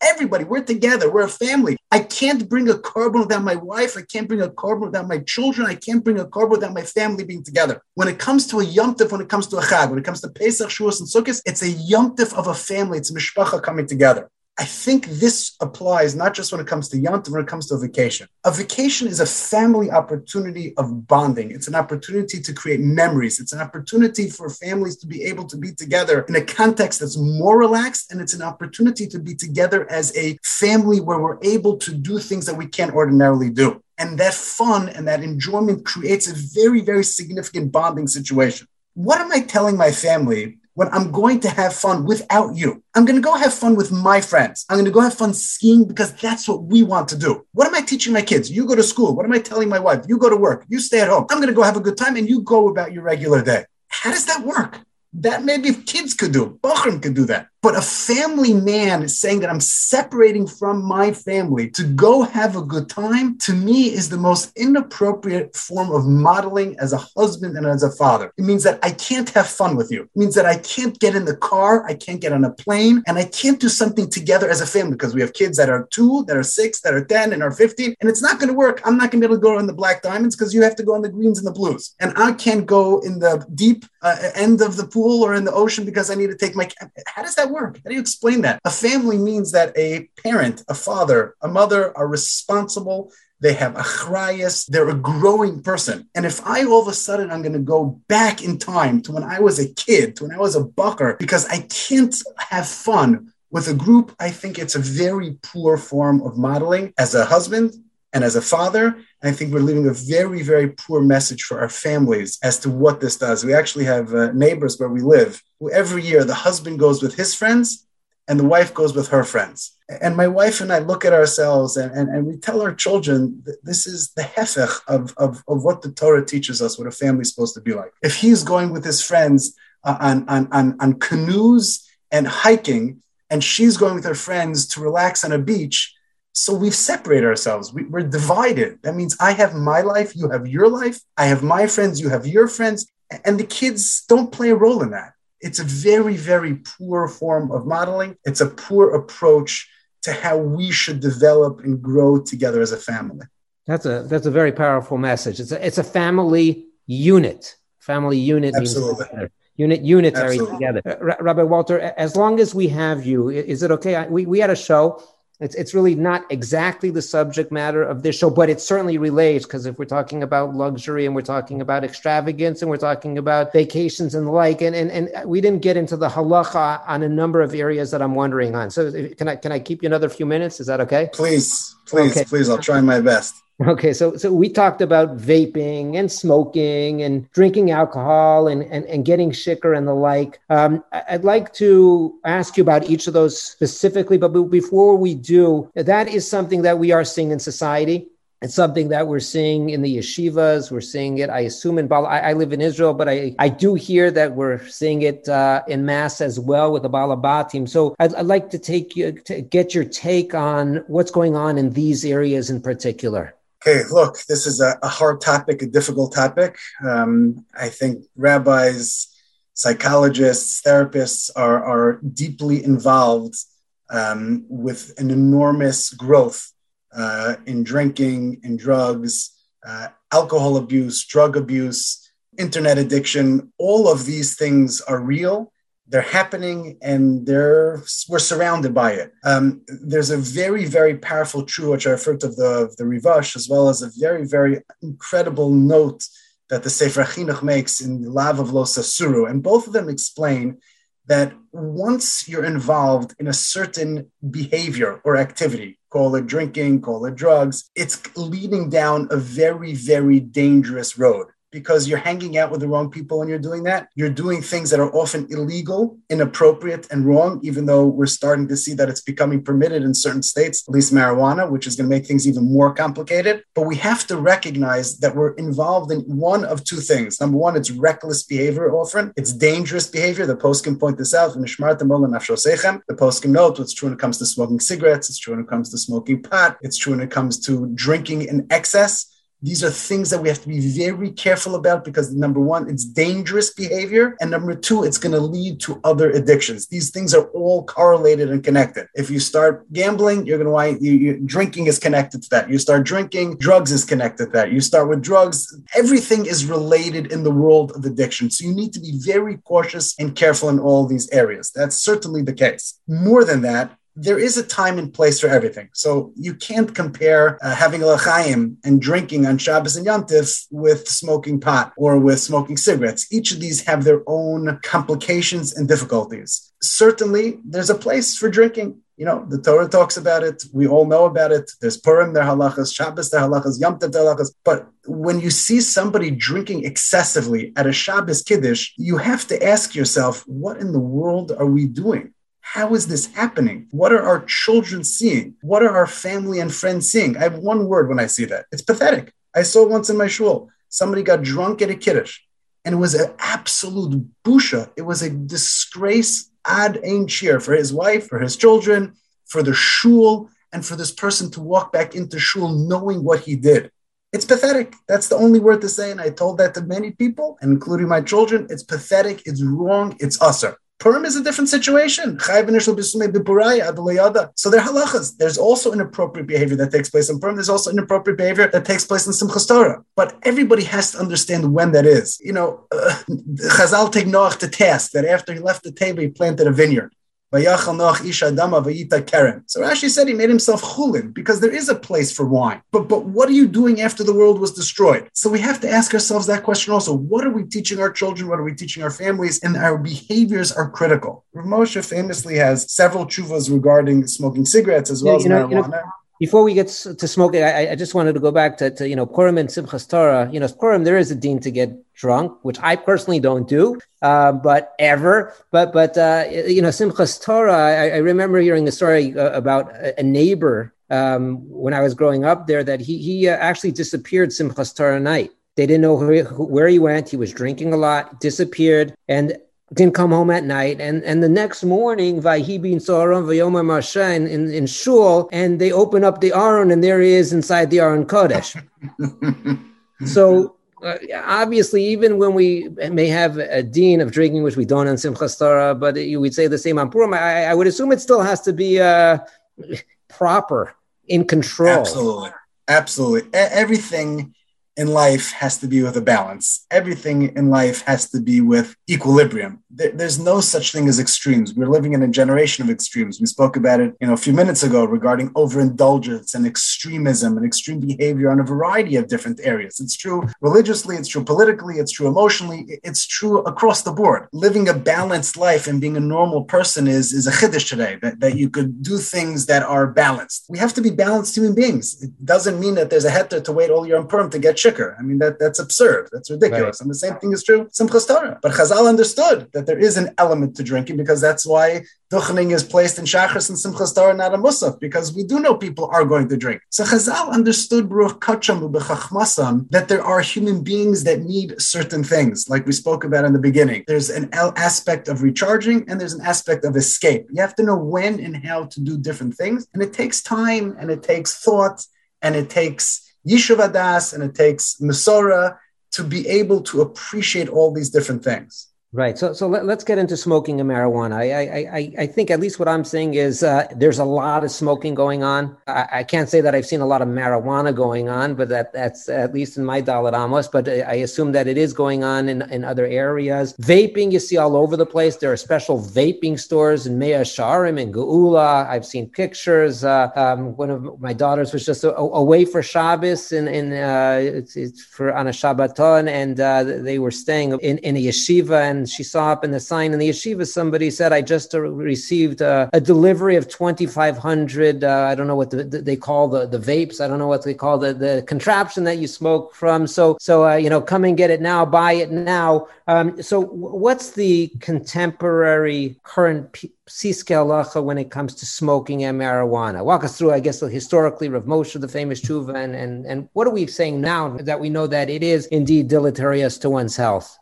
Everybody. We're together. We're a family. I can't bring a korban without my wife. I can't bring a korban without my children. I can't bring a korban without my family being together. When it comes to a Yom Tif, when it comes to a Chag, when it comes to Pesach, Shavuos, and Sukkot, it's a Yom Tif of a family. It's a mishpacha coming together. I think this applies not just when it comes to Yontif, when it comes to a vacation. A vacation is a family opportunity of bonding. It's an opportunity to create memories. It's an opportunity for families to be able to be together in a context that's more relaxed. And it's an opportunity to be together as a family where we're able to do things that we can't ordinarily do. And that fun and that enjoyment creates a very, very significant bonding situation. What am I telling my family when I'm going to have fun without you. I'm going to go have fun with my friends. I'm going to go have fun skiing because that's what we want to do. What am I teaching my kids? You go to school. What am I telling my wife? You go to work. You stay at home. I'm going to go have a good time and you go about your regular day. How does that work? That maybe kids could do. Bochurim could do that. But a family man is saying that I'm separating from my family to go have a good time, to me, is the most inappropriate form of modeling as a husband and as a father. It means that I can't have fun with you. It means that I can't get in the car, I can't get on a plane, and I can't do something together as a family because we have kids that are two, that are six, that are 10, and are 15, and it's not going to work. I'm not going to be able to go on the black diamonds because you have to go on the greens and the blues. And I can't go in the deep uh, end of the pool or in the ocean because I need to take my. How does that work? How do you explain that? A family means that a parent, a father, a mother are responsible. They have a achrayas. They're a growing person. And if I all of a sudden I'm going to go back in time to when I was a kid, to when I was a bucker, because I can't have fun with a group, I think it's a very poor form of modeling as a husband and as a father. I think we're leaving a very, very poor message for our families as to what this does. We actually have uh, neighbors where we live who every year the husband goes with his friends and the wife goes with her friends. And my wife and I look at ourselves and, and, and we tell our children that this is the hefech of, of, of what the Torah teaches us, what a family is supposed to be like. If he's going with his friends uh, on, on, on, on canoes and hiking, and she's going with her friends to relax on a beach, so we've separated ourselves. We, are divided. That means I have my life, you have your life. I have my friends, you have your friends. And the kids don't play a role in that. It's a very, very poor form of modeling. It's a poor approach to how we should develop and grow together as a family. That's a that's a very powerful message. It's a it's a family unit. Family unit Absolutely. means unit unitary Absolutely. together. Uh, Rabbi Walter, as long as we have you, is it okay? We we had a show it's, it's really not exactly the subject matter of this show, but it certainly relates because if we're talking about luxury and we're talking about extravagance and we're talking about vacations and the like, and, and, and we didn't get into the halacha on a number of areas that I'm wondering on. So can I, can I keep you another few minutes? Is that okay? Please, please, okay. please. I'll try my best. Okay, so so we talked about vaping and smoking and drinking alcohol and and, and getting shikker and the like. Um, I'd like to ask you about each of those specifically, but before we do, that is something that we are seeing in society. It's something that we're seeing in the yeshivas. We're seeing it, I assume, in Bala. I, I live in Israel, but I, I do hear that we're seeing it uh, in mass as well with the Balabatim. So I'd, I'd like to take you to get your take on what's going on in these areas in particular. Okay, look, this is a, a hard topic, a difficult topic. Um, I think rabbis, psychologists, therapists are, are deeply involved um, with an enormous growth uh, in drinking, in drugs, uh, alcohol abuse, drug abuse, internet addiction. All of these things are real they're happening and they're we're surrounded by it. Um, there's a very very powerful true which I referred to of the of the Rivash as well as a very very incredible note that the Sefer Chinuch makes in the Lav of Lo Sasuru, and both of them explain that once you're involved in a certain behavior or activity, call it drinking, call it drugs, it's leading down a very very dangerous road because you're hanging out with the wrong people when you're doing that. You're doing things that are often illegal, inappropriate, and wrong, even though we're starting to see that it's becoming permitted in certain states, at least marijuana, which is going to make things even more complicated. But we have to recognize that we're involved in one of two things. Number one, it's reckless behavior often, it's dangerous behavior. The poskim point this out. The poskim note what's true when it comes to smoking cigarettes, it's true when it comes to smoking pot, it's true when it comes to drinking in excess these are things that we have to be very careful about because number one, it's dangerous behavior. And number two, it's going to lead to other addictions. These things are all correlated and connected. If you start gambling, you're going to want you, you, drinking is connected to that. You start drinking, drugs is connected to that. You start with drugs, everything is related in the world of addiction. So you need to be very cautious and careful in all these areas. That's certainly the case. More than that, there is a time and place for everything. So you can't compare uh, having a l'chaim and drinking on Shabbos and Yantif with smoking pot or with smoking cigarettes. Each of these have their own complications and difficulties. Certainly, there's a place for drinking. You know, the Torah talks about it. We all know about it. There's Purim, there halachas, Shabbos, there halachas, Yom Tov, there halachas. But when you see somebody drinking excessively at a Shabbos Kiddush, you have to ask yourself, what in the world are we doing? How is this happening? What are our children seeing? What are our family and friends seeing? I have one word when I see that. It's pathetic. I saw once in my shul. Somebody got drunk at a kiddush, and it was an absolute busha. It was a disgrace ad ein cheer for his wife, for his children, for the shul, and for this person to walk back into shul knowing what he did. It's pathetic. That's the only word to say. And I told that to many people, including my children. It's pathetic. It's wrong. It's usser. Purim is a different situation. So they're halachas. There's also inappropriate behavior that takes place in Purim. There's also inappropriate behavior that takes place in Simchas Torah. But everybody has to understand when that is. You know, uh, Chazal take Noach to task that after he left the table, he planted a vineyard. So Rashi said he made himself chulin because there is a place for wine. But but what are you doing after the world was destroyed? So we have to ask ourselves that question also. What are we teaching our children? What are we teaching our families? And our behaviors are critical. Rav Moshe famously has several chuvas regarding smoking cigarettes as well yeah, as know, marijuana. You know, before we get to smoking, I, I, just wanted to go back to, to you know Purim and Simchas Torah. You know, Purim there is a deen to get drunk, which I personally don't do, uh, but ever. But but uh, you know Simchas Torah. I, I remember hearing a story uh, about a neighbor um, when I was growing up there that he he uh, actually disappeared Simchas Torah night. They didn't know where he went. He was drinking a lot, disappeared, and didn't come home at night. And, and the next morning, Vayhi bin Soharon Vayomer Marsha in, in, in Shul, and they open up the Aron, and there he is inside the Aron Kodesh. (laughs) so uh, obviously, even when we may have a deen of drinking, which we don't in Simchas Torah, but we'd say the same on Purim, I, I would assume it still has to be uh, proper, in control. Absolutely. Absolutely. Everything in life has to be with a balance. Everything in life has to be with equilibrium. There's no such thing as extremes. We're living in a generation of extremes. We spoke about it, you know, a few minutes ago regarding overindulgence and extremism and extreme behavior on a variety of different areas. It's true religiously, it's true politically, it's true emotionally, it's true across the board. Living a balanced life and being a normal person is is a chiddush today. That, that you could do things that are balanced. We have to be balanced human beings. It doesn't mean that there's a heter to wait all year on Purim to get shikker. I mean, that that's absurd. That's ridiculous. Right. And the same thing is true Simchas Torah. But Chazal understood that there is an element to drinking because that's why duchening is placed in Shachris and Simchas Torah, not a Musaf, because we do know people are going to drink. So Chazal understood that there are human beings that need certain things, like we spoke about in the beginning. There's an aspect of recharging and there's an aspect of escape. You have to know when and how to do different things. And it takes time and it takes thought and it takes Yishuv Das and it takes Masora to be able to appreciate all these different things. Right. So, so let, us get into smoking and marijuana. I, I, I, think at least what I'm saying is uh, there's a lot of smoking going on. I, I, can't say that I've seen a lot of marijuana going on, but that that's at least in my Daled Amos. But I assume that it is going on in, in other areas. Vaping, you see all over the place. There are special vaping stores in Mea Sharim and Geula. I've seen pictures. Uh, um, one of my daughters was just a, away for Shabbos in, in uh, it's, it's for on a Shabbaton, and uh, they were staying in, in a yeshiva and and she saw up in the sign in the yeshiva, somebody said, I just uh, received a, a delivery of 2,500, uh, I don't know what the, the, they call the, the vapes. I don't know what they call the, the contraption that you smoke from. So, so uh, you know, come and get it now, buy it now. Um, so what's the contemporary current P- Siske when it comes to smoking and marijuana? Walk us through, I guess, historically, Rav Moshe, the famous Tshuva, and, and, and what are we saying now that we know that it is indeed deleterious to one's health?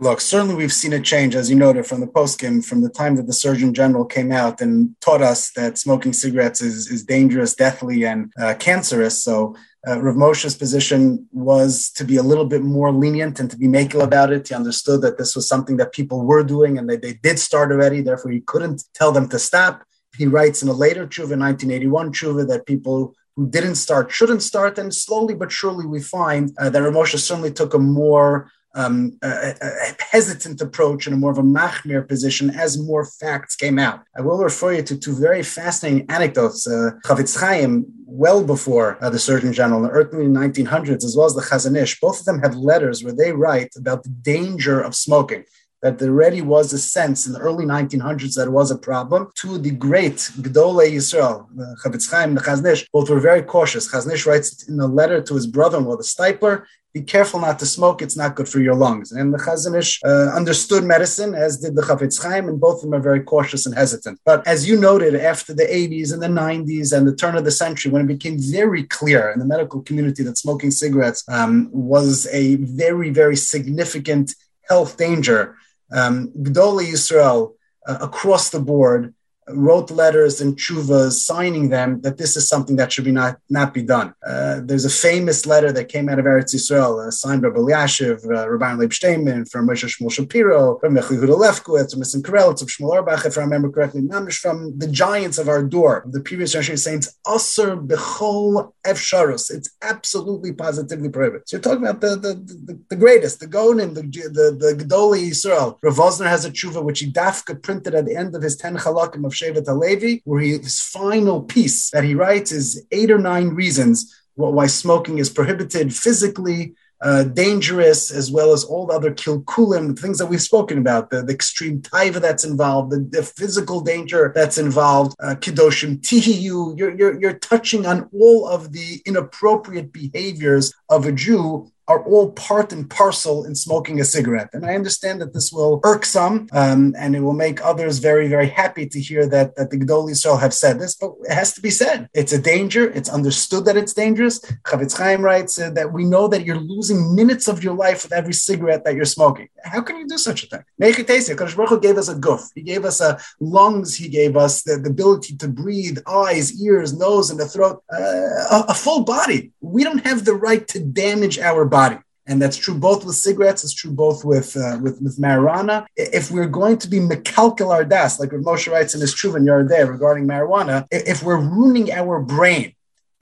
Look, certainly we've seen a change, as you noted, from the poskim, from the time that the Surgeon General came out and taught us that smoking cigarettes is, is dangerous, deathly, and uh, cancerous. So uh, Rav Moshe's position was to be a little bit more lenient and to be makel about it. He understood that this was something that people were doing and they, they did start already. Therefore, he couldn't tell them to stop. He writes in a later tshuva, 1981 tshuva, that people who didn't start shouldn't start. And slowly but surely, we find uh, that Moshe certainly took a more um, a, a, hesitant approach and a more of a machmir position as more facts came out. I will refer you to two very fascinating anecdotes. Uh, Chaim, well before uh, the Surgeon General, in the early 1900s, as well as the Chazon Ish, both of them have letters where they write about the danger of smoking that there already was a sense in the early 1900s that it was a problem. To the great Gdolei Yisrael, Chafetz Chaim, and Chazon both were very cautious. Chazon Ish writes in a letter to his brother-in-law, the Steipler, be careful not to smoke. It's not good for your lungs. And the Chazon Ish uh, understood medicine, as did the Chafetz Chaim, and both of them are very cautious and hesitant. But as you noted, after the 80s and the 90s and the turn of the century, when it became very clear in the medical community that smoking cigarettes um, was a very, very significant health danger, um, Gdolei Yisrael uh, across the board wrote letters and chuvas signing them that this is something that should be not, not be done. Uh, there's a famous letter that came out of Eretz Yisrael, uh, signed by Beliashiv, uh, Rabbi Leib Steinman, from Moshe Shmuel Shapiro, from Michel Yehuda Lefkowitz, from Nissen Karelitz, of Shmuel Auerbach, if I remember correctly, from the giants of our door, the previous generation saints, Asr Bechol Efsharus. It's absolutely positively prohibited. So you're talking about the, the, the, the greatest, the Gonim, the, the, the Gedolei Yisrael. Rav Wosner has a tshuva which he dafka printed at the end of his ten halakim of Shevet Halevi, where he, his final piece that he writes is eight or nine reasons why smoking is prohibited physically, uh, dangerous, as well as all the other kilkulim, things that we've spoken about, the, the extreme taiva that's involved, the, the, physical danger that's involved, uh, kidoshim tihiyu. You're, you're, you're touching on all of the inappropriate behaviors of a Jew are all part and parcel in smoking a cigarette. And I understand that this will irk some um, and it will make others very, very happy to hear that, that the Gedol Yisrael have said this, but it has to be said. It's a danger. It's understood that it's dangerous. Chafetz Chaim writes uh, that we know that you're losing minutes of your life with every cigarette that you're smoking. How can you do such a thing? Kodesh Baruch gave us a guf. He gave us a lungs. He gave us the, the ability to breathe, eyes, ears, nose, and the throat, uh, a, a full body. We don't have the right to damage our body body. And that's true both with cigarettes. It's true both with uh, with, with marijuana. If we're going to be mekalkel das, like Moshe writes in his Truvan Yardeh regarding marijuana, if we're ruining our brain,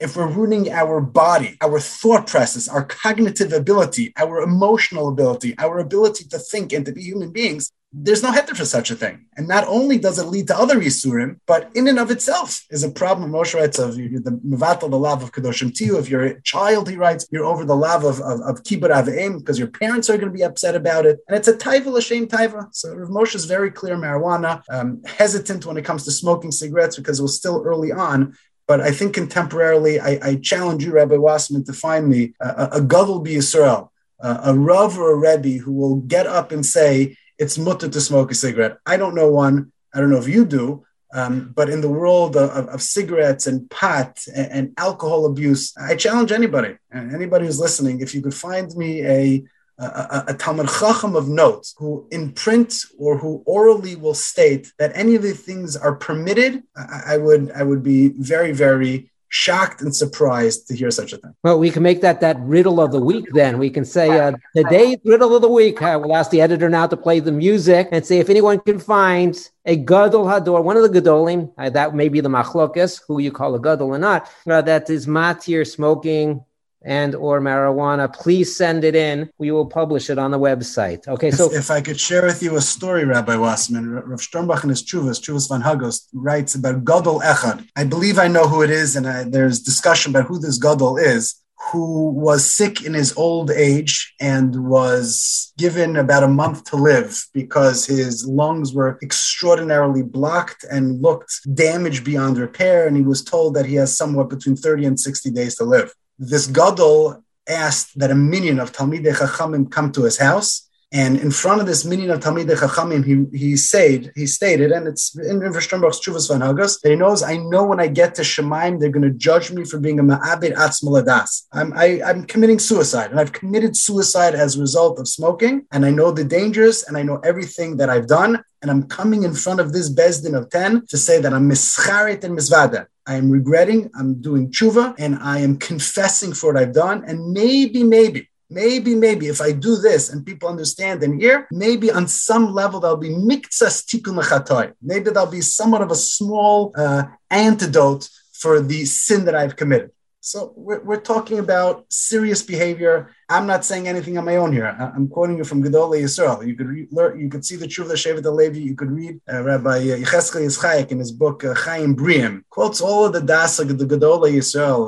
if we're ruining our body, our thought process, our cognitive ability, our emotional ability, our ability to think and to be human beings, there's no heter for such a thing. And not only does it lead to other Yisurim, but in and of itself is a problem. Moshe writes of the Mevatel, the lav of Kedoshim Tiyu. If you're a child, he writes, you're over the lav of, of, of Kibbut Avim because your parents are going to be upset about it. And it's a taiva, a shame taiva. So Rav Moshe is very clear marijuana, um, hesitant when it comes to smoking cigarettes because it was still early on. But I think contemporarily, I, I challenge you, Rabbi Wasserman, to find me a, a Gadol Yisrael, a Rav or a Rebbe who will get up and say, it's mutter to smoke a cigarette. I don't know one. I don't know if you do. Um, but in the world of, of, cigarettes and pot and, and, alcohol abuse, I challenge anybody, anybody who's listening, if you could find me a a, Talmid Chacham of notes who in print or who orally will state that any of these things are permitted, I, I would I would be very very shocked and surprised to hear such a thing. Well, we can make that that riddle of the week. Then we can say uh, today's riddle of the week. Uh, we'll ask the editor now to play the music and see if anyone can find a gadol hador, one of the gadolim. Uh, that may be the machlokas, who you call a gadol or not. Uh, that is matir smoking and or marijuana, please send it in. We will publish it on the website. Okay, so if, if I could share with you a story, Rabbi Wasserman, Rav Sternbuch in his Chuvas, Chuvas van Hagos, writes about Gadol Echad. I believe I know who it is, and I, there's discussion about who this Gadol is. who was sick in his old age and was given about a month to live because his lungs were extraordinarily blocked and looked damaged beyond repair. And he was told that he has somewhat between 30 and 60 days to live. This Gadol asked that a minyan of Talmidei Chachamim come to his house and in front of this minyan of Talmidei Chachamim, he, he said, he stated, and it's in Rav Sternbuch's Chuvas Van Hagos, that he knows, I know when I get to Shemaim, they're going to judge me for being a Ma'abed Atzmaladas. I'm, I'm committing suicide, and I've committed suicide as a result of smoking, and I know the dangers, and I know everything that I've done, and I'm coming in front of this Beis Din of 10 to say that I'm mischarit and misvada. I am regretting, I'm doing tshuva, and I am confessing for what I've done, and maybe, maybe, Maybe, maybe if I do this and people understand and hear, maybe on some level there'll be miktsas tikkun lechatoi. Maybe there'll be somewhat of a small uh, antidote for the sin that I've committed. So we're, we're talking about serious behavior. I'm not saying anything on my own here. I'm quoting you from Gedolei Yisrael. You could read, learn, you could see the Tshuva Shevet Levi. You could read uh, Rabbi Yecheskel Yitzchayek in his book uh, Chaim Briam quotes all of the Dasa, the Gedolei Yisrael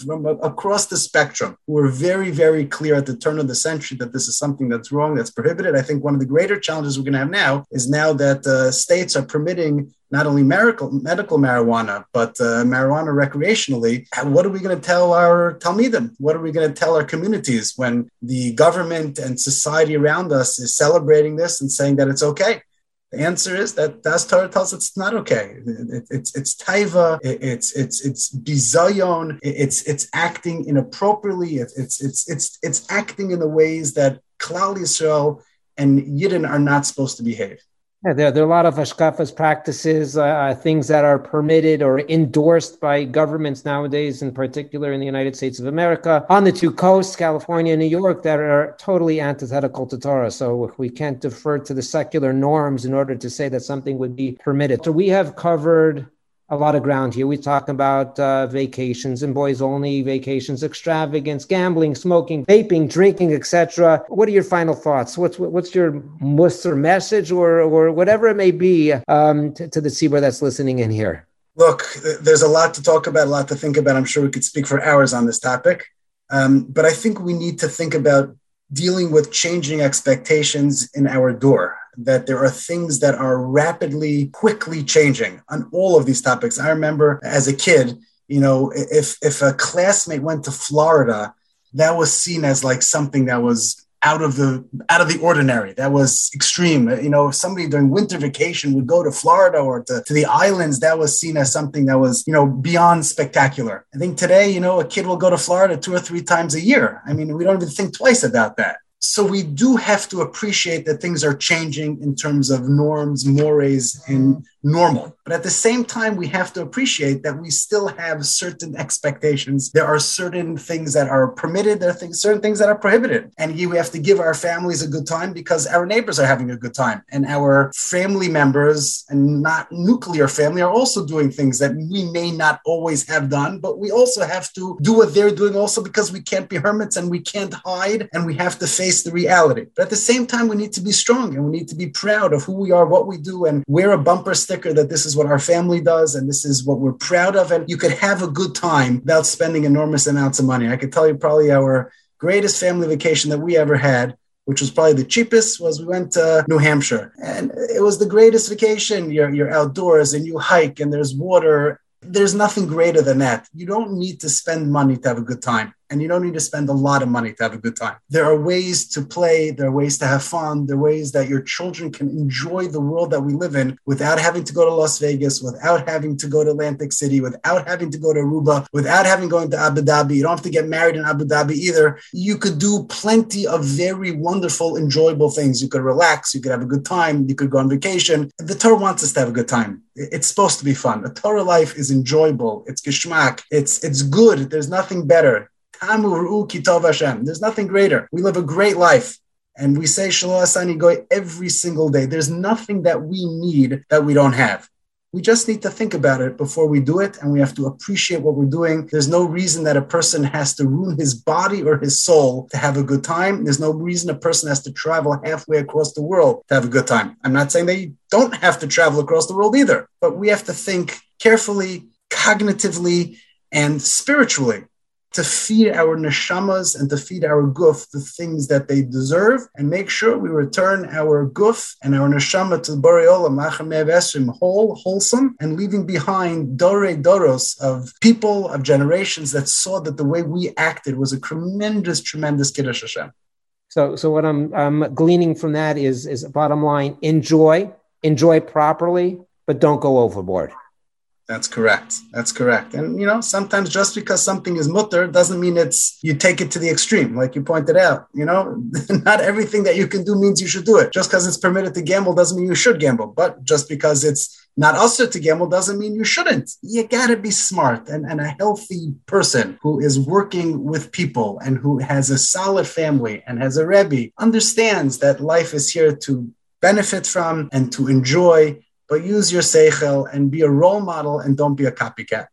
(laughs) from across the spectrum. Who were very, very clear at the turn of the century that this is something that's wrong, that's prohibited. I think one of the greater challenges we're going to have now is now that uh, states are permitting not only medical, medical marijuana, but uh, marijuana recreationally, what are we going to tell our Talmidim? What are we going to tell our communities when the government and society around us is celebrating this and saying that it's okay? The answer is that Das Torah tells us it's not okay. It, it, it's it's taiva. It, it's it's it's bizayon. it's it's acting inappropriately. it's it's it's it's acting in the ways that Klal Yisrael and Yidden are not supposed to behave. Yeah, there, there are a lot of hashkafas practices, uh, uh, things that are permitted or endorsed by governments nowadays, in particular in the United States of America, on the two coasts, California and New York, that are totally antithetical to Torah. So we can't defer to the secular norms in order to say that something would be permitted. So we have covered a lot of ground here. We talk about uh, vacations and boys only vacations, extravagance, gambling, smoking, vaping, drinking, etc. What are your final thoughts? What's what's your mussar message or or whatever it may be um, to, to the tzibur that's listening in here? Look, there's a lot to talk about, a lot to think about. I'm sure we could speak for hours on this topic, um, but I think we need to think about dealing with changing expectations in our dor that there are things that are rapidly, quickly changing on all of these topics. I remember as a kid, you know, if if a classmate went to Florida, that was seen as like something that was out of the out of the ordinary. That was extreme. You know, if somebody during winter vacation would go to Florida or to, to the islands, that was seen as something that was, you know, beyond spectacular. I think today, you know, a kid will go to Florida two or three times a year. I mean, we don't even think twice about that. So we do have to appreciate that things are changing in terms of norms, mores, and normal. But at the same time, we have to appreciate that we still have certain expectations. There are certain things that are permitted, there are things, certain things that are prohibited. And we have to give our families a good time because our neighbors are having a good time. And our family members and not nuclear family are also doing things that we may not always have done, but we also have to do what they're doing also because we can't be hermits and we can't hide and we have to face the reality. But at the same time, we need to be strong and we need to be proud of who we are, what we do, and wear a bumper sticker that this is what our family does and this is what we're proud of. And you could have a good time without spending enormous amounts of money. I could tell you probably our greatest family vacation that we ever had which was probably the cheapest, was we went to New Hampshire. And it was the greatest vacation. You're, you're outdoors and you hike and there's water. There's nothing greater than that. You don't need to spend money to have a good time and you don't need to spend a lot of money to have a good time. There are ways to play, there are ways to have fun, there are ways that your children can enjoy the world that we live in without having to go to Las Vegas, without having to go to Atlantic City, without having to go to Aruba, without having going to Abu Dhabi. You don't have to get married in Abu Dhabi either. You could do plenty of very wonderful, enjoyable things. You could relax, you could have a good time, you could go on vacation. The Torah wants us to have a good time. It's supposed to be fun. A Torah life is enjoyable. It's geschmack. It's it's good. There's nothing better. There's nothing greater. We live a great life. And we say Shalom Asani Goy every single day. There's nothing that we need that we don't have. We just need to think about it before we do it, and we have to appreciate what we're doing. There's no reason that a person has to ruin his body or his soul to have a good time. There's no reason a person has to travel halfway across the world to have a good time. I'm not saying that you don't have to travel across the world either, but we have to think carefully, cognitively, and spiritually to feed our neshamas and to feed our guf the things that they deserve and make sure we return our guf and our neshama to the Borei Olam, Esrim, whole, wholesome, and leaving behind dore doros of people, of generations that saw that the way we acted was a tremendous, tremendous Kiddush Hashem. So, so what I'm, I'm gleaning from that is, is bottom line, enjoy, enjoy properly, but don't go overboard. That's correct. That's correct. And you know, sometimes just because something is mutter doesn't mean it's you take it to the extreme, like you pointed out. You know, (laughs) not everything that you can do means you should do it. Just because it's permitted to gamble doesn't mean you should gamble. But just because it's not also to gamble doesn't mean you shouldn't. You gotta be smart and, and a healthy person who is working with people and who has a solid family and has a Rebbe understands that life is here to benefit from and to enjoy but use your seichel and be a role model and don't be a copycat.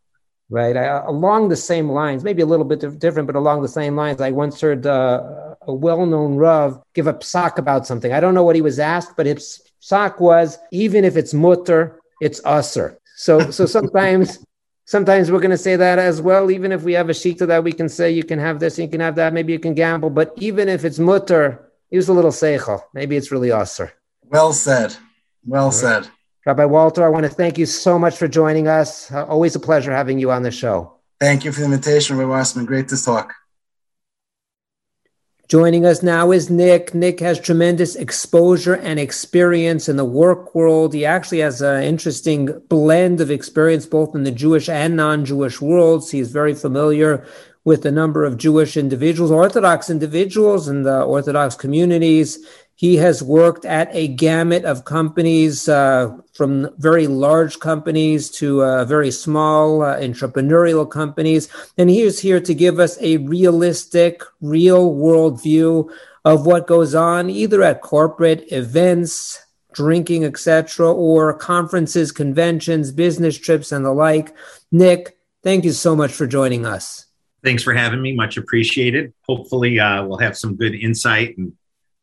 Right. I, along the same lines, maybe a little bit different, but along the same lines, I once heard uh, a well-known Rav give a psak about something. I don't know what he was asked, but his psak was, even if it's mutter, it's usser. So, so (laughs) sometimes sometimes we're going to say that as well. Even if we have a shita that we can say you can have this, you can have that, maybe you can gamble. But even if it's mutter, use a little seichel. Maybe it's really usser. Well said. Well said. Rabbi Walter, I want to thank you so much for joining us. Uh, always a pleasure having you on the show. Thank you for the invitation, Rabbi Wasserman. Great to talk. Joining us now is Nick. Nick has tremendous exposure and experience in the work world. He actually has an interesting blend of experience both in the Jewish and non Jewish worlds. He's very familiar with a number of Jewish individuals, Orthodox individuals in the Orthodox communities. He has worked at a gamut of companies, uh, from very large companies to uh, very small uh, entrepreneurial companies. And he is here to give us a realistic, real world view of what goes on either at corporate events, drinking, etc., or conferences, conventions, business trips, and the like. Nick, thank you so much for joining us. Thanks for having me. Much appreciated. Hopefully, uh, we'll have some good insight and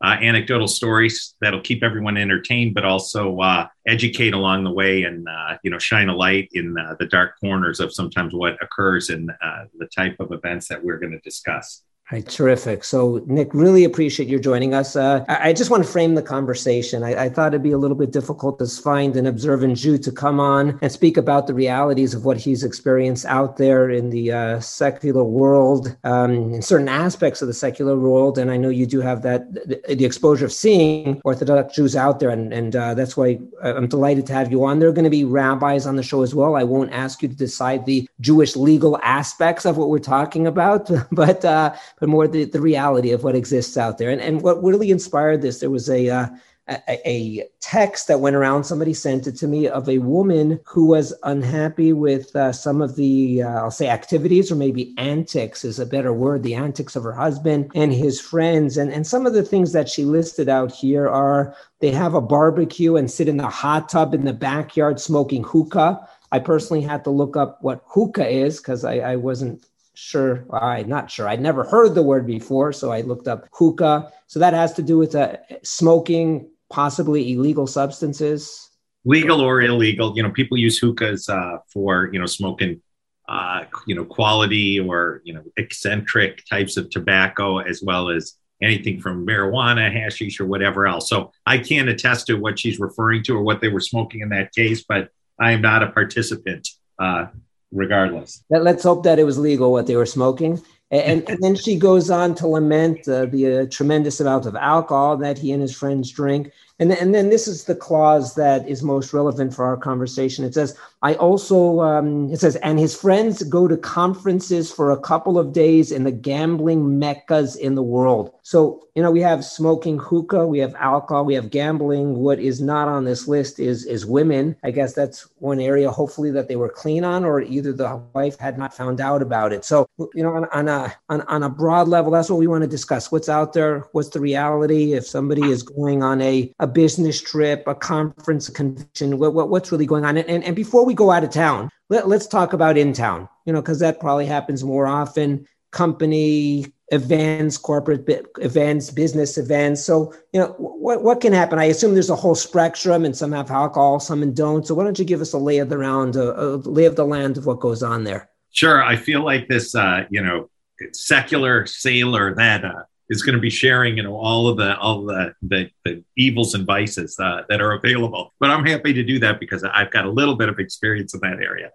uh, anecdotal stories that'll keep everyone entertained, but also uh, educate along the way and uh, you know shine a light in uh, the dark corners of sometimes what occurs in uh, the type of events that we're going to discuss. Right, terrific. So, Nick, really appreciate your joining us. Uh, I, I, just want to frame the conversation. I, I, thought it'd be a little bit difficult to find an observant Jew to come on and speak about the realities of what he's experienced out there in the uh, secular world, um, in certain aspects of the secular world. And I know you do have that the, the exposure of seeing Orthodox Jews out there, and, and uh, that's why I'm delighted to have you on. There are going to be rabbis on the show as well. I won't ask you to decide the Jewish legal aspects of what we're talking about, (laughs) but uh, but more the, the reality of what exists out there. And, and what really inspired this, there was a, uh, a, a, text that went around. Somebody sent it to me of a woman who was unhappy with uh, some of the, uh, I'll say, activities or maybe antics is a better word, the antics of her husband and his friends. And, and some of the things that she listed out here are they have a barbecue and sit in the hot tub in the backyard smoking hookah. I personally had to look up what hookah is because I, I wasn't sure i'm not sure i'd never heard the word before so i looked up hookah. So that has to do with uh, smoking possibly illegal substances? Legal or illegal you know people use hookahs uh, for you know smoking uh, you know quality or you know eccentric types of tobacco as well as anything from marijuana hashish or whatever else. So i can't attest to what she's referring to or what they were smoking in that case but i am not a participant uh, regardless. Let's hope that it was legal what they were smoking. And, and then she goes on to lament uh, the uh, tremendous amount of alcohol that he and his friends drink. And, th- and then this is the clause that is most relevant for our conversation. It says, I also, um, it says, and his friends go to conferences for a couple of days in the gambling meccas in the world. So, you know, we have smoking hookah, we have alcohol, we have gambling. What is not on this list is, is women. I guess that's one area, hopefully, that they were clean on, or either the wife had not found out about it. So, you know, on, on a, on, on a broad level, that's what we want to discuss. What's out there? What's the reality? If somebody is going on a, a business trip, a conference, a convention, what, what, what's really going on? And, and, and before we go out of town, let, let's talk about in town, you know, because that probably happens more often. Company events, corporate bi- events, business events. So, you know, what, what can happen? I assume there's a whole spectrum and some have alcohol, some don't. So why don't you give us a lay of the round, a, a lay of the land of what goes on there? Sure. I feel like this, uh, you know, secular sailor that uh, is going to be sharing, you know, all of the all the the, the evils and vices uh, that are available. But I'm happy to do that because I've got a little bit of experience in that area.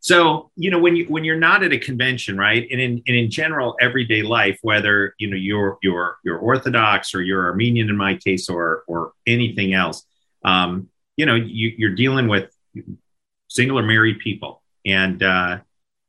So you know when you when you're not at a convention, right, and in and in general everyday life, whether you know you're you're you're Orthodox or you're Armenian in my case, or or anything else, um, you know you, you're dealing with single or married people, and uh,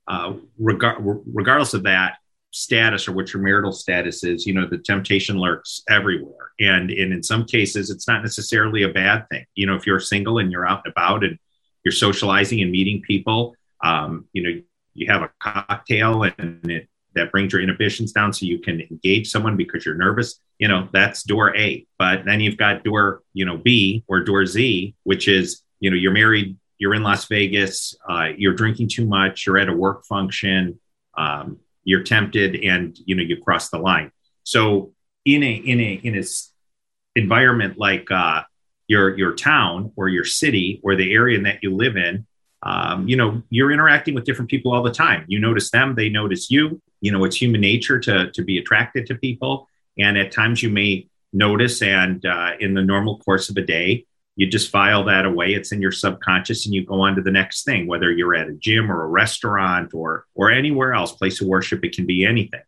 uh, regardless of that, status or what your marital status is, you know, the temptation lurks everywhere. And, and in some cases, it's not necessarily a bad thing. You know, if you're single and you're out and about and you're socializing and meeting people, um, you know, you have a cocktail and it, that brings your inhibitions down so you can engage someone because you're nervous, you know, that's door A. But then you've got door, you know, B or door Z, which is, you know, you're married, you're in Las Vegas, uh, you're drinking too much, you're at a work function, um, you're tempted and you know you cross the line. So in a in a in a environment like uh, your your town or your city or the area that you live in um, you know you're interacting with different people all the time. You notice them they notice you. You know it's human nature to to be attracted to people. And at times you may notice and uh, in the normal course of a day you just file that away. It's in your subconscious and you go on to the next thing whether you're at a gym or a restaurant or or anywhere else place of worship it can be anything.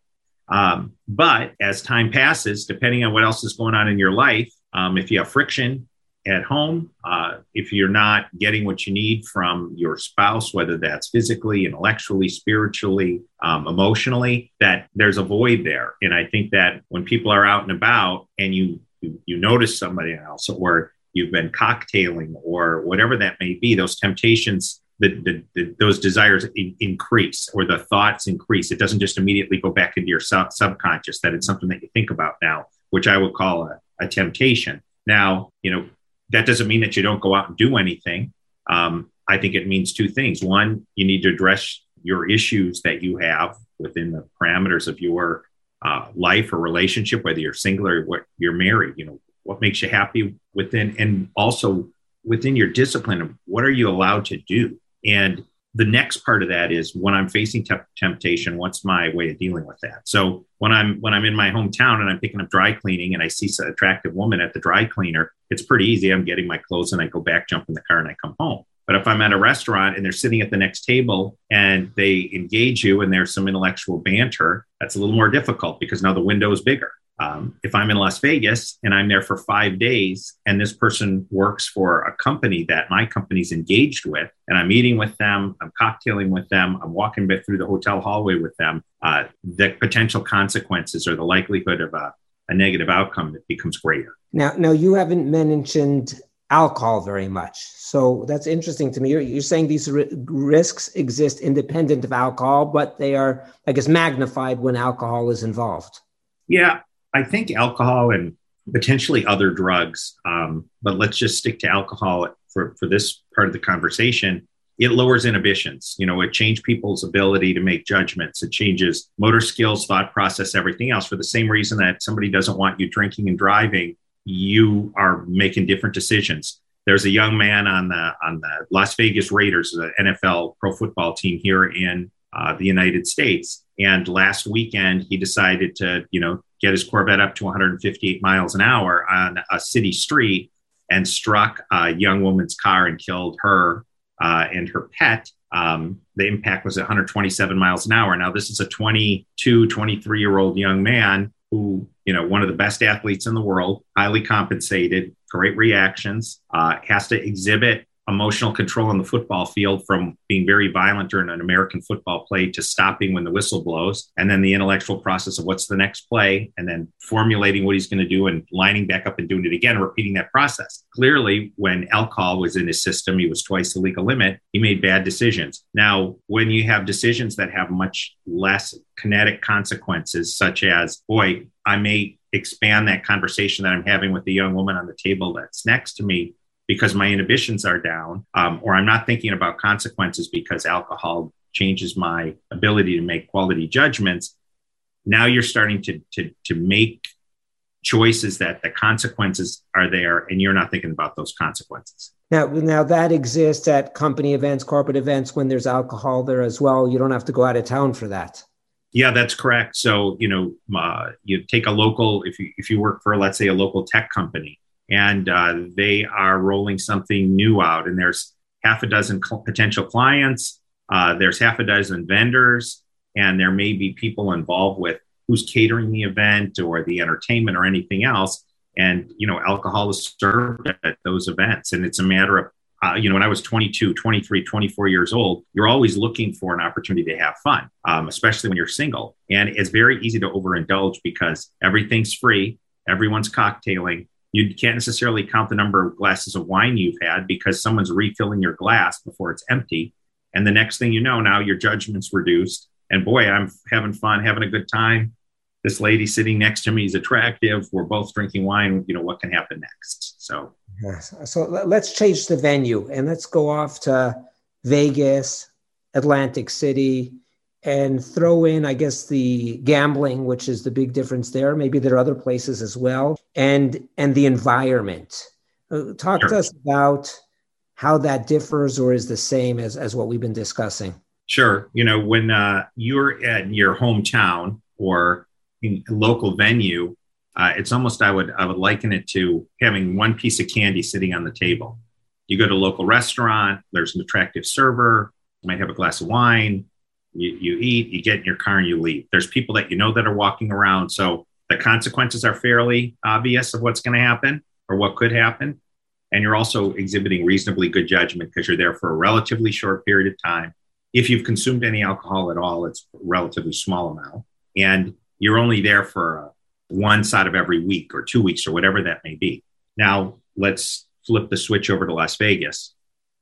Um, but as time passes depending on what else is going on in your life um, if you have friction at home uh, if you're not getting what you need from your spouse whether that's physically intellectually spiritually um, emotionally that there's a void there. And i think that when people are out and about and you you, you notice somebody else or you've been cocktailing or whatever that may be, those temptations, the, the, those desires in, increase or the thoughts increase. It doesn't just immediately go back into your sub- subconscious, that it's something that you think about now, which I would call a, a temptation. Now, you know, that doesn't mean that you don't go out and do anything. Um, I think it means two things. One, you need to address your issues that you have within the parameters of your uh, life or relationship, whether you're single or what you're married. You know, what makes you happy within and also within your discipline of what are you allowed to do. And the next part of that is when i'm facing te- temptation what's my way of dealing with that? So when i'm when i'm in my hometown and i'm picking up dry cleaning and i see an attractive woman at the dry cleaner it's pretty easy. I'm getting my clothes and i go back jump in the car and i come home. But if i'm at a restaurant and they're sitting at the next table and they engage you and there's some intellectual banter that's a little more difficult because now the window is bigger um, if I'm in Las Vegas and I'm there for five days and this person works for a company that my company's engaged with, and I'm meeting with them, I'm cocktailing with them, I'm walking through the hotel hallway with them, uh, the potential consequences or the likelihood of a, a negative outcome becomes greater. Now, now you haven't mentioned alcohol very much. So that's interesting to me. You're, you're saying these risks exist independent of alcohol, but they are, I guess, magnified when alcohol is involved. Yeah, I think alcohol and potentially other drugs, um, but let's just stick to alcohol for, for this part of the conversation. It lowers inhibitions. You know, it changes people's ability to make judgments. It changes motor skills, thought process, everything else. For the same reason that somebody doesn't want you drinking and driving, you are making different decisions. There's a young man on the on the Las Vegas Raiders, the NFL pro football team here in uh, the United States. And last weekend, he decided to, you know, get his Corvette up to 158 miles an hour on a city street and struck a young woman's car and killed her uh, and her pet. Um, the impact was 127 miles an hour. Now, this is a 22, 23 year old young man who, you know, one of the best athletes in the world, highly compensated, great reactions, uh, has to exhibit emotional control on the football field from being very violent during an American football play to stopping when the whistle blows, and then the intellectual process of what's the next play, and then formulating what he's going to do and lining back up and doing it again, repeating that process. Clearly, when alcohol was in his system, he was twice the legal limit. He made bad decisions. Now, when you have decisions that have much less kinetic consequences, such as, boy, I may expand that conversation that I'm having with the young woman on the table that's next to me because my inhibitions are down, um, or I'm not thinking about consequences because alcohol changes my ability to make quality judgments. Now you're starting to, to, to make choices that the consequences are there and you're not thinking about those consequences. Now, now that exists at company events, corporate events when there's alcohol there as well. You don't have to go out of town for that. Yeah, that's correct. So, you know, uh, you take a local, if you, if you work for, let's say, a local tech company, and uh, they are rolling something new out, and there's half a dozen cl- potential clients, uh, there's half a dozen vendors, and there may be people involved with who's catering the event or the entertainment or anything else. And, you know, alcohol is served at those events. And it's a matter of uh, you know, when I was 22, 23, 24 years old, you're always looking for an opportunity to have fun, um, especially when you're single. And it's very easy to overindulge because everything's free, everyone's cocktailing. You can't necessarily count the number of glasses of wine you've had because someone's refilling your glass before it's empty. And the next thing you know, now your judgment's reduced. And boy, I'm having fun, having a good time. This lady sitting next to me is attractive. We're both drinking wine. You know, what can happen next? So, Yes. So let's change the venue and let's go off to Vegas, Atlantic City, and throw in, I guess, the gambling, which is the big difference there. Maybe there are other places as well, and and the environment. Uh, talk sure. to us about how that differs or is the same as as what we've been discussing. Sure. You know, when uh, you're at your hometown or in a local venue, uh, it's almost I would I would liken it to having one piece of candy sitting on the table. You go to a local restaurant, there's an attractive server, you might have a glass of wine, you, you eat, you get in your car and you leave. There's people that you know that are walking around, so the consequences are fairly obvious of what's going to happen or what could happen. And you're also exhibiting reasonably good judgment because you're there for a relatively short period of time. If you've consumed any alcohol at all, it's a relatively small amount. And you're only there for a once out of every week or two weeks or whatever that may be. Now, let's flip the switch over to Las Vegas.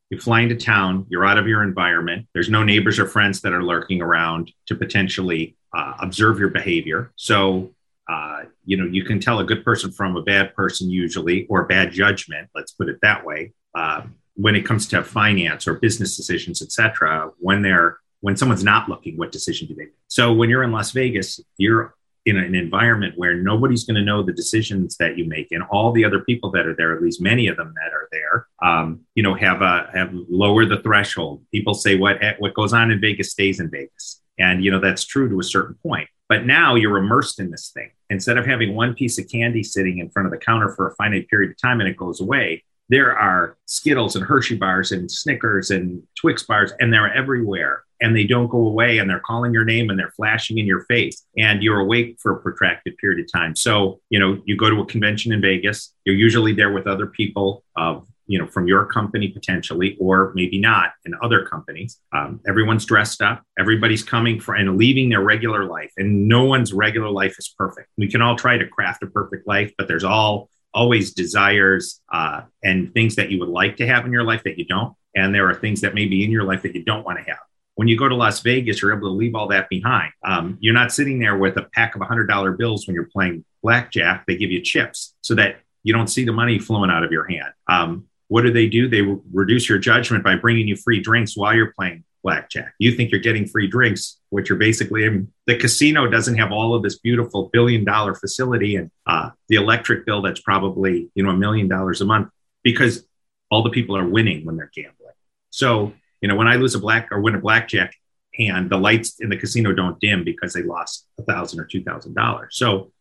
You fly into town, you're out of your environment. There's no neighbors or friends that are lurking around to potentially uh, observe your behavior. So, uh, you know, you can tell a good person from a bad person usually, or bad judgment. Let's put it that way. Uh, when it comes to finance or business decisions, etc., when they're when someone's not looking, what decision do they make? So when you're in Las Vegas, you're in an environment where nobody's going to know the decisions that you make and all the other people that are there at least many of them that are there um, you know have a have lower the threshold. People say what what goes on in vegas stays in vegas. And you know that's true to a certain point. But now you're immersed in this thing. Instead of having one piece of candy sitting in front of the counter for a finite period of time and it goes away there are skittles and hershey bars and snickers and twix bars and they're everywhere and they don't go away and they're calling your name and they're flashing in your face and you're awake for a protracted period of time. So, you know, you go to a convention in Vegas, you're usually there with other people of you know from your company potentially or maybe not in other companies. Um, everyone's dressed up everybody's coming for and leaving their regular life and no one's regular life is perfect. We can all try to craft a perfect life but there's all always desires uh, and things that you would like to have in your life that you don't and there are things that may be in your life that you don't want to have when you go to Las Vegas, you're able to leave all that behind. Um, you're not sitting there with a pack of $100 bills when you're playing blackjack. They give you chips so that you don't see the money flowing out of your hand. Um, what do they do? They reduce your judgment by bringing you free drinks while you're playing blackjack. You think you're getting free drinks, which are basically the casino doesn't have all of this beautiful billion dollar facility and uh, the electric bill that's probably you know a million dollars a month because all the people are winning when they're gambling. So you know, when I lose a black or win a blackjack hand, the lights in the casino don't dim because they lost a thousand or two thousand dollars. So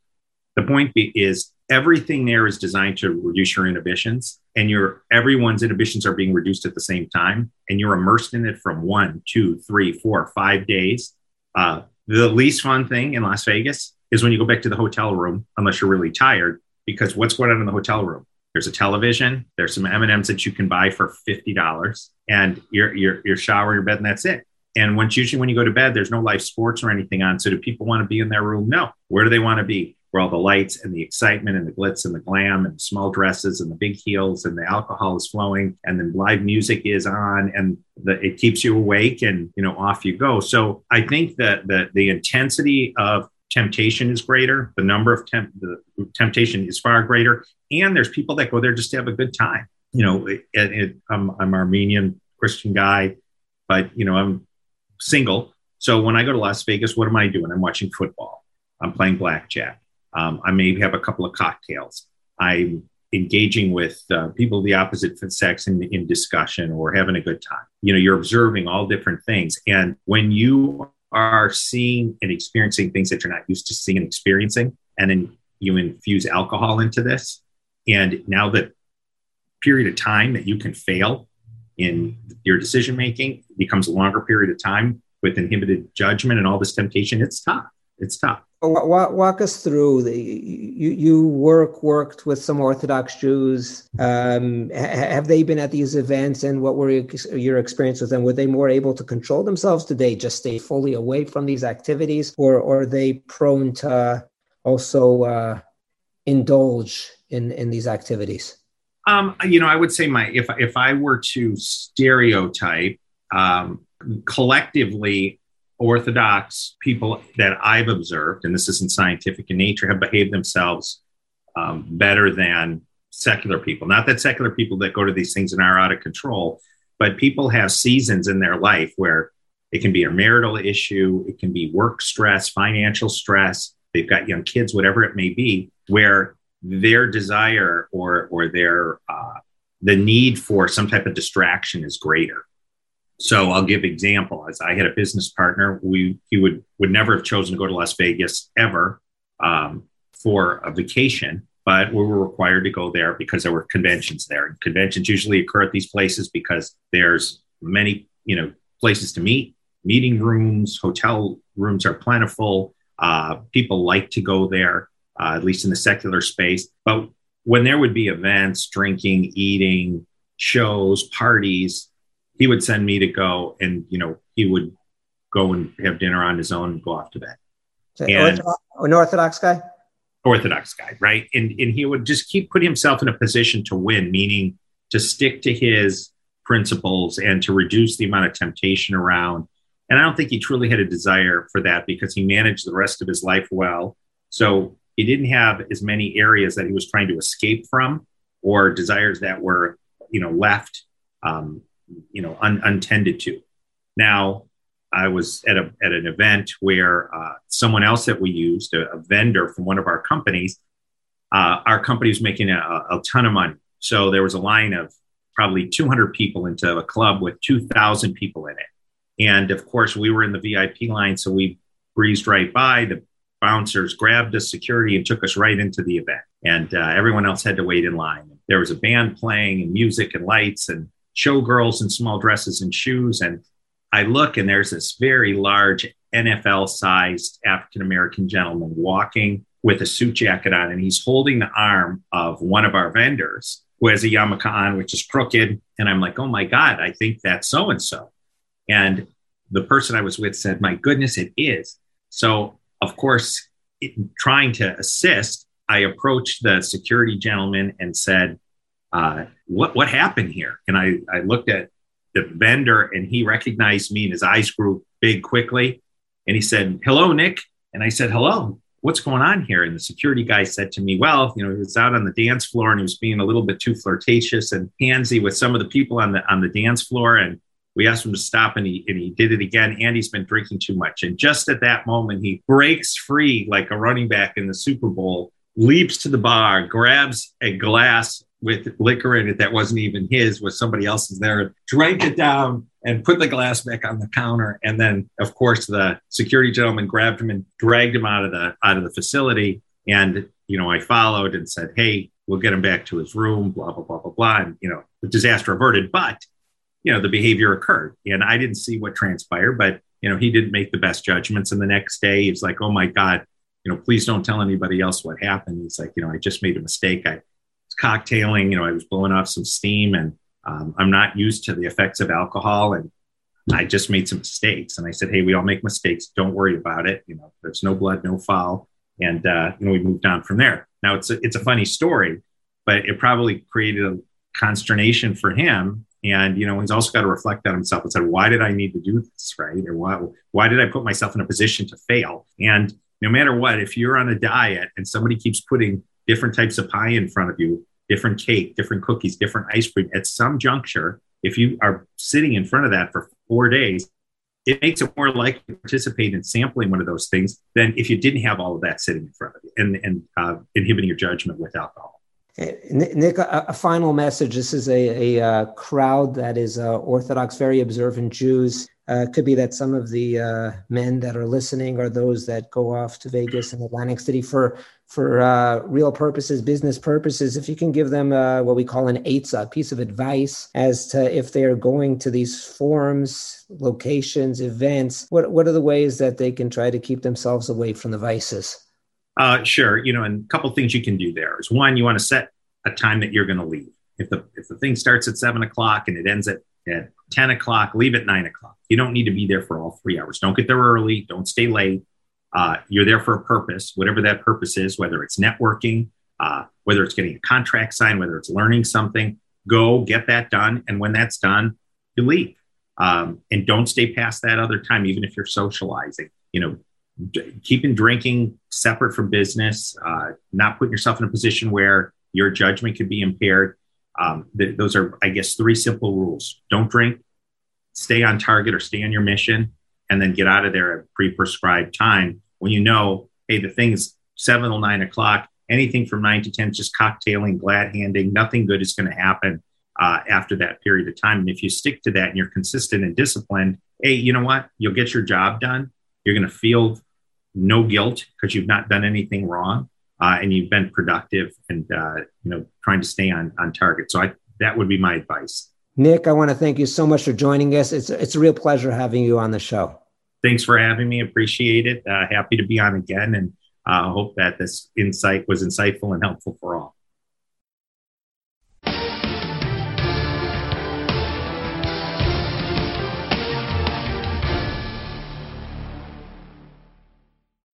the point is everything there is designed to reduce your inhibitions and your everyone's inhibitions are being reduced at the same time and you're immersed in it from one two three four five days uh, the least fun thing in las vegas is when you go back to the hotel room unless you're really tired because what's going on in the hotel room there's a television. There's some M and M's that you can buy for fifty dollars, and your your your shower, your bed, and that's it. And once usually when you go to bed, there's no live sports or anything on. So do people want to be in their room? No. Where do they want to be? Where all the lights and the excitement and the glitz and the glam and the small dresses and the big heels and the alcohol is flowing and then live music is on and the, it keeps you awake and you know off you go. So I think that the the intensity of temptation is greater. The number of temp- the temptation is far greater, and there's people that go there just to have a good time. You know, it, it, I'm I'm Armenian Christian guy, but you know I'm single. So when I go to Las Vegas, what am I doing? I'm watching football. I'm playing blackjack. Um, I may have a couple of cocktails. I'm engaging with uh, people of the opposite sex in, in discussion or having a good time. You know, you're observing all different things. And when you are seeing and experiencing things that you're not used to seeing and experiencing. And then you infuse alcohol into this. And now the period of time that you can fail in your decision making becomes a longer period of time with inhibited judgment and all this temptation. It's tough. It's tough. Walk, walk us through the you you work worked with some Orthodox Jews. Um, have they been at these events, and what were your experience with them? Were they more able to control themselves? Did they just stay fully away from these activities, or, or are they prone to also uh, indulge in in these activities? Um, you know, I would say my if if I were to stereotype, um, collectively Orthodox people that I've observed, and this isn't scientific in nature, have behaved themselves um, better than secular people. Not that secular people that go to these things and are out of control, but people have seasons in their life where it can be a marital issue, it can be work stress, financial stress, they've got young kids, whatever it may be, where their desire or or their uh, the need for some type of distraction is greater so I'll give example. As I had a business partner, we he would would never have chosen to go to Las Vegas ever um, for a vacation, but we were required to go there because there were conventions there. And conventions usually occur at these places because there's many you know places to meet, meeting rooms, hotel rooms are plentiful. Uh, people like to go there, uh, at least in the secular space. But when there would be events, drinking, eating, shows, parties, he would send me to go and you know he would go and have dinner on his own and go off to bed. And an orthodox guy? Orthodox guy right? And and he would just keep putting himself in a position to win meaning to stick to his principles and to reduce the amount of temptation around. And i don't think he truly had a desire for that because he managed the rest of his life well. So he didn't have as many areas that he was trying to escape from or desires that were you know left. Um, you know un, untended to. Now, I was at a at an event where uh, someone else that we used, a, a, vendor from one of our companies, uh, our company was making a, a, ton of money. So there was a line of probably 200 people into a club with 2,000 people in it, and of course we were in the VIP line, so we breezed right by. The bouncers grabbed us security and took us right into the event, and uh, everyone else had to wait in line. There was a band playing and music and lights and showgirls in small dresses and shoes. And I look and there's this very large NFL sized African American gentleman walking with a suit jacket on, and he's holding the arm of one of our vendors who has a yarmulke on, which is crooked. And I'm like, oh my God, I think that's so and so. And the person I was with said, my goodness, it is. So, of course, it, trying to assist, I approached the security gentleman and said, uh, what what happened here? And I I looked at the vendor and he recognized me and his eyes grew big quickly. And he said, "Hello, Nick." And I said, "Hello. What's going on here?" And the security guy said to me, "Well, you know, he was out on the dance floor and he was being a little bit too flirtatious and handsy with some of the people on the on the dance floor and." We asked him to stop and he, and he did it again. And he's been drinking too much. And just at that moment, he breaks free like a running back in the Super Bowl, leaps to the bar, grabs a glass with liquor in it that wasn't even his, was somebody else's there, drank it down and put the glass back on the counter. And then, of course, the security gentleman grabbed him and dragged him out of the out of the facility. And you know, I followed and said, "Hey, we'll get him back to his room." Blah blah blah blah blah. And you know, the disaster averted. But you know, the behavior occurred, and I didn't see what transpired. But you know, he didn't make the best judgments. And the next day, he was like, "Oh my god." You know, please don't tell anybody else what happened. He's like, you know, I just made a mistake. I cocktailing. You know, I was blowing off some steam, and um, I'm not used to the effects of alcohol, and I just made some mistakes. And I said, "Hey, we all make mistakes. Don't worry about it. You know, there's no blood, no foul." And uh, you know, we moved on from there. Now it's a, it's a funny story, but it probably created a consternation for him. And you know, he's also got to reflect on himself and said, "Why did I need to do this? Right? Or why why did I put myself in a position to fail?" And no matter what, if you're on a diet and somebody keeps putting different types of pie in front of you, different cake, different cookies, different ice cream. At some juncture, if you are sitting in front of that for four days, it makes it more likely to participate in sampling one of those things than if you didn't have all of that sitting in front of you and, and uh, inhibiting your judgment with alcohol. Nick, a, a, final message. This is a, a, uh, crowd that is uh, Orthodox, very observant Jews. Uh, could be that some of the uh, men that are listening are those that go off to Vegas and Atlantic City for for uh, real purposes, business purposes. If you can give them uh, what we call an eitzah, a piece of advice as to if they are going to these forums, locations, events, what what are the ways that they can try to keep themselves away from the vices? Uh, sure. You know, and a couple things you can do there is one, you want to set a time that you're going to leave. If the if the thing starts at seven o'clock and it ends at at 10 o'clock, leave at nine o'clock. You don't need to be there for all three hours. Don't get there early. Don't stay late. Uh, you're there for a purpose, whatever that purpose is, whether it's networking, uh, whether it's getting a contract signed, whether it's learning something. Go get that done. And when that's done, you leave. Um, and don't stay past that other time, even if you're socializing. You know, d- keeping drinking separate from business, uh, not putting yourself in a position where your judgment could be impaired. Um, th- those are, I guess, three simple rules. Don't drink, stay on target or stay on your mission, and then get out of there at pre-prescribed time when you know, hey, the thing's seven or nine o'clock. Anything from nine to ten, just cocktailing, glad handing. Nothing good is going to happen uh, after that period of time. And if you stick to that and you're consistent and disciplined, hey, you know what? You'll get your job done. You're going to feel no guilt because you've not done anything wrong. Uh, and you've been productive and uh, you know trying to stay on on target. So I, that would be my advice. Nick, I want to thank you so much for joining us. It's it's a real pleasure having you on the show. Thanks for having me. Appreciate it. Uh, happy to be on again, and uh, hope that this insight was insightful and helpful for all.